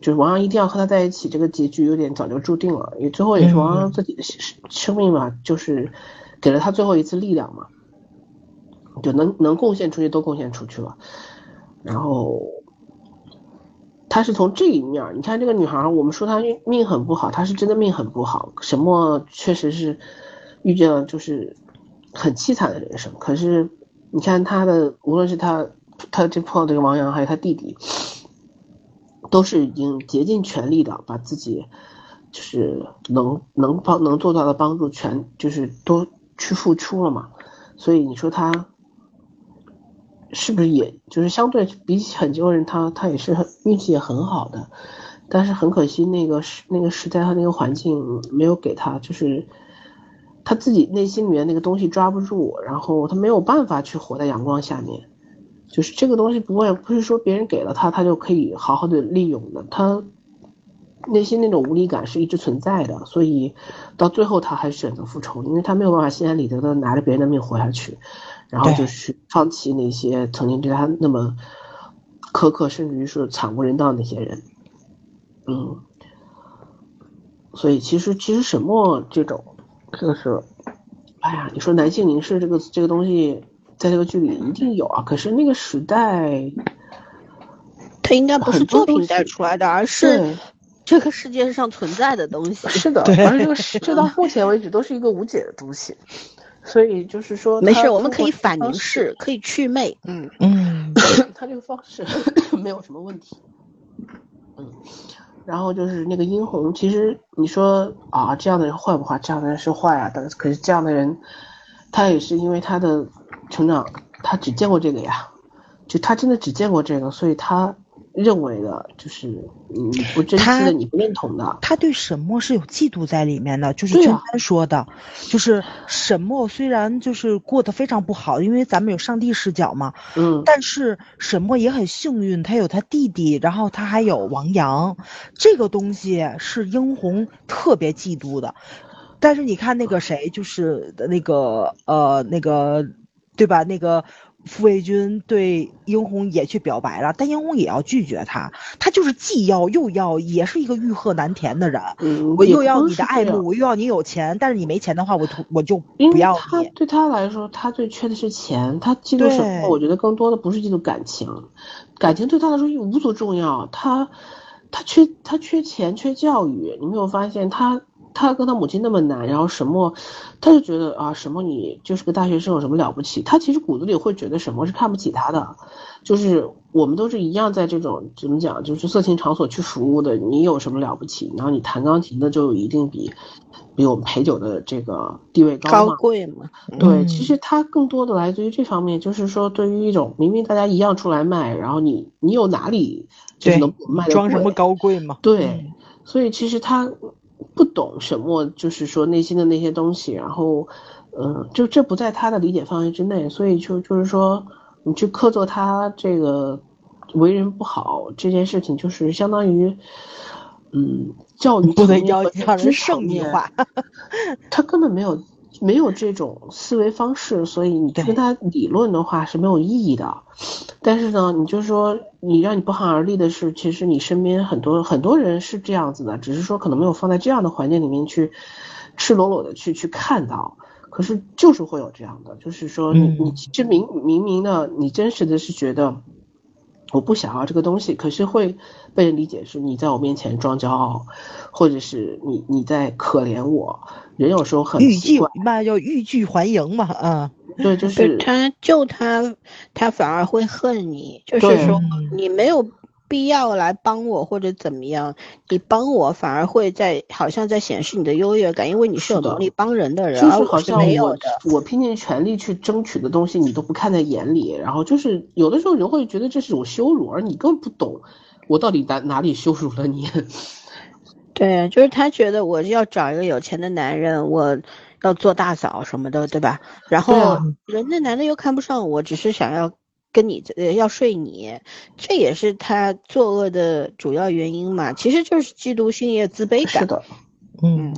就是王阳一定要和他在一起，这个结局有点早就注定了，因为最后也是王阳自己的生生命嘛，就是给了他最后一次力量嘛，就能能贡献出去都贡献出去了，然后他是从这一面儿，你看这个女孩儿，我们说她运命很不好，她是真的命很不好，沈墨确实是遇见了就是很凄惨的人生，可是你看他的，无论是他他这碰到这个王阳，还有他弟弟。都是已经竭尽全力的把自己，就是能能帮能做到的帮助全就是都去付出了嘛，所以你说他是不是也就是相对比起很多人，他他也是很运气也很好的，但是很可惜那个时那个时代和那个环境没有给他，就是他自己内心里面那个东西抓不住，然后他没有办法去活在阳光下面。就是这个东西不会不是说别人给了他，他就可以好好的利用的，他内心那种无力感是一直存在的，所以到最后他还是选择复仇，因为他没有办法心安理得的拿着别人的命活下去，然后就是放弃那些曾经对他那么苛刻，甚至于是惨无人道那些人，嗯，所以其实其实沈墨这种，这个是，哎呀，你说男性凝视这个这个东西。在这个剧里一定有啊，可是那个时代，它应该不是作品带出来的，而是这个世界上存在的东西。是的，而这个这到目前为止都是一个无解的东西，所以就是说，没事，我们可以反凝视，可以祛魅。嗯嗯，他这个方式 没有什么问题。嗯，然后就是那个殷红，其实你说啊，这样的人坏不坏？这样的人是坏啊，但是可是这样的人，他也是因为他的。成长，他只见过这个呀，就他真的只见过这个，所以他认为的就是你不珍惜的，你不认同的。他对沈墨是有嫉妒在里面的，就是君丹说的，就是沈墨虽然就是过得非常不好，因为咱们有上帝视角嘛，嗯，但是沈墨也很幸运，他有他弟弟，然后他还有王阳，这个东西是英红特别嫉妒的。但是你看那个谁，就是那个呃那个。对吧？那个傅卫军对殷红也去表白了，但殷红也要拒绝他。他就是既要又要，也是一个欲壑难填的人。嗯，我又要你的爱慕，我又要你有钱，但是你没钱的话，我我就不要你。对他来说，他最缺的是钱。他嫉妒什么？我觉得更多的不是嫉妒感情，感情对他来说无足重要。他他缺他缺钱，缺教育。你没有发现他？他跟他母亲那么难，然后沈墨，他就觉得啊，沈墨你就是个大学生，有什么了不起？他其实骨子里会觉得沈墨是看不起他的，就是我们都是一样，在这种怎么讲，就是色情场所去服务的，你有什么了不起？然后你弹钢琴的就一定比比我们陪酒的这个地位高高贵嘛？对，其实他更多的来自于这方面，就是说对于一种明明大家一样出来卖，然后你你有哪里就是能卖装什么高贵嘛？对，所以其实他。不懂什么，就是说内心的那些东西，然后，嗯，就这不在他的理解范围之内，所以就就是说，你去苛责他这个为人不好这件事情，就是相当于，嗯，教育不能要让人圣女化，他根本没有。没有这种思维方式，所以你跟他理论的话是没有意义的。但是呢，你就说你让你不寒而栗的是，其实你身边很多很多人是这样子的，只是说可能没有放在这样的环境里面去赤裸裸的去去看到。可是就是会有这样的，就是说你你其实明明明的，你真实的是觉得。我不想要这个东西，可是会被人理解是你在我面前装骄傲，或者是你你在可怜我。人有时候很欲拒嘛，叫欲拒还迎嘛，啊，对，就是他救他，他反而会恨你，就是说你没有。必要来帮我或者怎么样，你帮我反而会在好像在显示你的优越感，因为你是有能力帮人的人，就是好像我我拼尽全力去争取的东西，你都不看在眼里，然后就是有的时候人会觉得这是种羞辱，而你根本不懂我到底哪哪里羞辱了你。对，就是他觉得我要找一个有钱的男人，我要做大嫂什么的，对吧？然后人家男的又看不上我，只是想要。跟你呃要睡你，这也是他作恶的主要原因嘛，其实就是嫉妒心也自卑感。是的，嗯，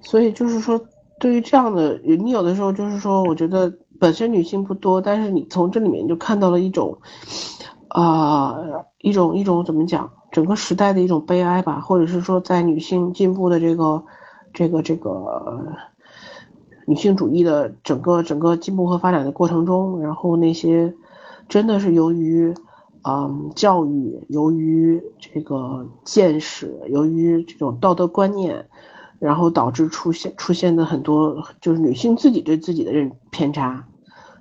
所以就是说，对于这样的你，有的时候就是说，我觉得本身女性不多，但是你从这里面就看到了一种，啊，一种一种怎么讲，整个时代的一种悲哀吧，或者是说，在女性进步的这个这个这个女性主义的整个整个进步和发展的过程中，然后那些。真的是由于，嗯，教育，由于这个见识，由于这种道德观念，然后导致出现出现的很多就是女性自己对自己的认偏差，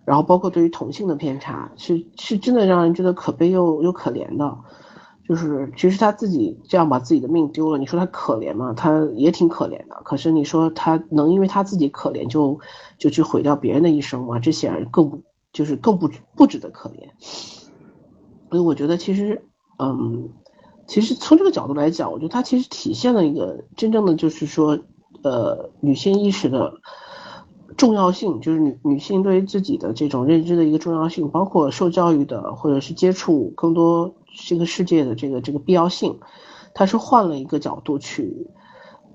然后包括对于同性的偏差，是是真的让人觉得可悲又又可怜的。就是其实他自己这样把自己的命丢了，你说他可怜吗？他也挺可怜的。可是你说他能因为他自己可怜就就去毁掉别人的一生吗？这显然更不。就是更不不值得可怜，所以我觉得其实，嗯，其实从这个角度来讲，我觉得它其实体现了一个真正的就是说，呃，女性意识的重要性，就是女女性对于自己的这种认知的一个重要性，包括受教育的或者是接触更多这个世界的这个这个必要性，它是换了一个角度去，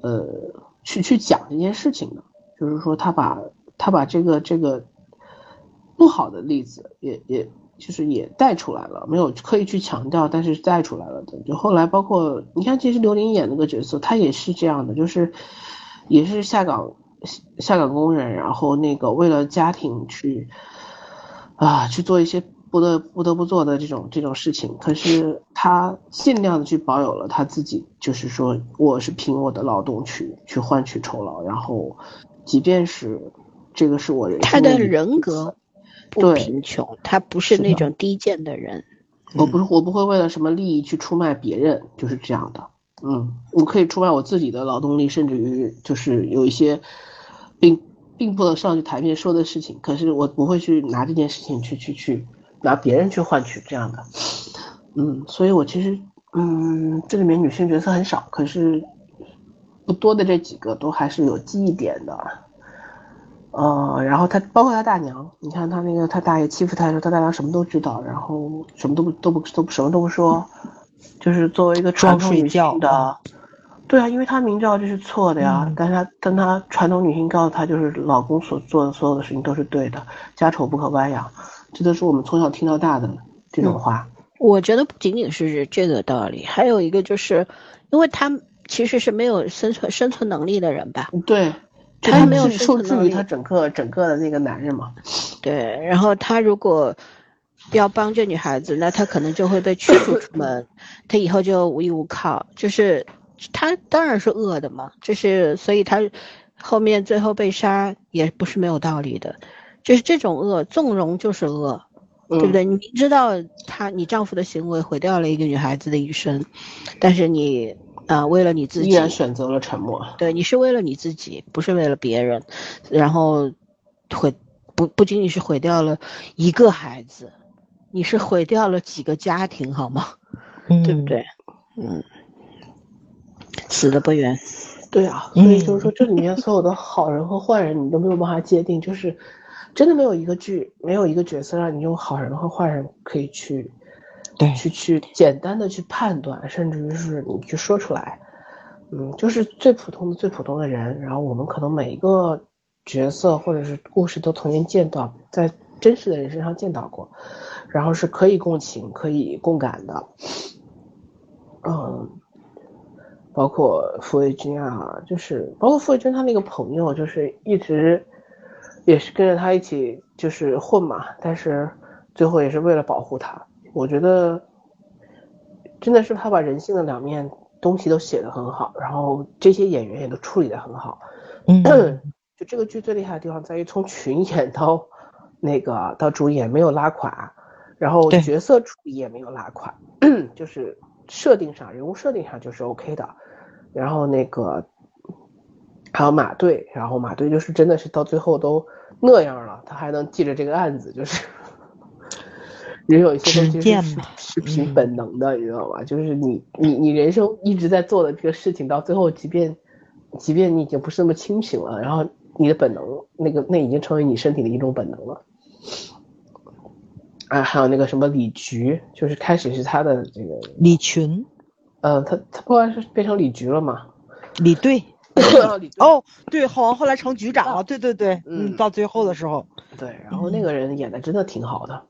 呃，去去讲这件事情的，就是说他把他把这个这个。不好的例子也也就是也带出来了，没有刻意去强调，但是带出来了的。就后来包括你看，其实刘琳演那个角色，她也是这样的，就是也是下岗下岗工人，然后那个为了家庭去啊去做一些不得不得不做的这种这种事情，可是他尽量的去保有了他自己，就是说我是凭我的劳动去去换取酬劳，然后即便是这个是我人他的人格。不贫穷，他不是那种低贱的人。我不是，我不会为了什么利益去出卖别人，就是这样的。嗯，我可以出卖我自己的劳动力，甚至于就是有一些并并不能上去台面说的事情，可是我不会去拿这件事情去去去拿别人去换取这样的。嗯，所以我其实嗯，这里面女性角色很少，可是不多的这几个都还是有记忆点的。呃，然后他包括他大娘，你看他那个他大爷欺负他的时候，他大娘什么都知道，然后什么都不都不都不什么都不说，就是作为一个传统女性的，对啊，因为他明知道这是错的呀，但是他但他传统女性告诉他，就是老公所做的所有的事情都是对的，家丑不可外扬，这都是我们从小听到大的这种话。我觉得不仅仅是这个道理，还有一个就是，因为他其实是没有生存生存能力的人吧？对。他没有受制于他整个整个的那个男人嘛？对，然后他如果要帮这女孩子，那他可能就会被驱逐出门，他以后就无依无靠。就是他当然是恶的嘛，就是所以他后面最后被杀也不是没有道理的，就是这种恶纵容就是恶，对不对？你明知道他你丈夫的行为毁掉了一个女孩子的一生，但是你啊为了你自己依然选择了沉默，对，你是为了你自己，不是为了别人，然后毁不不仅仅是毁掉了一个孩子，你是毁掉了几个家庭，好吗？对不对？嗯，死的不冤。对啊，所以就是说，这里面所有的好人和坏人，你都没有办法界定，就是真的没有一个剧，没有一个角色让你用好人和坏人可以去，对，去去简单的去判断，甚至于是你去说出来。嗯，就是最普通的最普通的人，然后我们可能每一个角色或者是故事都曾经见到，在真实的人身上见到过，然后是可以共情、可以共感的。嗯，包括傅卫军啊，就是包括傅卫军他那个朋友，就是一直也是跟着他一起就是混嘛，但是最后也是为了保护他。我觉得真的是他把人性的两面东西都写得很好，然后这些演员也都处理得很好。嗯，就这个剧最厉害的地方在于从群演到 那个到主演没有拉垮，然后角色处理也没有拉垮，就是。设定上，人物设定上就是 OK 的，然后那个还有马队，然后马队就是真的是到最后都那样了，他还能记着这个案子，就是人有一些东西是是凭本能的，你知道吗？就是你你你人生一直在做的这个事情，到最后即便即便你已经不是那么清醒了，然后你的本能那个那已经成为你身体的一种本能了。啊，还有那个什么李菊，就是开始是他的这个李群，嗯，他他后来是变成李菊了嘛？李队，哦，对，好像后来成局长了，对对对，嗯，到最后的时候，对，然后那个人演的真的挺好的，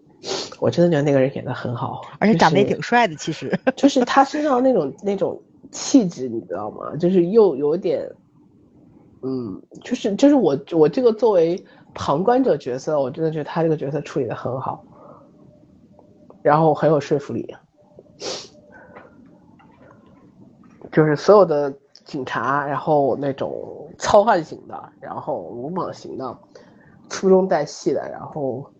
我真的觉得那个人演的很好，而且长得也挺帅的，其实 就是他身上那种那种气质，你知道吗？就是又有点，嗯，就是就是我我这个作为旁观者角色，我真的觉得他这个角色处理的很好。然后很有说服力，就是所有的警察，然后那种糙汉型的，然后鲁莽型的，粗中带细的，然后呃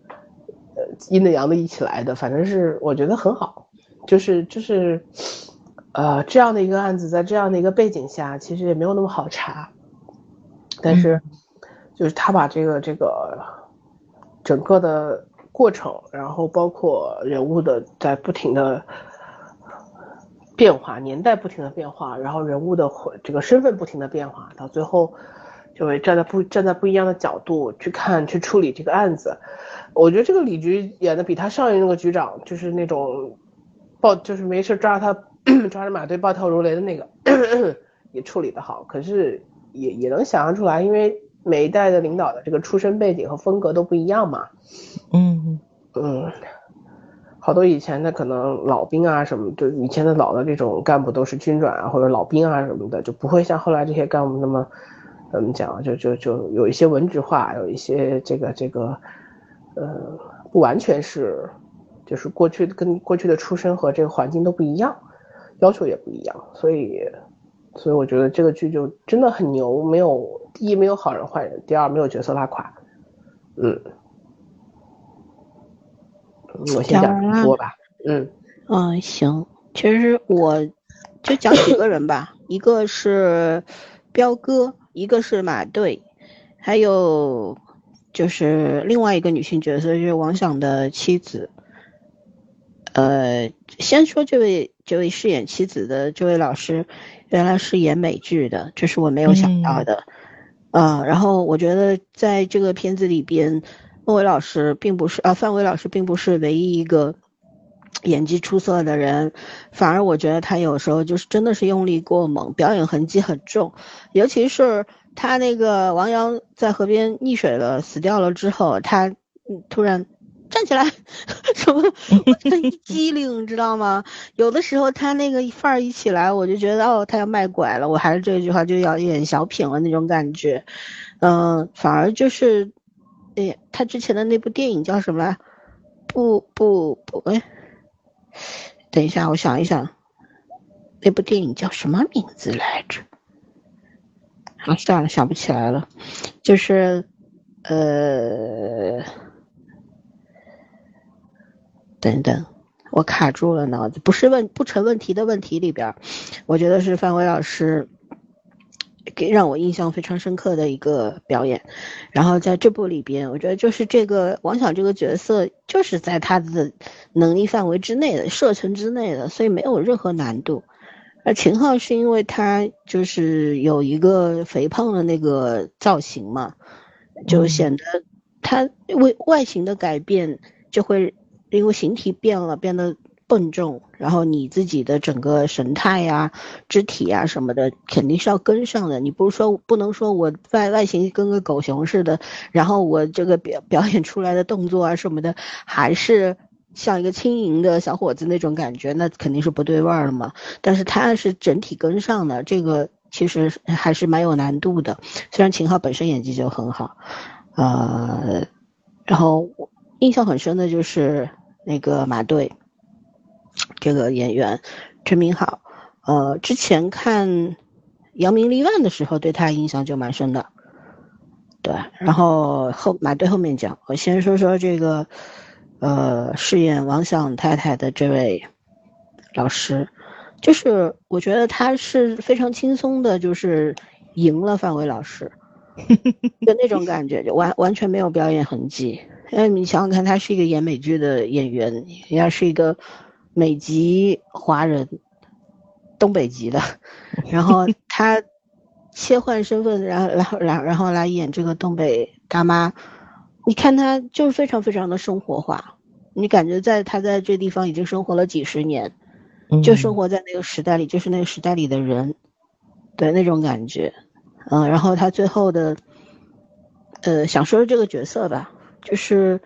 阴的阳的一起来的，反正是我觉得很好。就是就是，呃，这样的一个案子，在这样的一个背景下，其实也没有那么好查，但是就是他把这个这个整个的。过程，然后包括人物的在不停的变化，年代不停的变化，然后人物的这个身份不停的变化，到最后就会站在不站在不一样的角度去看去处理这个案子。我觉得这个李局演的比他上一那个局长就是那种暴就是没事抓他 抓着马队暴跳如雷的那个 也处理的好，可是也也能想象出来，因为。每一代的领导的这个出身背景和风格都不一样嘛，嗯嗯，好多以前的可能老兵啊什么，就以前的老的这种干部都是军转啊或者老兵啊什么的，就不会像后来这些干部那么怎么讲，就就就有一些文职化，有一些这个这个，呃，不完全是，就是过去跟过去的出身和这个环境都不一样，要求也不一样，所以。所以我觉得这个剧就真的很牛，没有第一没有好人坏人，第二没有角色拉垮，嗯，我先讲主播吧，嗯嗯行，其实我就讲几个人吧，一个是彪哥，一个是马队，还有就是另外一个女性角色就是王响的妻子，呃，先说这位这位饰演妻子的这位老师。原来是演美剧的，这是我没有想到的，啊，然后我觉得在这个片子里边，孟伟老师并不是啊，范伟老师并不是唯一一个演技出色的人，反而我觉得他有时候就是真的是用力过猛，表演痕迹很重，尤其是他那个王阳在河边溺水了死掉了之后，他突然。站起来，什么？我一机灵，知道吗？有的时候他那个范儿一起来，我就觉得哦，他要卖拐了。我还是这句话，就要演小品了那种感觉。嗯，反而就是，哎，他之前的那部电影叫什么来？不不不，哎，等一下，我想一想。那部电影叫什么名字来着？啊，算了，想不起来了。就是呃，等等，我卡住了脑子，不是问不成问题的问题里边，我觉得是范伟老师。给让我印象非常深刻的一个表演，然后在这部里边，我觉得就是这个王响这个角色就是在他的能力范围之内的射程之内的，所以没有任何难度。而秦昊是因为他就是有一个肥胖的那个造型嘛，就显得他为外形的改变就会因为形体变了，变得。笨重，然后你自己的整个神态呀、肢体呀什么的，肯定是要跟上的。你不是说不能说我外外形跟个狗熊似的，然后我这个表表演出来的动作啊什么的，还是像一个轻盈的小伙子那种感觉，那肯定是不对味儿了嘛。但是他是整体跟上的，这个其实还是蛮有难度的。虽然秦昊本身演技就很好，呃，然后印象很深的就是那个马队。这个演员陈明昊，呃，之前看《扬名立万》的时候，对他印象就蛮深的。对，然后后马队后面讲，我先说说这个，呃，饰演王响太太的这位老师，就是我觉得他是非常轻松的，就是赢了范伟老师，就那种感觉，就完完全没有表演痕迹。因为你想想看，他是一个演美剧的演员，人家是一个。美籍华人，东北籍的，然后他切换身份，然后然后然然后来演这个东北大妈，你看他就是非常非常的生活化，你感觉在他在这地方已经生活了几十年，就生活在那个时代里，就是那个时代里的人，对那种感觉，嗯，然后他最后的，呃，想说的这个角色吧，就是。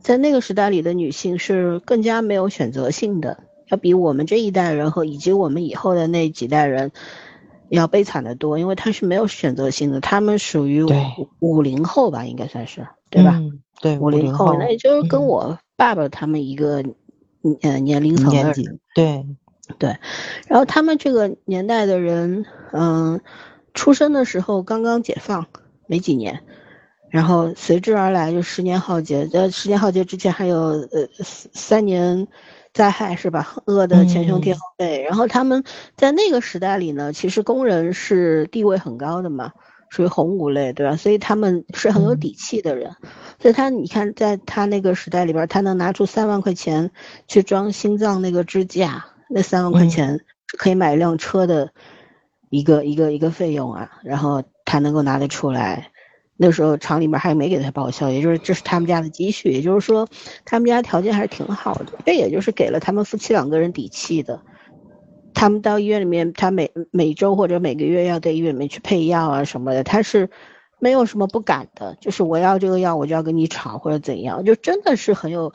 在那个时代里的女性是更加没有选择性的，要比我们这一代人和以及我们以后的那几代人要悲惨的多，因为她是没有选择性的，他们属于五零后吧，应该算是对吧？对，五零后，那也就是跟我爸爸他们一个呃年龄层的人，对对。然后他们这个年代的人，嗯，出生的时候刚刚解放没几年。然后随之而来就十年浩劫，呃十年浩劫之前还有呃三年灾害是吧？饿的前胸贴后背。然后他们在那个时代里呢，其实工人是地位很高的嘛，属于红五类，对吧？所以他们是很有底气的人。所以他你看，在他那个时代里边，他能拿出三万块钱去装心脏那个支架，那三万块钱是可以买一辆车的一个一个一个费用啊。然后他能够拿得出来。那时候厂里面还没给他报销，也就是这是他们家的积蓄，也就是说他们家条件还是挺好的，这也就是给了他们夫妻两个人底气的。他们到医院里面，他每每周或者每个月要在医院里面去配药啊什么的，他是没有什么不敢的，就是我要这个药我就要跟你吵或者怎样，就真的是很有，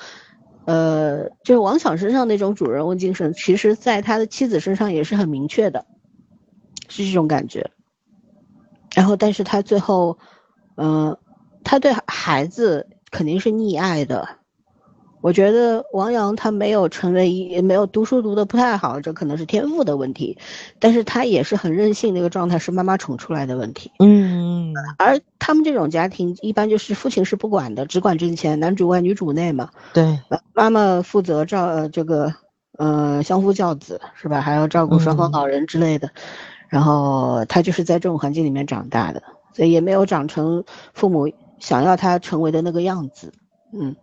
呃，就是王想身上那种主人翁精神，其实在他的妻子身上也是很明确的，是这种感觉。然后，但是他最后。嗯，他对孩子肯定是溺爱的。我觉得王阳他没有成为一没有读书读的不太好，这可能是天赋的问题，但是他也是很任性那个状态，是妈妈宠出来的问题。嗯，而他们这种家庭一般就是父亲是不管的，只管挣钱，男主外女主内嘛。对，妈妈负责照这个呃相夫教子是吧？还要照顾双方老人之类的。然后他就是在这种环境里面长大的。所以也没有长成父母想要他成为的那个样子，嗯，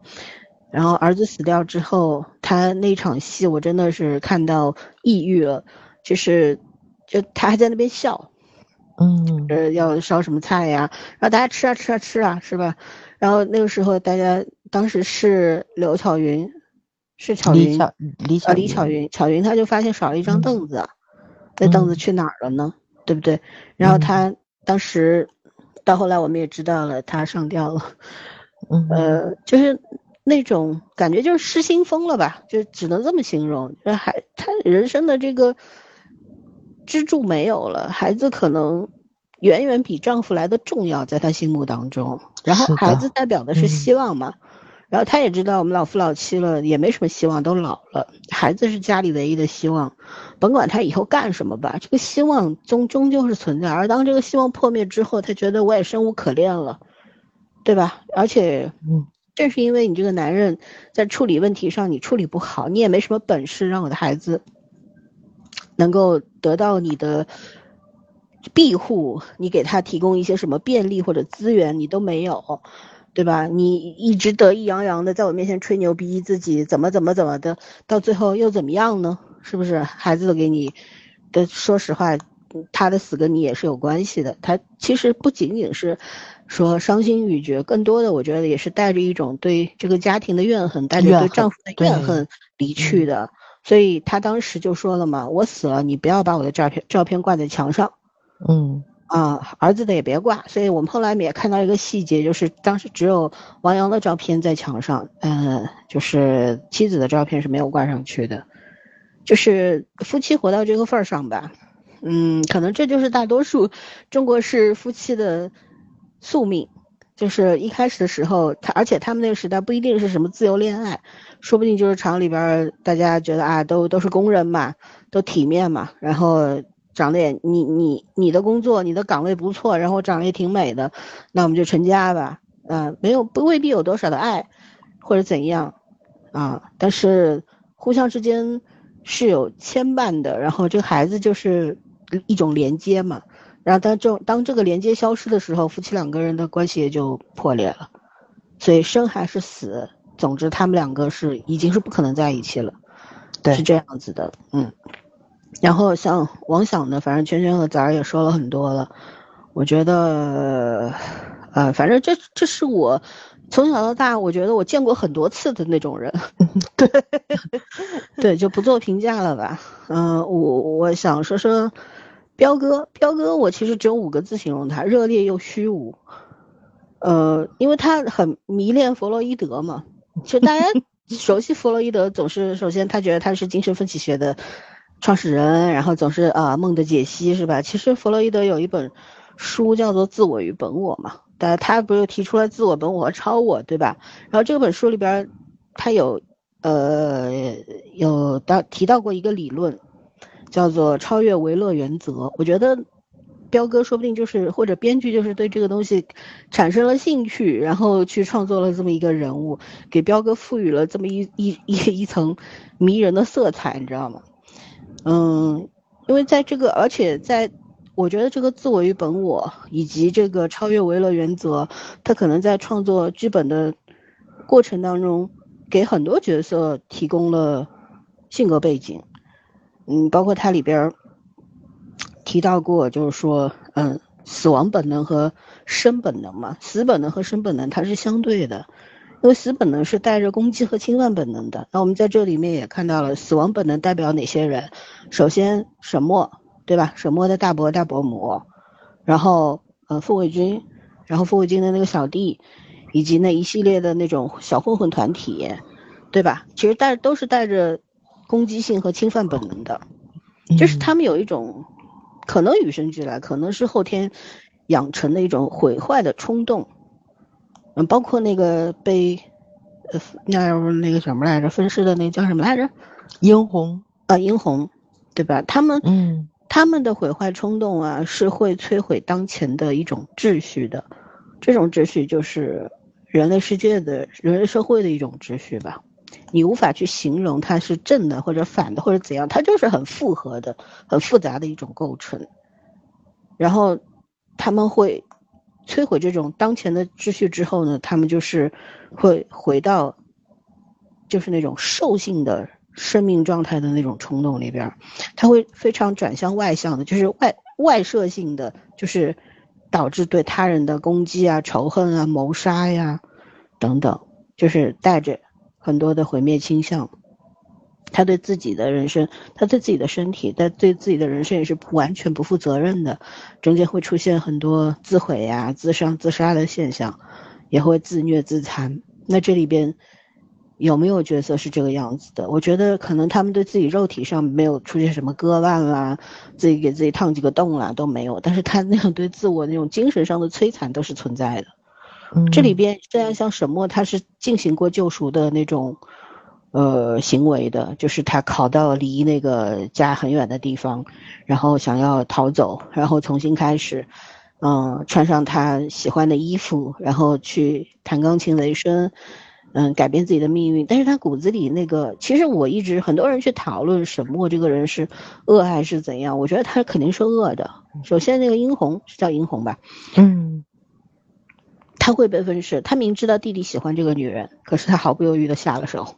然后儿子死掉之后，他那场戏我真的是看到抑郁了，就是，就他还在那边笑，嗯，呃，要烧什么菜呀，然后大家吃啊吃啊吃啊，是吧？然后那个时候大家当时是刘巧云，是巧云，李巧李巧云，巧云他就发现少了一张凳子，那凳子去哪儿了呢？对不对？然后他当时。到后来我们也知道了，他上吊了，呃，就是那种感觉，就是失心疯了吧，就只能这么形容。还他人生的这个支柱没有了，孩子可能远远比丈夫来的重要，在他心目当中。然后孩子代表的是希望嘛，然后他也知道我们老夫老妻了，也没什么希望，都老了，孩子是家里唯一的希望，甭管他以后干什么吧，这个希望终终究是存在。而当这个希望破灭之后，他觉得我也生无可恋了，对吧？而且，嗯，正是因为你这个男人在处理问题上你处理不好，你也没什么本事让我的孩子能够得到你的。庇护你给他提供一些什么便利或者资源，你都没有，对吧？你一直得意洋洋的在我面前吹牛逼，自己怎么怎么怎么的，到最后又怎么样呢？是不是？孩子都给你的，说实话，他的死跟你也是有关系的。他其实不仅仅是说伤心欲绝，更多的我觉得也是带着一种对这个家庭的怨恨，带着对丈夫的怨恨离去的。所以他当时就说了嘛：“我死了，你不要把我的照片照片挂在墙上。”嗯啊，儿子的也别挂，所以我们后来也看到一个细节，就是当时只有王阳的照片在墙上，嗯，就是妻子的照片是没有挂上去的，就是夫妻活到这个份儿上吧，嗯，可能这就是大多数中国式夫妻的宿命，就是一开始的时候，他而且他们那个时代不一定是什么自由恋爱，说不定就是厂里边大家觉得啊，都都是工人嘛，都体面嘛，然后。长得也你你你的工作你的岗位不错，然后长得也挺美的，那我们就成家吧。嗯，没有不未必有多少的爱，或者怎样，啊，但是互相之间是有牵绊的。然后这个孩子就是一种连接嘛。然后当这当这个连接消失的时候，夫妻两个人的关系也就破裂了。所以生还是死，总之他们两个是已经是不可能在一起了。对，是这样子的，嗯。然后像王想的，反正圈圈和崽儿也说了很多了。我觉得，呃，反正这这是我从小到大，我觉得我见过很多次的那种人。对，对，就不做评价了吧。嗯，我我想说说彪哥，彪哥，我其实只有五个字形容他：热烈又虚无。呃，因为他很迷恋弗洛伊德嘛。其实大家 熟悉弗洛伊德，总是首先他觉得他是精神分析学的。创始人，然后总是啊梦的解析是吧？其实弗洛伊德有一本书叫做《自我与本我》嘛，但他不是提出了自我、本我和超我，对吧？然后这本书里边，他有呃有到提到过一个理论，叫做超越维勒原则。我觉得彪哥说不定就是或者编剧就是对这个东西产生了兴趣，然后去创作了这么一个人物，给彪哥赋予了这么一一一一层迷人的色彩，你知道吗？嗯，因为在这个，而且在，我觉得这个自我与本我以及这个超越维勒原则，他可能在创作剧本的过程当中，给很多角色提供了性格背景。嗯，包括它里边提到过，就是说，嗯，死亡本能和生本能嘛，死本能和生本能它是相对的。因为死本能是带着攻击和侵犯本能的，那我们在这里面也看到了死亡本能代表哪些人？首先沈墨，对吧？沈墨的大伯、大伯母，然后呃傅卫军，然后傅卫军的那个小弟，以及那一系列的那种小混混团体，对吧？其实带都是带着攻击性和侵犯本能的，就是他们有一种可能与生俱来，可能是后天养成的一种毁坏的冲动。嗯，包括那个被，呃，那那个什么来着，分尸的那叫什么来着？殷红啊，殷红，对吧？他们，嗯，他们的毁坏冲动啊，是会摧毁当前的一种秩序的，这种秩序就是人类世界的人类社会的一种秩序吧。你无法去形容它是正的或者反的或者怎样，它就是很复合的、很复杂的一种构成。然后他们会。摧毁这种当前的秩序之后呢，他们就是会回到，就是那种兽性的生命状态的那种冲动里边，他会非常转向外向的，就是外外射性的，就是导致对他人的攻击啊、仇恨啊、谋杀呀等等，就是带着很多的毁灭倾向。他对自己的人生，他对自己的身体，但对自己的人生也是完全不负责任的，中间会出现很多自毁呀、自伤、自杀的现象，也会自虐自残。那这里边有没有角色是这个样子的？我觉得可能他们对自己肉体上没有出现什么割腕啦，自己给自己烫几个洞啦都没有，但是他那样对自我那种精神上的摧残都是存在的。这里边虽然像沈墨他是进行过救赎的那种，呃行为的，就是他考到离那个家很远的地方，然后想要逃走，然后重新开始，嗯，穿上他喜欢的衣服，然后去弹钢琴雷声。嗯，改变自己的命运，但是他骨子里那个，其实我一直很多人去讨论沈墨这个人是恶还是怎样，我觉得他肯定是恶的。首先，那个殷红是叫殷红吧？嗯，他会被分尸，他明知道弟弟喜欢这个女人，可是他毫不犹豫的下了手，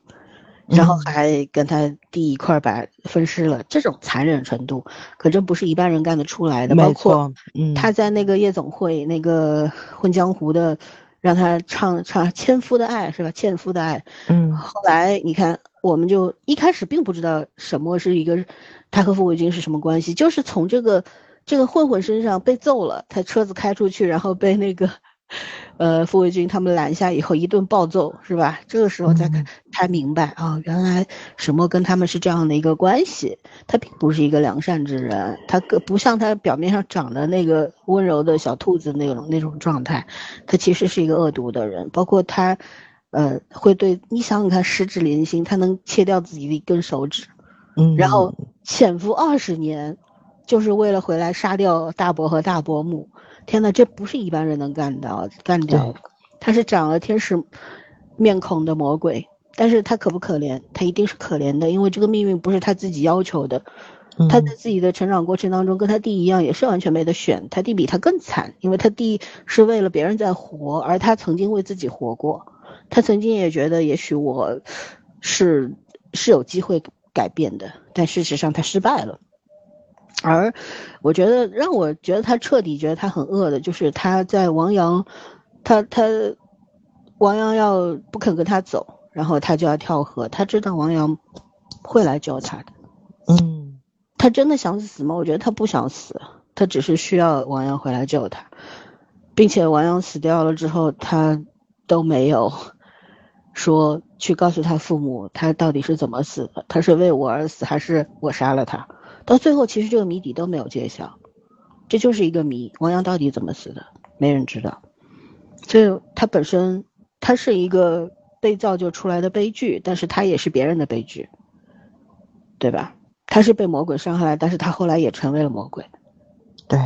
然后还跟他弟一块把分尸了。这种残忍程度，可真不是一般人干得出来的。包括他在那个夜总会那个混江湖的。让他唱唱《纤夫的爱》是吧？纤夫的爱，嗯。后来你看，我们就一开始并不知道沈墨是一个，他和傅卫军是什么关系，就是从这个这个混混身上被揍了，他车子开出去，然后被那个。呃，傅卫军他们拦下以后一顿暴揍，是吧？这个时候才才明白啊，原来沈墨跟他们是这样的一个关系。他并不是一个良善之人，他不像他表面上长的那个温柔的小兔子那种那种状态，他其实是一个恶毒的人。包括他，呃，会对你想想看，十指连心，他能切掉自己的一根手指，嗯，然后潜伏二十年，就是为了回来杀掉大伯和大伯母。天呐，这不是一般人能干到干掉，他是长了天使面孔的魔鬼，但是他可不可怜？他一定是可怜的，因为这个命运不是他自己要求的。他在自己的成长过程当中，跟他弟一样，也是完全没得选。他弟比他更惨，因为他弟是为了别人在活，而他曾经为自己活过。他曾经也觉得，也许我是是有机会改变的，但事实上他失败了。而我觉得让我觉得他彻底觉得他很恶的，就是他在王阳，他他王阳要不肯跟他走，然后他就要跳河。他知道王阳会来救他的，嗯，他真的想死吗？我觉得他不想死，他只是需要王阳回来救他，并且王阳死掉了之后，他都没有说去告诉他父母他到底是怎么死的，他是为我而死，还是我杀了他？到最后，其实这个谜底都没有揭晓，这就是一个谜。王阳到底怎么死的？没人知道。所以他本身，他是一个被造就出来的悲剧，但是他也是别人的悲剧，对吧？他是被魔鬼伤害，但是他后来也成为了魔鬼。对，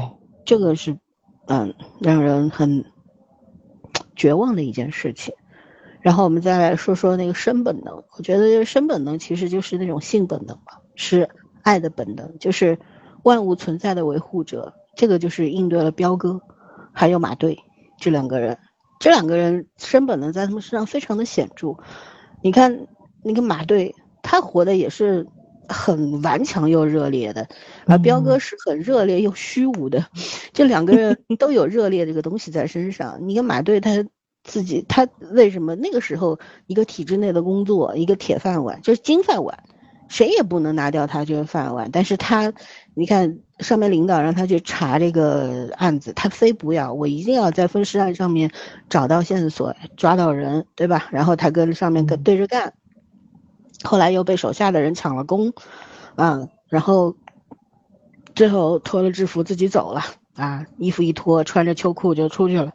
这个是，嗯，让人很绝望的一件事情。然后我们再来说说那个生本能，我觉得生本能其实就是那种性本能吧，是。爱的本能就是万物存在的维护者，这个就是应对了彪哥，还有马队这两个人，这两个人生本能在他们身上非常的显著。你看那个马队，他活的也是很顽强又热烈的，而彪哥是很热烈又虚无的，这两个人 都有热烈这个东西在身上。你看马队他自己，他为什么那个时候一个体制内的工作，一个铁饭碗就是金饭碗。谁也不能拿掉他这个饭碗，但是他，你看上面领导让他去查这个案子，他非不要，我一定要在分尸案上面找到线索，抓到人，对吧？然后他跟上面跟对着干，后来又被手下的人抢了功，啊，然后最后脱了制服自己走了，啊，衣服一脱，穿着秋裤就出去了，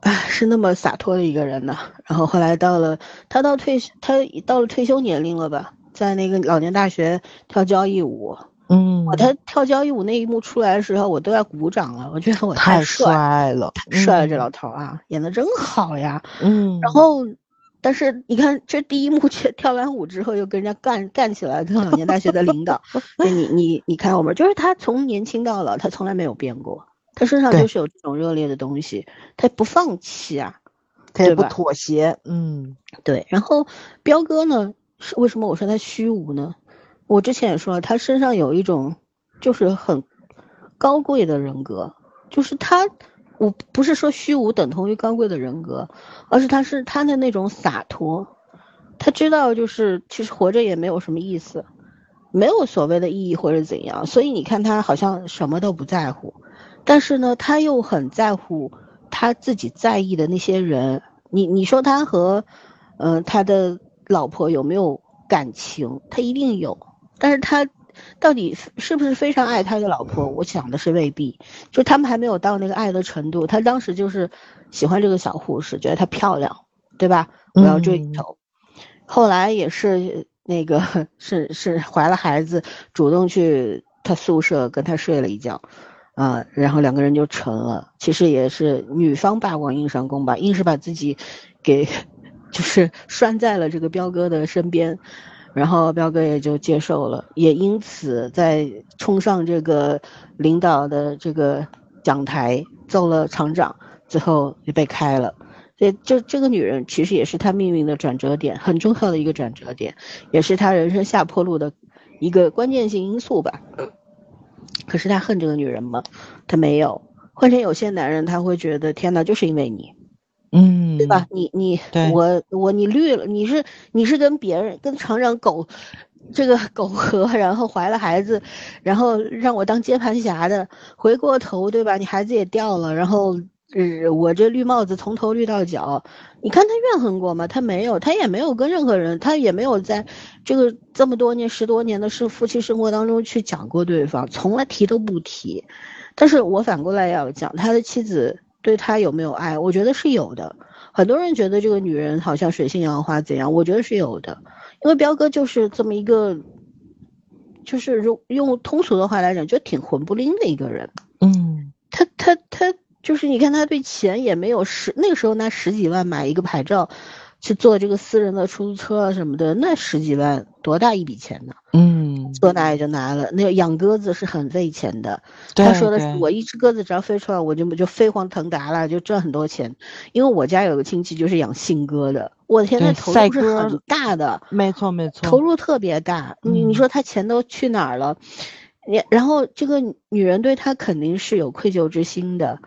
哎，是那么洒脱的一个人呢。然后后来到了他到退他到了退休年龄了吧？在那个老年大学跳交谊舞，嗯，我他跳交谊舞那一幕出来的时候，我都要鼓掌了。我觉得我太帅了，太帅了，这老头啊，演的真好呀。嗯，然后，但是你看这第一幕跳跳完舞之后，又跟人家干干起来，跟老年大学的领导。你你你看我们，就是他从年轻到老，他从来没有变过，他身上就是有这种热烈的东西，他不放弃啊，他也不妥协。嗯，对。然后彪哥呢？是为什么我说他虚无呢？我之前也说了，他身上有一种就是很高贵的人格，就是他，我不是说虚无等同于高贵的人格，而是他是他的那种洒脱，他知道就是其实活着也没有什么意思，没有所谓的意义或者怎样，所以你看他好像什么都不在乎，但是呢，他又很在乎他自己在意的那些人。你你说他和，呃，他的。老婆有没有感情？他一定有，但是他到底是不是非常爱他的老婆？我想的是未必，就他们还没有到那个爱的程度。他当时就是喜欢这个小护士，觉得她漂亮，对吧？我要追求。后来也是那个 是是怀了孩子，主动去他宿舍跟他睡了一觉。啊，然后两个人就成了。其实也是女方霸王硬上弓吧，硬是把自己给就是拴在了这个彪哥的身边，然后彪哥也就接受了，也因此在冲上这个领导的这个讲台揍了厂长，最后也被开了。所以就这个女人其实也是他命运的转折点，很重要的一个转折点，也是他人生下坡路的一个关键性因素吧。可是他恨这个女人吗？他没有。换成有些男人，他会觉得天哪，就是因为你，嗯，对吧？你你我我你绿了，你是你是跟别人跟厂长苟这个苟合，然后怀了孩子，然后让我当接盘侠的，回过头对吧？你孩子也掉了，然后。呃，我这绿帽子从头绿到脚，你看他怨恨过吗？他没有，他也没有跟任何人，他也没有在这个这么多年十多年的是夫妻生活当中去讲过对方，从来提都不提。但是我反过来要讲，他的妻子对他有没有爱？我觉得是有的。很多人觉得这个女人好像水性杨花怎样？我觉得是有的，因为彪哥就是这么一个，就是用用通俗的话来讲，就挺混不吝的一个人。嗯，他他他。就是你看他对钱也没有十那个时候拿十几万买一个牌照，去坐这个私人的出租车什么的，那十几万多大一笔钱呢？嗯，说拿也就拿了。那个养鸽子是很费钱的。他说的是我一只鸽子只要飞出来，我就就飞黄腾达了，就赚很多钱。因为我家有个亲戚就是养信鸽的，我的天，那投入是很大的。没错没错，投入特别大。你你说他钱都去哪儿了？你然后这个女人对他肯定是有愧疚之心的。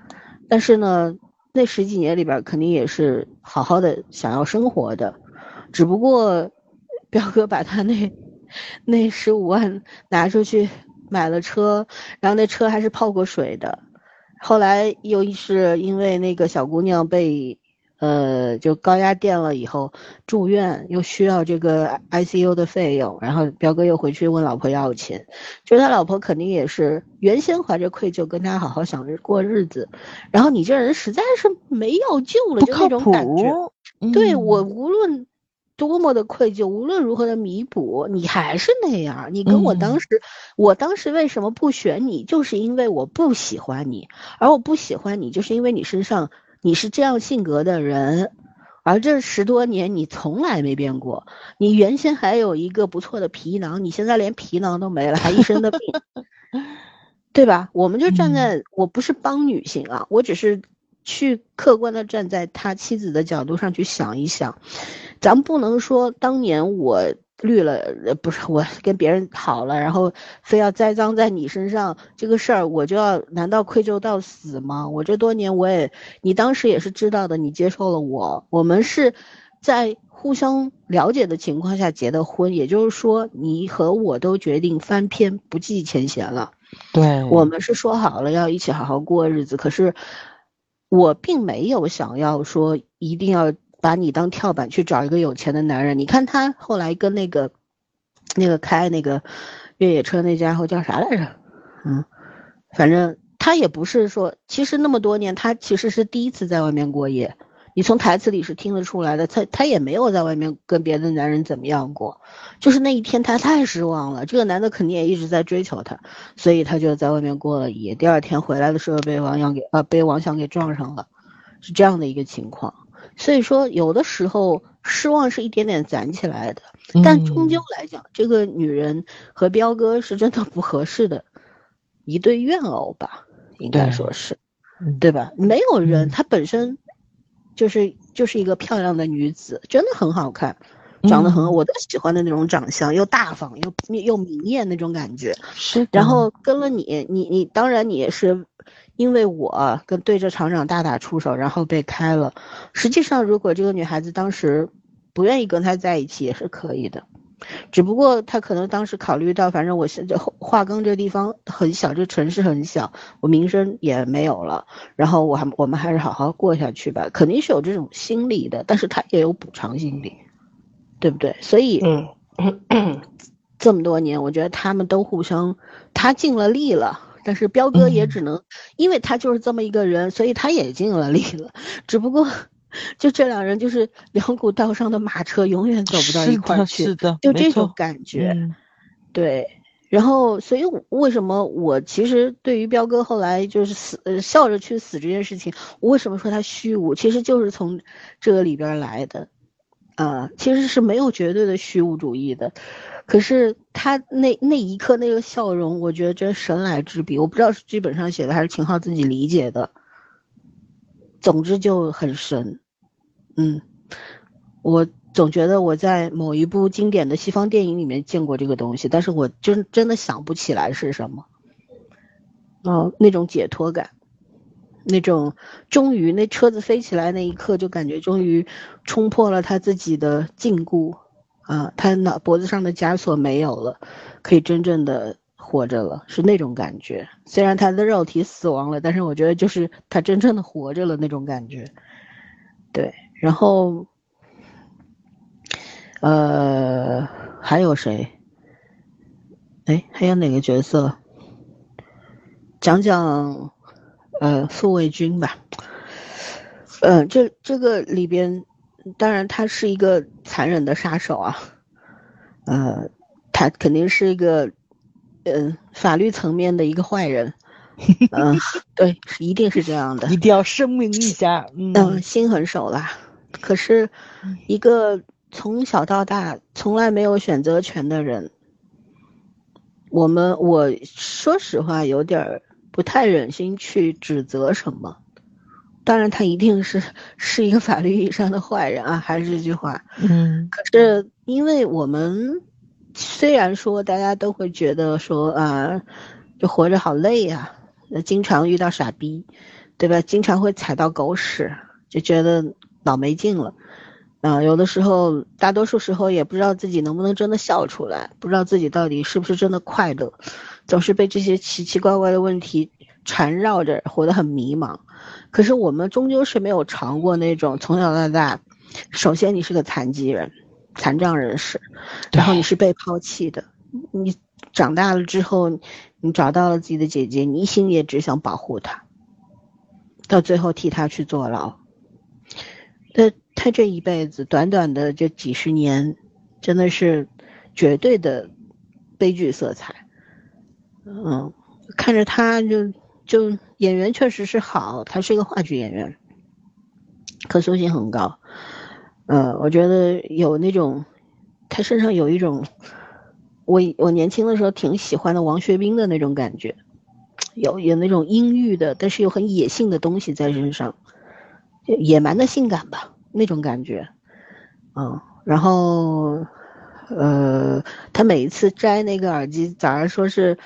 但是呢，那十几年里边肯定也是好好的想要生活的，只不过，表哥把他那那十五万拿出去买了车，然后那车还是泡过水的，后来又是因为那个小姑娘被。呃，就高压电了以后住院，又需要这个 ICU 的费用，然后彪哥又回去问老婆要钱，就是他老婆肯定也是原先怀着愧疚跟他好好想着过日子，然后你这人实在是没药救了，就那种感觉。对我无论多么的愧疚，无论如何的弥补，你还是那样。你跟我当时，我当时为什么不选你，就是因为我不喜欢你，而我不喜欢你，就是因为你身上。你是这样性格的人，而这十多年你从来没变过。你原先还有一个不错的皮囊，你现在连皮囊都没了，还一身的病，对吧？我们就站在，我不是帮女性啊，我只是去客观的站在他妻子的角度上去想一想，咱不能说当年我。绿了，呃，不是我跟别人好了，然后非要栽赃在你身上，这个事儿我就要难道愧疚到死吗？我这多年我也，你当时也是知道的，你接受了我，我们是在互相了解的情况下结的婚，也就是说你和我都决定翻篇不计前嫌了。对，我们是说好了要一起好好过日子，可是我并没有想要说一定要。把你当跳板去找一个有钱的男人，你看他后来跟那个，那个开那个越野车那家伙叫啥来着？嗯，反正他也不是说，其实那么多年他其实是第一次在外面过夜，你从台词里是听得出来的，他他也没有在外面跟别的男人怎么样过，就是那一天他太失望了，这个男的肯定也一直在追求他，所以他就在外面过了夜，第二天回来的时候被王阳给啊被王翔给撞上了，是这样的一个情况。所以说，有的时候失望是一点点攒起来的，但终究来讲，这个女人和彪哥是真的不合适的一对怨偶吧，应该说是，对吧？没有人，她本身就是就是一个漂亮的女子，真的很好看，长得很我都喜欢的那种长相，又大方又又明艳那种感觉。是，然后跟了你，你你当然你也是。因为我跟对着厂长大打出手，然后被开了。实际上，如果这个女孩子当时不愿意跟他在一起，也是可以的。只不过她可能当时考虑到，反正我现在化工这地方很小，这城市很小，我名声也没有了。然后我还我们还是好好过下去吧，肯定是有这种心理的。但是她也有补偿心理，对不对？所以，嗯，这么多年，我觉得他们都互相，他尽了力了，但是彪哥也只能，因为他就是这么一个人，所以他也尽了力了。只不过，就这两人就是两股道上的马车，永远走不到一块去，是的，就这种感觉。对，然后，所以为什么我其实对于彪哥后来就是死，呃，笑着去死这件事情，我为什么说他虚无，其实就是从这个里边来的。啊，其实是没有绝对的虚无主义的，可是他那那一刻那个笑容，我觉得真神来之笔。我不知道是剧本上写的还是秦昊自己理解的，总之就很神。嗯，我总觉得我在某一部经典的西方电影里面见过这个东西，但是我真真的想不起来是什么。哦，那种解脱感。那种终于，那车子飞起来那一刻，就感觉终于冲破了他自己的禁锢啊，他脑脖子上的枷锁没有了，可以真正的活着了，是那种感觉。虽然他的肉体死亡了，但是我觉得就是他真正的活着了那种感觉。对，然后，呃，还有谁？哎，还有哪个角色？讲讲。呃，傅卫军吧，嗯，这这个里边，当然他是一个残忍的杀手啊，呃，他肯定是一个，嗯，法律层面的一个坏人，嗯，对，一定是这样的，一定要声明一下，嗯，心狠手辣，可是，一个从小到大从来没有选择权的人，我们我说实话有点儿。不太忍心去指责什么，当然他一定是 是一个法律意义上的坏人啊，还是这句话，嗯。可是因为我们虽然说大家都会觉得说啊，就活着好累呀，那经常遇到傻逼，对吧？经常会踩到狗屎，就觉得老没劲了，啊，有的时候，大多数时候也不知道自己能不能真的笑出来，不知道自己到底是不是真的快乐。总是被这些奇奇怪怪的问题缠绕着，活得很迷茫。可是我们终究是没有尝过那种从小到大，首先你是个残疾人、残障人士，然后你是被抛弃的。你长大了之后，你找到了自己的姐姐，你一心也只想保护她，到最后替她去坐牢。他他这一辈子，短短的这几十年，真的是绝对的悲剧色彩。嗯，看着他就就演员确实是好，他是一个话剧演员，可塑性很高。呃，我觉得有那种他身上有一种我我年轻的时候挺喜欢的王学兵的那种感觉，有有那种阴郁的，但是又很野性的东西在身上，野蛮的性感吧那种感觉。嗯，然后呃，他每一次摘那个耳机，早上说是。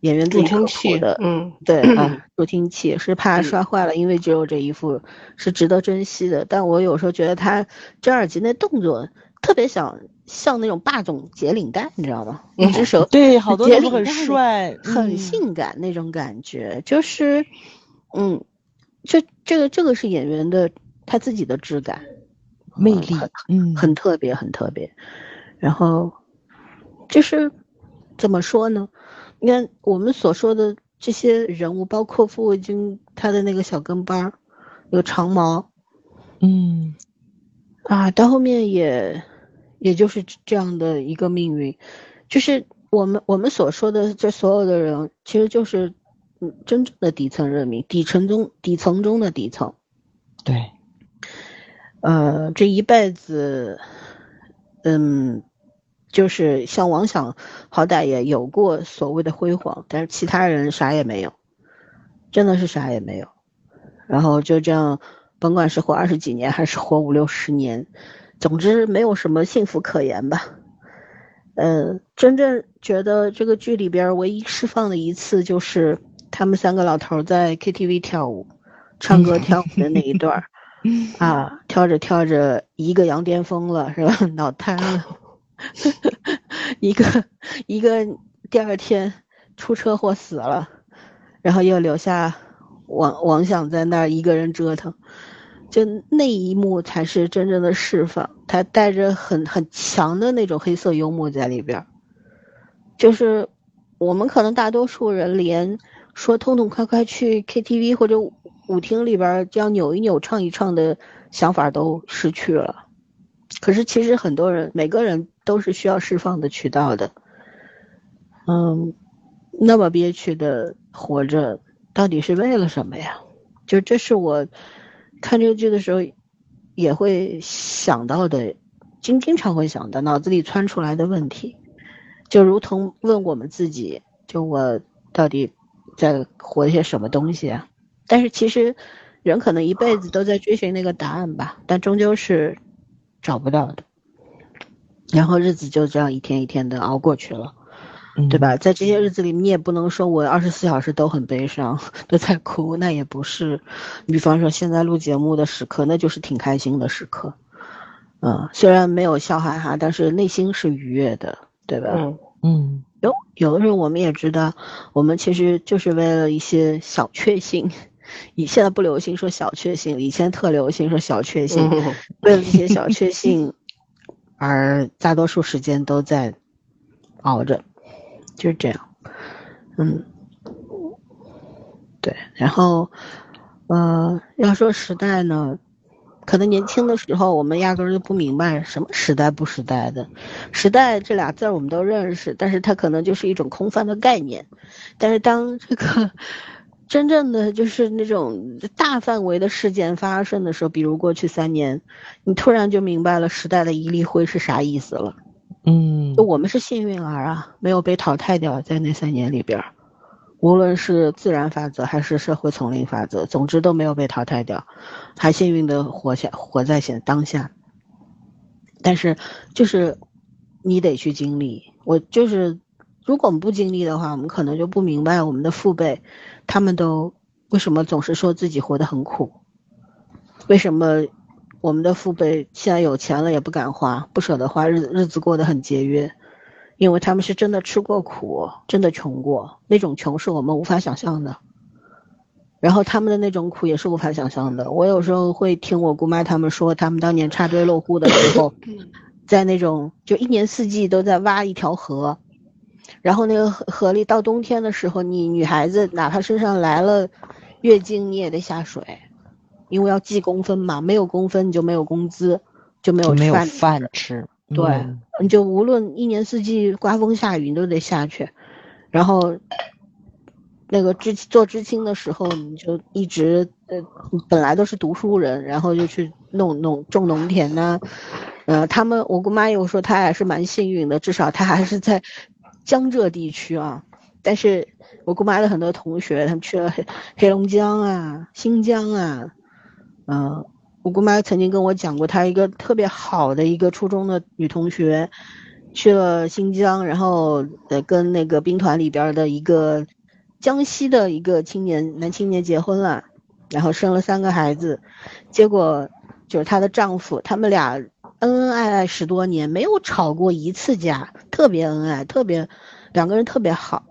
演员助听器的，嗯，对啊，助听器是怕摔坏了，因为只有这一副是值得珍惜的。但我有时候觉得他摘耳机那动作特别想像那种霸总解领带，你知道吗？一只手对，好多都很帅，很性感那种感觉，就是，嗯，这这个这个是演员的他自己的质感魅力，嗯，很特别很特别。然后就是怎么说呢？你看我们所说的这些人物，包括傅卫军他的那个小跟班儿，有长毛，嗯，啊，到后面也也就是这样的一个命运，就是我们我们所说的这所有的人，其实就是嗯真正的底层人民，底层中底层中的底层，对，呃，这一辈子，嗯。就是像王想，好歹也有过所谓的辉煌，但是其他人啥也没有，真的是啥也没有。然后就这样，甭管是活二十几年还是活五六十年，总之没有什么幸福可言吧。嗯，真正觉得这个剧里边唯一释放的一次，就是他们三个老头在 KTV 跳舞、唱歌跳舞的那一段 啊，跳着跳着，一个羊癫疯了，是吧？脑瘫了。一个一个第二天出车祸死了，然后又留下王王想在那儿一个人折腾，就那一幕才是真正的释放。他带着很很强的那种黑色幽默在里边，就是我们可能大多数人连说痛痛快快去 KTV 或者舞厅里边这样扭一扭、唱一唱的想法都失去了。可是其实很多人，每个人都是需要释放的渠道的。嗯，那么憋屈的活着，到底是为了什么呀？就这是我看这个剧的时候也会想到的，经经常会想到，脑子里窜出来的问题，就如同问我们自己：就我到底在活些什么东西啊？但是其实人可能一辈子都在追寻那个答案吧，但终究是。找不到的，然后日子就这样一天一天的熬过去了，对吧？在这些日子里，你也不能说我二十四小时都很悲伤，都在哭，那也不是。你比方说现在录节目的时刻，那就是挺开心的时刻，嗯，虽然没有笑哈哈，但是内心是愉悦的，对吧？嗯嗯。有有的时候我们也知道，我们其实就是为了一些小确幸。以现在不流行说小确幸，以前特流行说小确幸。为了一些小确幸，而大多数时间都在熬着，就是这样。嗯，对。然后，呃，要说时代呢，可能年轻的时候我们压根儿就不明白什么时代不时代的。时代这俩字儿我们都认识，但是它可能就是一种空泛的概念。但是当这个。真正的就是那种大范围的事件发生的时候，比如过去三年，你突然就明白了时代的一粒灰是啥意思了。嗯，就我们是幸运儿啊，没有被淘汰掉在那三年里边，无论是自然法则还是社会丛林法则，总之都没有被淘汰掉，还幸运的活下活在现当下。但是就是你得去经历，我就是。如果我们不经历的话，我们可能就不明白我们的父辈，他们都为什么总是说自己活得很苦？为什么我们的父辈现在有钱了也不敢花，不舍得花，日子日子过得很节约？因为他们是真的吃过苦，真的穷过，那种穷是我们无法想象的。然后他们的那种苦也是无法想象的。我有时候会听我姑妈他们说，他们当年插队落户的时候，在那种就一年四季都在挖一条河。然后那个河河里到冬天的时候，你女孩子哪怕身上来了月经，你也得下水，因为要计工分嘛，没有工分你就没有工资，就没有没有饭吃。对，你就无论一年四季刮风下雨，你都得下去。然后那个知做知青的时候，你就一直呃，本来都是读书人，然后就去弄弄种农田呐。呃，他们我姑妈又说她还是蛮幸运的，至少她还是在。江浙地区啊，但是我姑妈的很多同学，他们去了黑黑龙江啊、新疆啊，嗯，我姑妈曾经跟我讲过，她一个特别好的一个初中的女同学，去了新疆，然后跟那个兵团里边的一个江西的一个青年男青年结婚了，然后生了三个孩子，结果就是她的丈夫，他们俩。恩恩爱爱十多年，没有吵过一次架，特别恩爱，特别两个人特别好。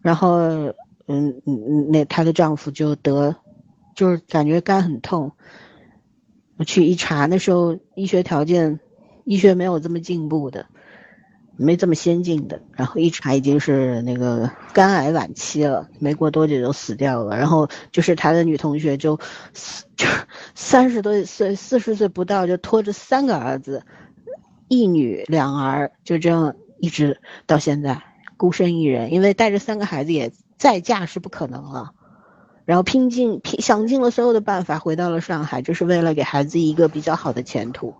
然后，嗯嗯嗯，那她的丈夫就得，就是感觉肝很痛。我去一查，那时候医学条件，医学没有这么进步的。没这么先进的，然后一查已经是那个肝癌晚期了，没过多久就死掉了。然后就是他的女同学就，就三十多岁、四十岁不到就拖着三个儿子，一女两儿，就这样一直到现在孤身一人，因为带着三个孩子也再嫁是不可能了。然后拼尽拼想尽了所有的办法回到了上海，就是为了给孩子一个比较好的前途。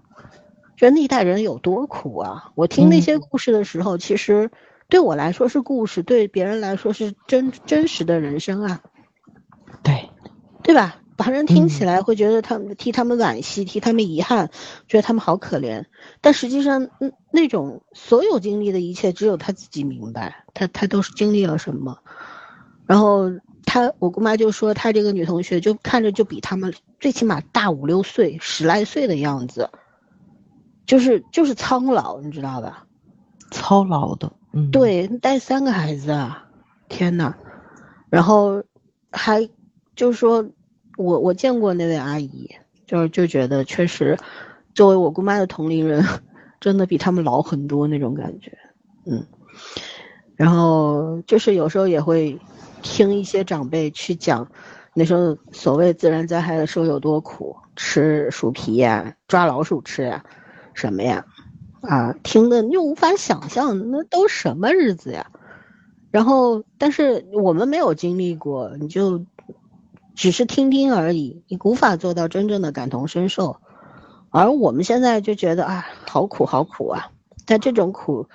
觉得那一代人有多苦啊！我听那些故事的时候，其实对我来说是故事，对别人来说是真真实的人生啊。对，对吧？旁人听起来会觉得他们替他们惋惜，替他们遗憾，觉得他们好可怜。但实际上，嗯，那种所有经历的一切，只有他自己明白，他他都是经历了什么。然后他，我姑妈就说，她这个女同学就看着就比他们最起码大五六岁、十来岁的样子。就是就是苍老，你知道吧？操劳的，嗯，对，带三个孩子啊，天呐，然后还就是说，我我见过那位阿姨，就是就觉得确实，作为我姑妈的同龄人，真的比他们老很多那种感觉，嗯，然后就是有时候也会听一些长辈去讲，那时候所谓自然灾害的时候有多苦，吃鼠皮呀，抓老鼠吃呀，什么呀，啊，听的你无法想象，那都什么日子呀？然后，但是我们没有经历过，你就只是听听而已，你无法做到真正的感同身受。而我们现在就觉得啊，好苦，好苦啊！但这种苦。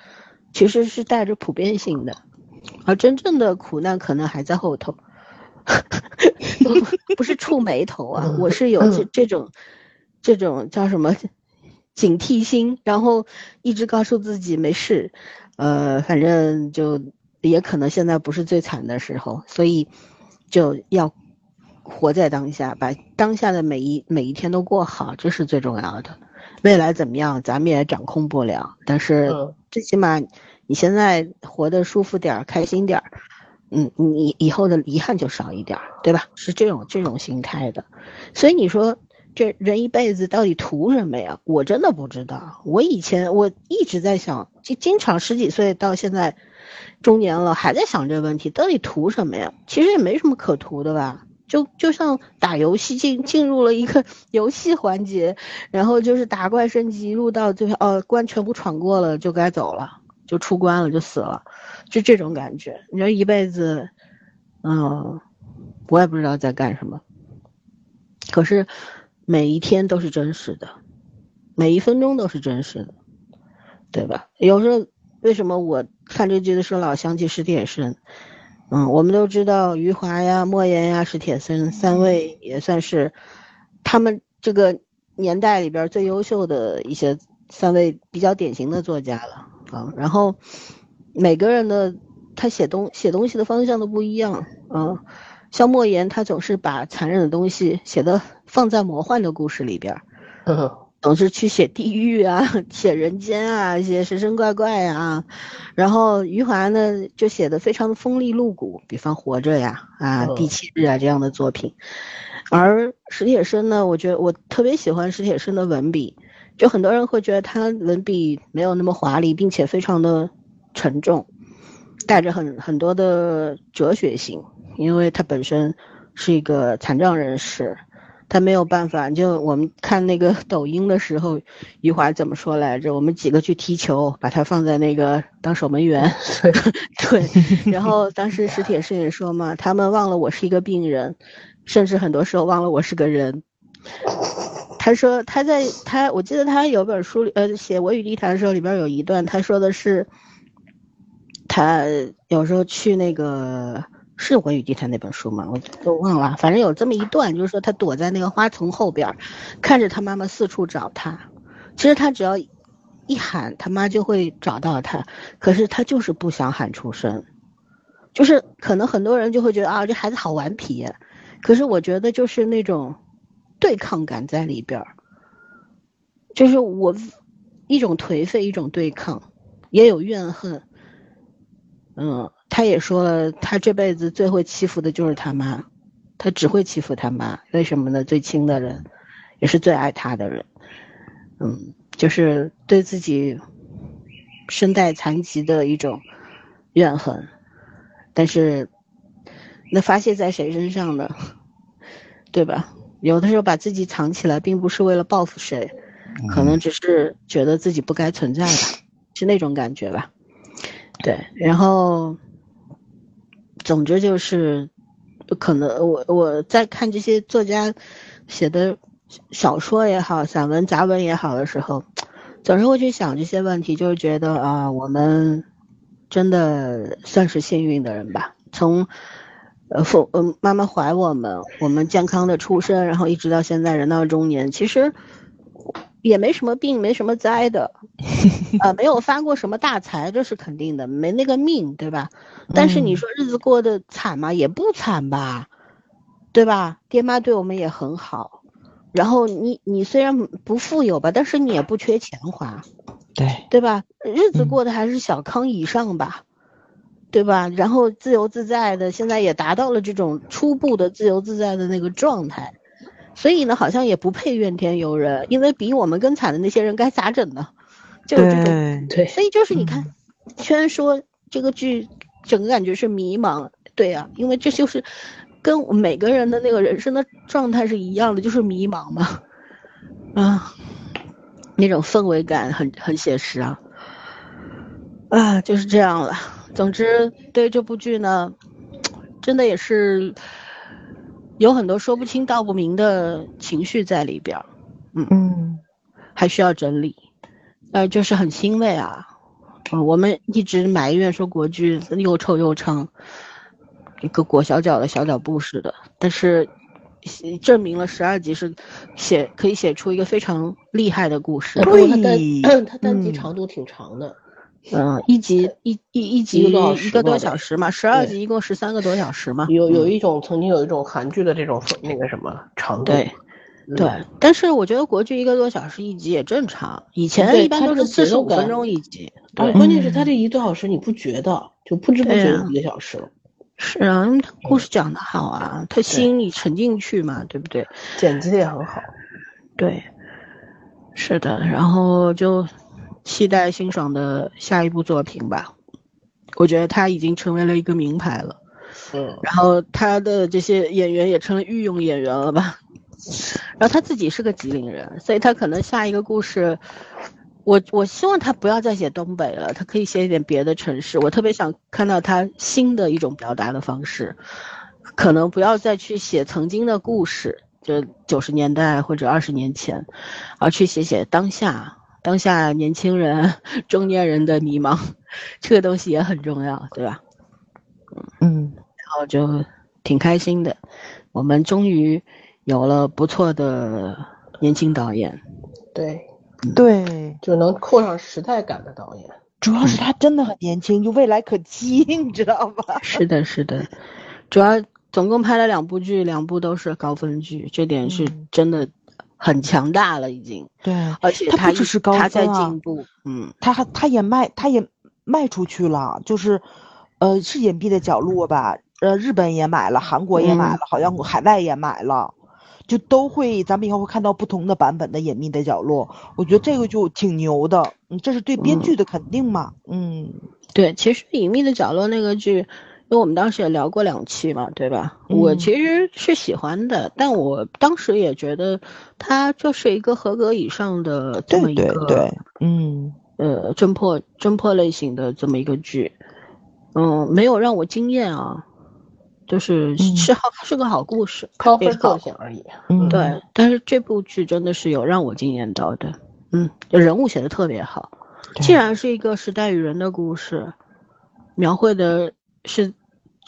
其实是带着普遍性的，而真正的苦难可能还在后头，不是触眉头啊，我是有这这种，这种叫什么警惕心，然后一直告诉自己没事，呃，反正就也可能现在不是最惨的时候，所以就要活在当下，把当下的每一每一天都过好，这是最重要的。未来怎么样，咱们也掌控不了，但是。最起码，你现在活得舒服点儿、开心点儿，嗯，你以后的遗憾就少一点儿，对吧？是这种这种心态的。所以你说这人一辈子到底图什么呀？我真的不知道。我以前我一直在想，就经常十几岁到现在中年了，还在想这个问题，到底图什么呀？其实也没什么可图的吧。就就像打游戏进进入了一个 游戏环节，然后就是打怪升级，入到最后哦关全部闯过了就该走了，就出关了就死了，就这种感觉。你说一辈子，嗯，我也不知道在干什么，可是每一天都是真实的，每一分钟都是真实的，对吧？有时候为什么我看这剧的时候老想起史铁生？嗯，我们都知道余华呀、莫言呀、史铁生三位也算是他们这个年代里边最优秀的一些三位比较典型的作家了啊。然后每个人的他写东写东西的方向都不一样啊。像莫言，他总是把残忍的东西写的放在魔幻的故事里边。总是去写地狱啊，写人间啊，写神神怪怪啊，然后余华呢就写的非常的锋利露骨，比方《活着》呀，啊，《第七日》啊这样的作品。而史铁生呢，我觉得我特别喜欢史铁生的文笔，就很多人会觉得他文笔没有那么华丽，并且非常的沉重，带着很很多的哲学性，因为他本身是一个残障人士。他没有办法，就我们看那个抖音的时候，余华怎么说来着？我们几个去踢球，把他放在那个当守门员。对，然后当时史铁生也说嘛，他们忘了我是一个病人，甚至很多时候忘了我是个人。他说他在他，我记得他有本书里，呃，写《我与地坛》的时候，里边有一段，他说的是，他有时候去那个。是《我与地坛》那本书吗？我都忘了，反正有这么一段，就是说他躲在那个花丛后边，看着他妈妈四处找他。其实他只要一喊，他妈就会找到他。可是他就是不想喊出声，就是可能很多人就会觉得啊，这孩子好顽皮。可是我觉得就是那种对抗感在里边，就是我一种颓废，一种对抗，也有怨恨。嗯。他也说了，他这辈子最会欺负的就是他妈，他只会欺负他妈。为什么呢？最亲的人，也是最爱他的人，嗯，就是对自己身带残疾的一种怨恨。但是，那发泄在谁身上呢？对吧？有的时候把自己藏起来，并不是为了报复谁，可能只是觉得自己不该存在吧，是那种感觉吧。对，然后。总之就是，可能我我在看这些作家写的小说也好，散文杂文也好的时候，总是会去想这些问题，就是觉得啊，我们真的算是幸运的人吧。从呃父嗯妈妈怀我们，我们健康的出生，然后一直到现在人到中年，其实。也没什么病，没什么灾的，啊，没有发过什么大财，这是肯定的，没那个命，对吧？但是你说日子过得惨吗？也不惨吧，对吧？爹妈对我们也很好，然后你你虽然不富有吧，但是你也不缺钱花，对对吧？日子过得还是小康以上吧，对吧？然后自由自在的，现在也达到了这种初步的自由自在的那个状态。所以呢，好像也不配怨天尤人，因为比我们更惨的那些人该咋整呢？就是这种对，所以就是你看，虽然说这个剧整个感觉是迷茫，对啊、因为这就是跟每个人的那个人生的状态是一样的，就是迷茫嘛，啊，那种氛围感很很写实啊，啊，就是这样了。总之，对这部剧呢，真的也是有很多说不清道不明的情绪在里边儿，嗯。还需要整理，呃，就是很欣慰啊。嗯，我们一直埋怨说国剧又臭又长，一个裹小脚的小脚布似的，但是呃证明了十二集是写可以写出一个非常厉害的故事。对。它单集嗯。长度挺长的，嗯，一集一一一集一个多小时嘛，十二集一共十三个多小时嘛。有有一种曾经有一种韩剧的这种那个什么长度，对嗯对，但是我觉得国剧一个多小时一集也正常，以前一般都是四十五分钟一集。对，关键是它这一个多小时你不觉得，就不知不觉对啊一个小时了，是啊，故事讲得好啊，他吸引你沉进去嘛，对不对？剪辑的也很好。对，是的，然后就期待辛爽的下一部作品吧。我觉得他已经成为了一个名牌了，嗯，然后他的这些演员也成了御用演员了吧。然后他自己是个吉林人，所以他可能下一个故事，我我希望他不要再写东北了，他可以写一点别的城市。我特别想看到他新的一种表达的方式，可能不要再去写曾经的故事，就九十年代或者二十年前，而去写写当下，当下年轻人、中年人的迷茫，这个东西也很重要，对吧？嗯然后就挺开心的，我们终于有了不错的年轻导演。对，对，就能扣上时代感的导演。主要是他真的很年轻，就未来可期，你知道吧？是的，是的，主要总共拍了两部剧，两部都是高分剧，这点是嗯真的很强大了，已经。对，而且他不只是高他在分啊进步，嗯，他还他也卖他也卖出去了，就是，呃，是隐蔽的角落吧？呃，日本也买了，韩国也买嗯了，好像海外也买了，就都会，咱们以后会看到不同的版本的隐秘的角落。我觉得这个就挺牛的，嗯，这是对编嗯剧的肯定嘛，嗯对，其实《隐秘的角落》那个剧，因为我们当时也聊过两期嘛，对吧？我嗯其实是喜欢的，但我当时也觉得它就是一个合格以上的这么一个对对，嗯呃侦破侦破类型的这么一个剧，嗯，没有让我惊艳啊，就是嗯是好是个好故事，高分作品而已。嗯，对，但是这部剧真的是有让我惊艳到的，嗯，人物写的特别好。对既然是一个时代与人的故事，描绘的是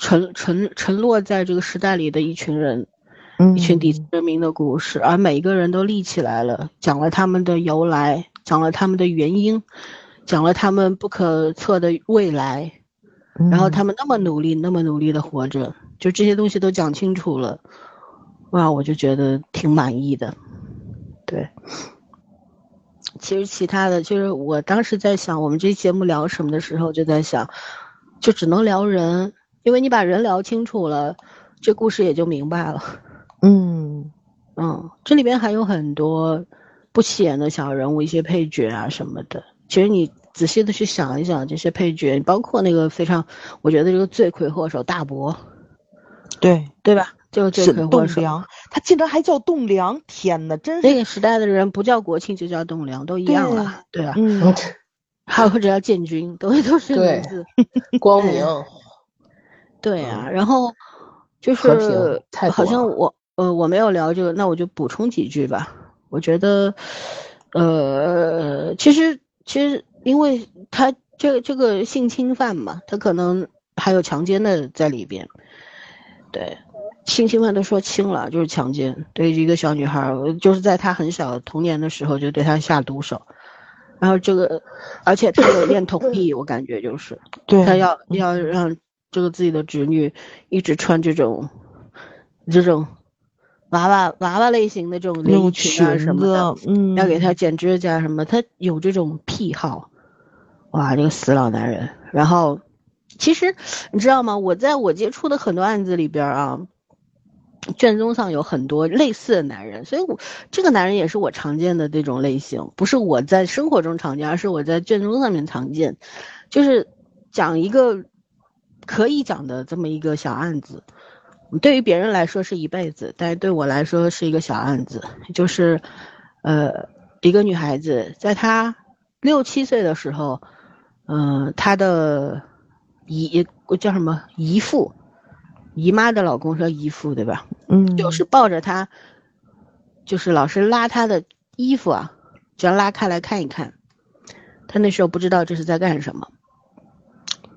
沉沉沉落在这个时代里的一群人，嗯一群底层人民的故事，而每一个人都立起来了，讲了他们的由来，讲了他们的原因，讲了他们不可测的未来，然后嗯他们那么努力，那么努力的活着，就这些东西都讲清楚了，哇，我就觉得挺满意的。对，其实其他的就是我当时在想，我们这节目聊什么的时候，就在想，就只能聊人，因为你把人聊清楚了，这故事也就明白了。嗯嗯，这里边还有很多不起眼的小人物，一些配角啊什么的。其实你仔细的去想一想，这些配角，包括那个非常，我觉得这个罪魁祸首大伯，对，对吧？就是罪是魁祸首。栋梁，他竟然还叫栋梁，天呐，真是，那个时代的人不叫国庆就叫栋梁，都一样了，对吧？嗯 还有这叫建军，都都是名字。光明，对啊，然后就是太好像我呃我没有聊这个，那我就补充几句吧。我觉得，呃，其实其实因为他这这个性侵犯嘛，他可能还有强奸的在里边，对。性侵犯都说轻了，就是强奸。对于一个小女孩儿，就是在她很小童年的时候就对她下毒手，然后这个，而且她有恋童癖，我感觉就是，对，他要要让这个自己的侄女一直穿这种这种娃娃娃娃类型的这种连衣裙啊什么的，嗯，要给她剪指甲什么，他有这种癖好。哇，这个死老男人。然后，其实你知道吗？我在我接触的很多案子里边啊，卷宗上有很多类似的男人，所以我这个男人也是我常见的这种类型，不是我在生活中常见，而是我在卷宗上面常见。就是讲一个可以讲的这么一个小案子，对于别人来说是一辈子，但是对我来说是一个小案子，就是呃一个女孩子在她六七岁的时候，嗯，她的姨叫什么姨父，姨妈的老公叫姨父对吧？嗯，就是抱着她，就是老是拉她的衣服啊，只要拉开来看一看。她那时候不知道这是在干什么。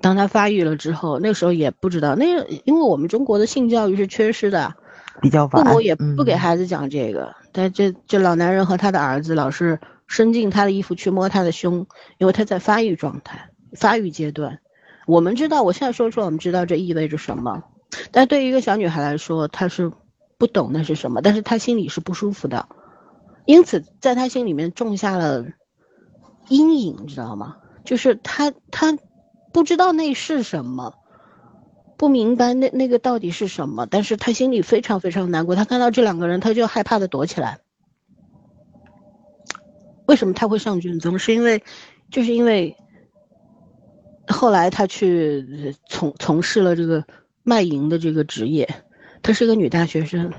当他发育了之后，那时候也不知道，那因为我们中国的性教育是缺失的，比较父母也不给孩子讲这个。但这这老男人和他的儿子老是伸进他的衣服去摸他的胸，因为他在发育状态、发育阶段。我们知道，我现在说出来，我们知道这意味着什么。但对于一个小女孩来说，她是不懂那是什么，但是她心里是不舒服的，因此在她心里面种下了。阴影，你知道吗？就是他，他不知道那是什么，不明白那那个到底是什么，但是他心里非常非常难过。他看到这两个人，他就害怕的躲起来。为什么他会上卷宗？是因为，就是因为后来他去从从事了这个卖淫的这个职业。她是一个女大学生，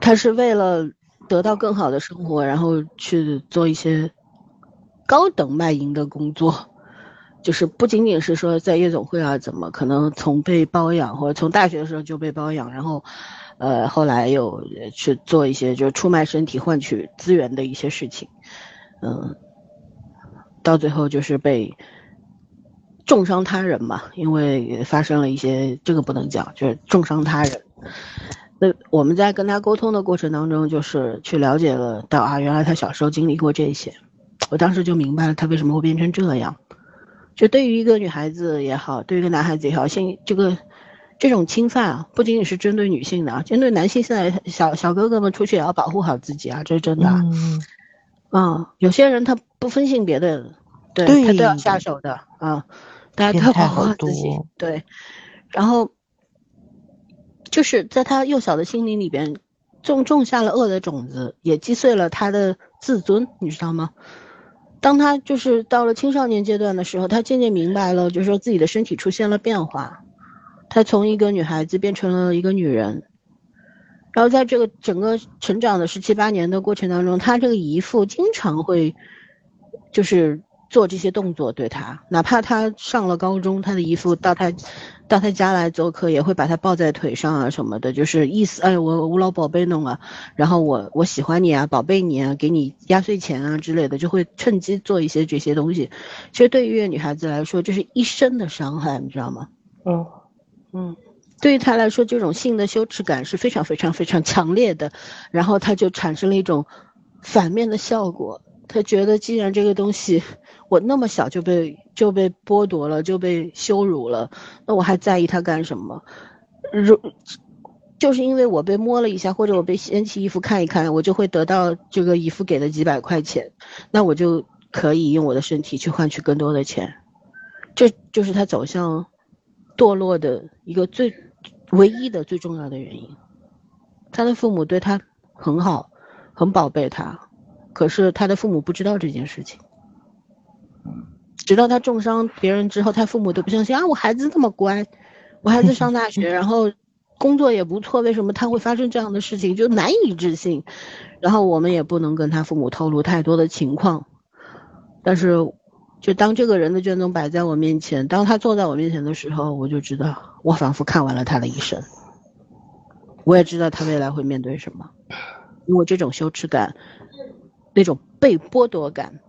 她是为了得到更好的生活，然后去做一些。高等卖淫的工作，就是不仅仅是说在夜总会啊，怎么可能从被包养或者从大学的时候就被包养，然后，呃，后来又去做一些就是出卖身体换取资源的一些事情，嗯，到最后就是被重伤他人嘛，因为发生了一些这个不能讲，就是重伤他人。那我们在跟他沟通的过程当中，就是去了解了到啊，原来他小时候经历过这些。我当时就明白了他为什么会变成这样。就对于一个女孩子也好，对于一个男孩子也好，现这个这种侵犯啊，不仅仅是针对女性的啊，针对男性，现在小小哥哥们出去也要保护好自己啊，这是真的。嗯。啊，有些人他不分性别的，对他都要下手的啊，大家都要保护好自己。对。然后，就是在他幼小的心灵里边种种下了恶的种子，也击碎了他的自尊，你知道吗？当他就是到了青少年阶段的时候，他渐渐明白了，就是说自己的身体出现了变化，他从一个女孩子变成了一个女人，然后在这个整个成长的十七八年的过程当中，他这个姨父经常会，就是做这些动作对他，哪怕他上了高中，他的姨父到他。到他家来做客，也会把他抱在腿上啊什么的，就是意思，哎，我我老宝贝弄啊，然后我我喜欢你啊，宝贝你啊，给你压岁钱啊之类的，就会趁机做一些这些东西。其实对于一个女孩子来说，这是一生的伤害，你知道吗？嗯嗯，对于他来说，这种性的羞耻感是非常非常非常强烈的，然后他就产生了一种反面的效果。他觉得，既然这个东西我那么小就被就被剥夺了，就被羞辱了，那我还在意他干什么？如就是因为我被摸了一下，或者我被掀起衣服看一看，我就会得到这个姨父给的几百块钱，那我就可以用我的身体去换取更多的钱。这就是他走向堕落的一个最唯一的最重要的原因。他的父母对他很好，很宝贝他。可是他的父母不知道这件事情，直到他重伤别人之后，他父母都不相信啊！我孩子这么乖，我孩子上大学，然后工作也不错，为什么他会发生这样的事情？就难以置信。然后我们也不能跟他父母透露太多的情况，但是，就当这个人的卷宗摆在我面前，当他坐在我面前的时候，我就知道，我仿佛看完了他的一生。我也知道他未来会面对什么，因为这种羞耻感。那种被剥夺感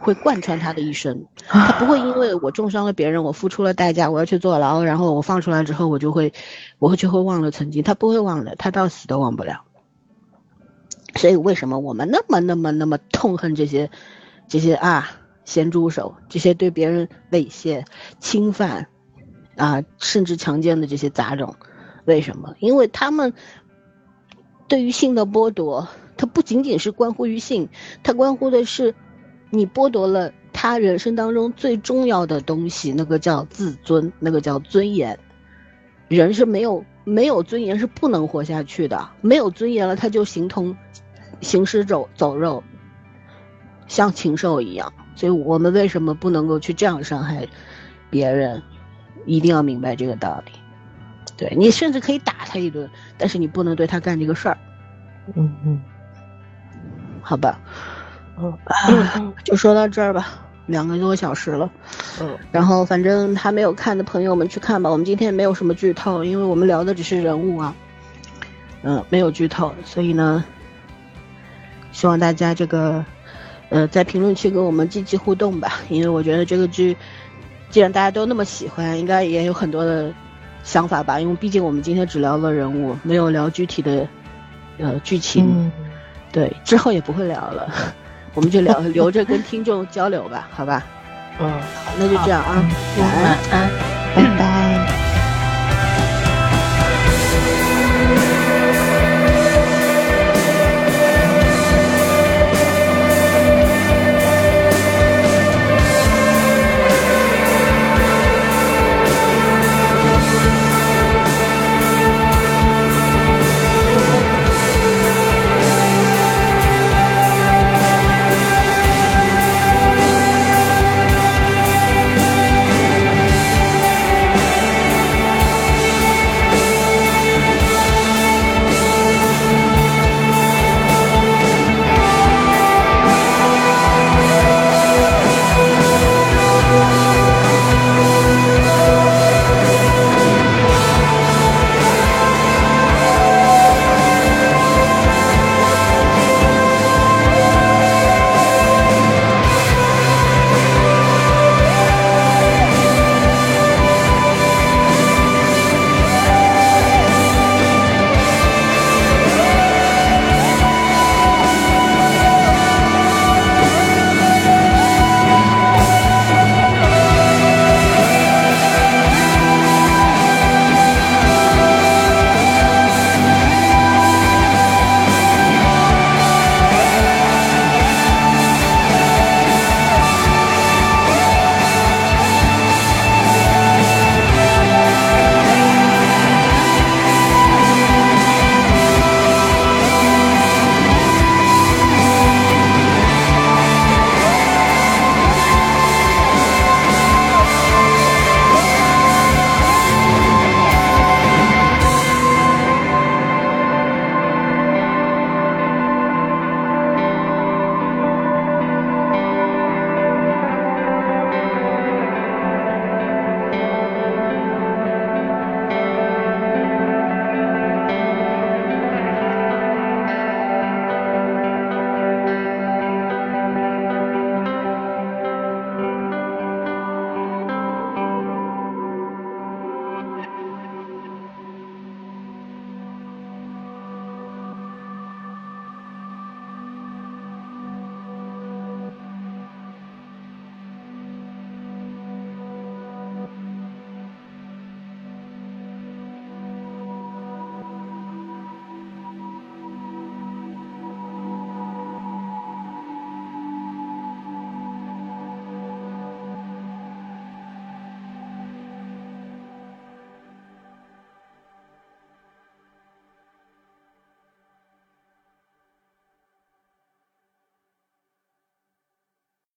会贯穿他的一生，他不会因为我重伤了别人，我付出了代价，我要去坐牢，然后我放出来之后，我就会，我会就会忘了曾经，他不会忘的，他到死都忘不了。所以为什么我们那么那么那么痛恨这些，这些啊咸猪手，这些对别人猥亵、侵犯，啊甚至强奸的这些杂种？为什么？因为他们对于性的剥夺。它不仅仅是关乎于性，它关乎的是，你剥夺了他人生当中最重要的东西，那个叫自尊，那个叫尊严。人是没有没有尊严是不能活下去的，没有尊严了，他就形同行尸走走肉，像禽兽一样。所以我们为什么不能够去这样伤害别人？一定要明白这个道理。对你甚至可以打他一顿，但是你不能对他干这个事儿。嗯嗯，好吧，嗯就说到这儿吧，两个多小时了。嗯然后反正还没有看的朋友们去看吧。我们今天没有什么剧透，因为我们聊的只是人物啊，嗯，没有剧透，所以呢，希望大家这个呃在评论区跟我们积极互动吧，因为我觉得这个剧既然大家都那么喜欢，应该也有很多的想法吧。因为毕竟我们今天只聊了人物，没有聊具体的呃剧情，嗯对，之后也不会聊了，我们就聊 留着跟听众交流吧，好吧？嗯，那就这样啊，晚安。晚安。拜拜。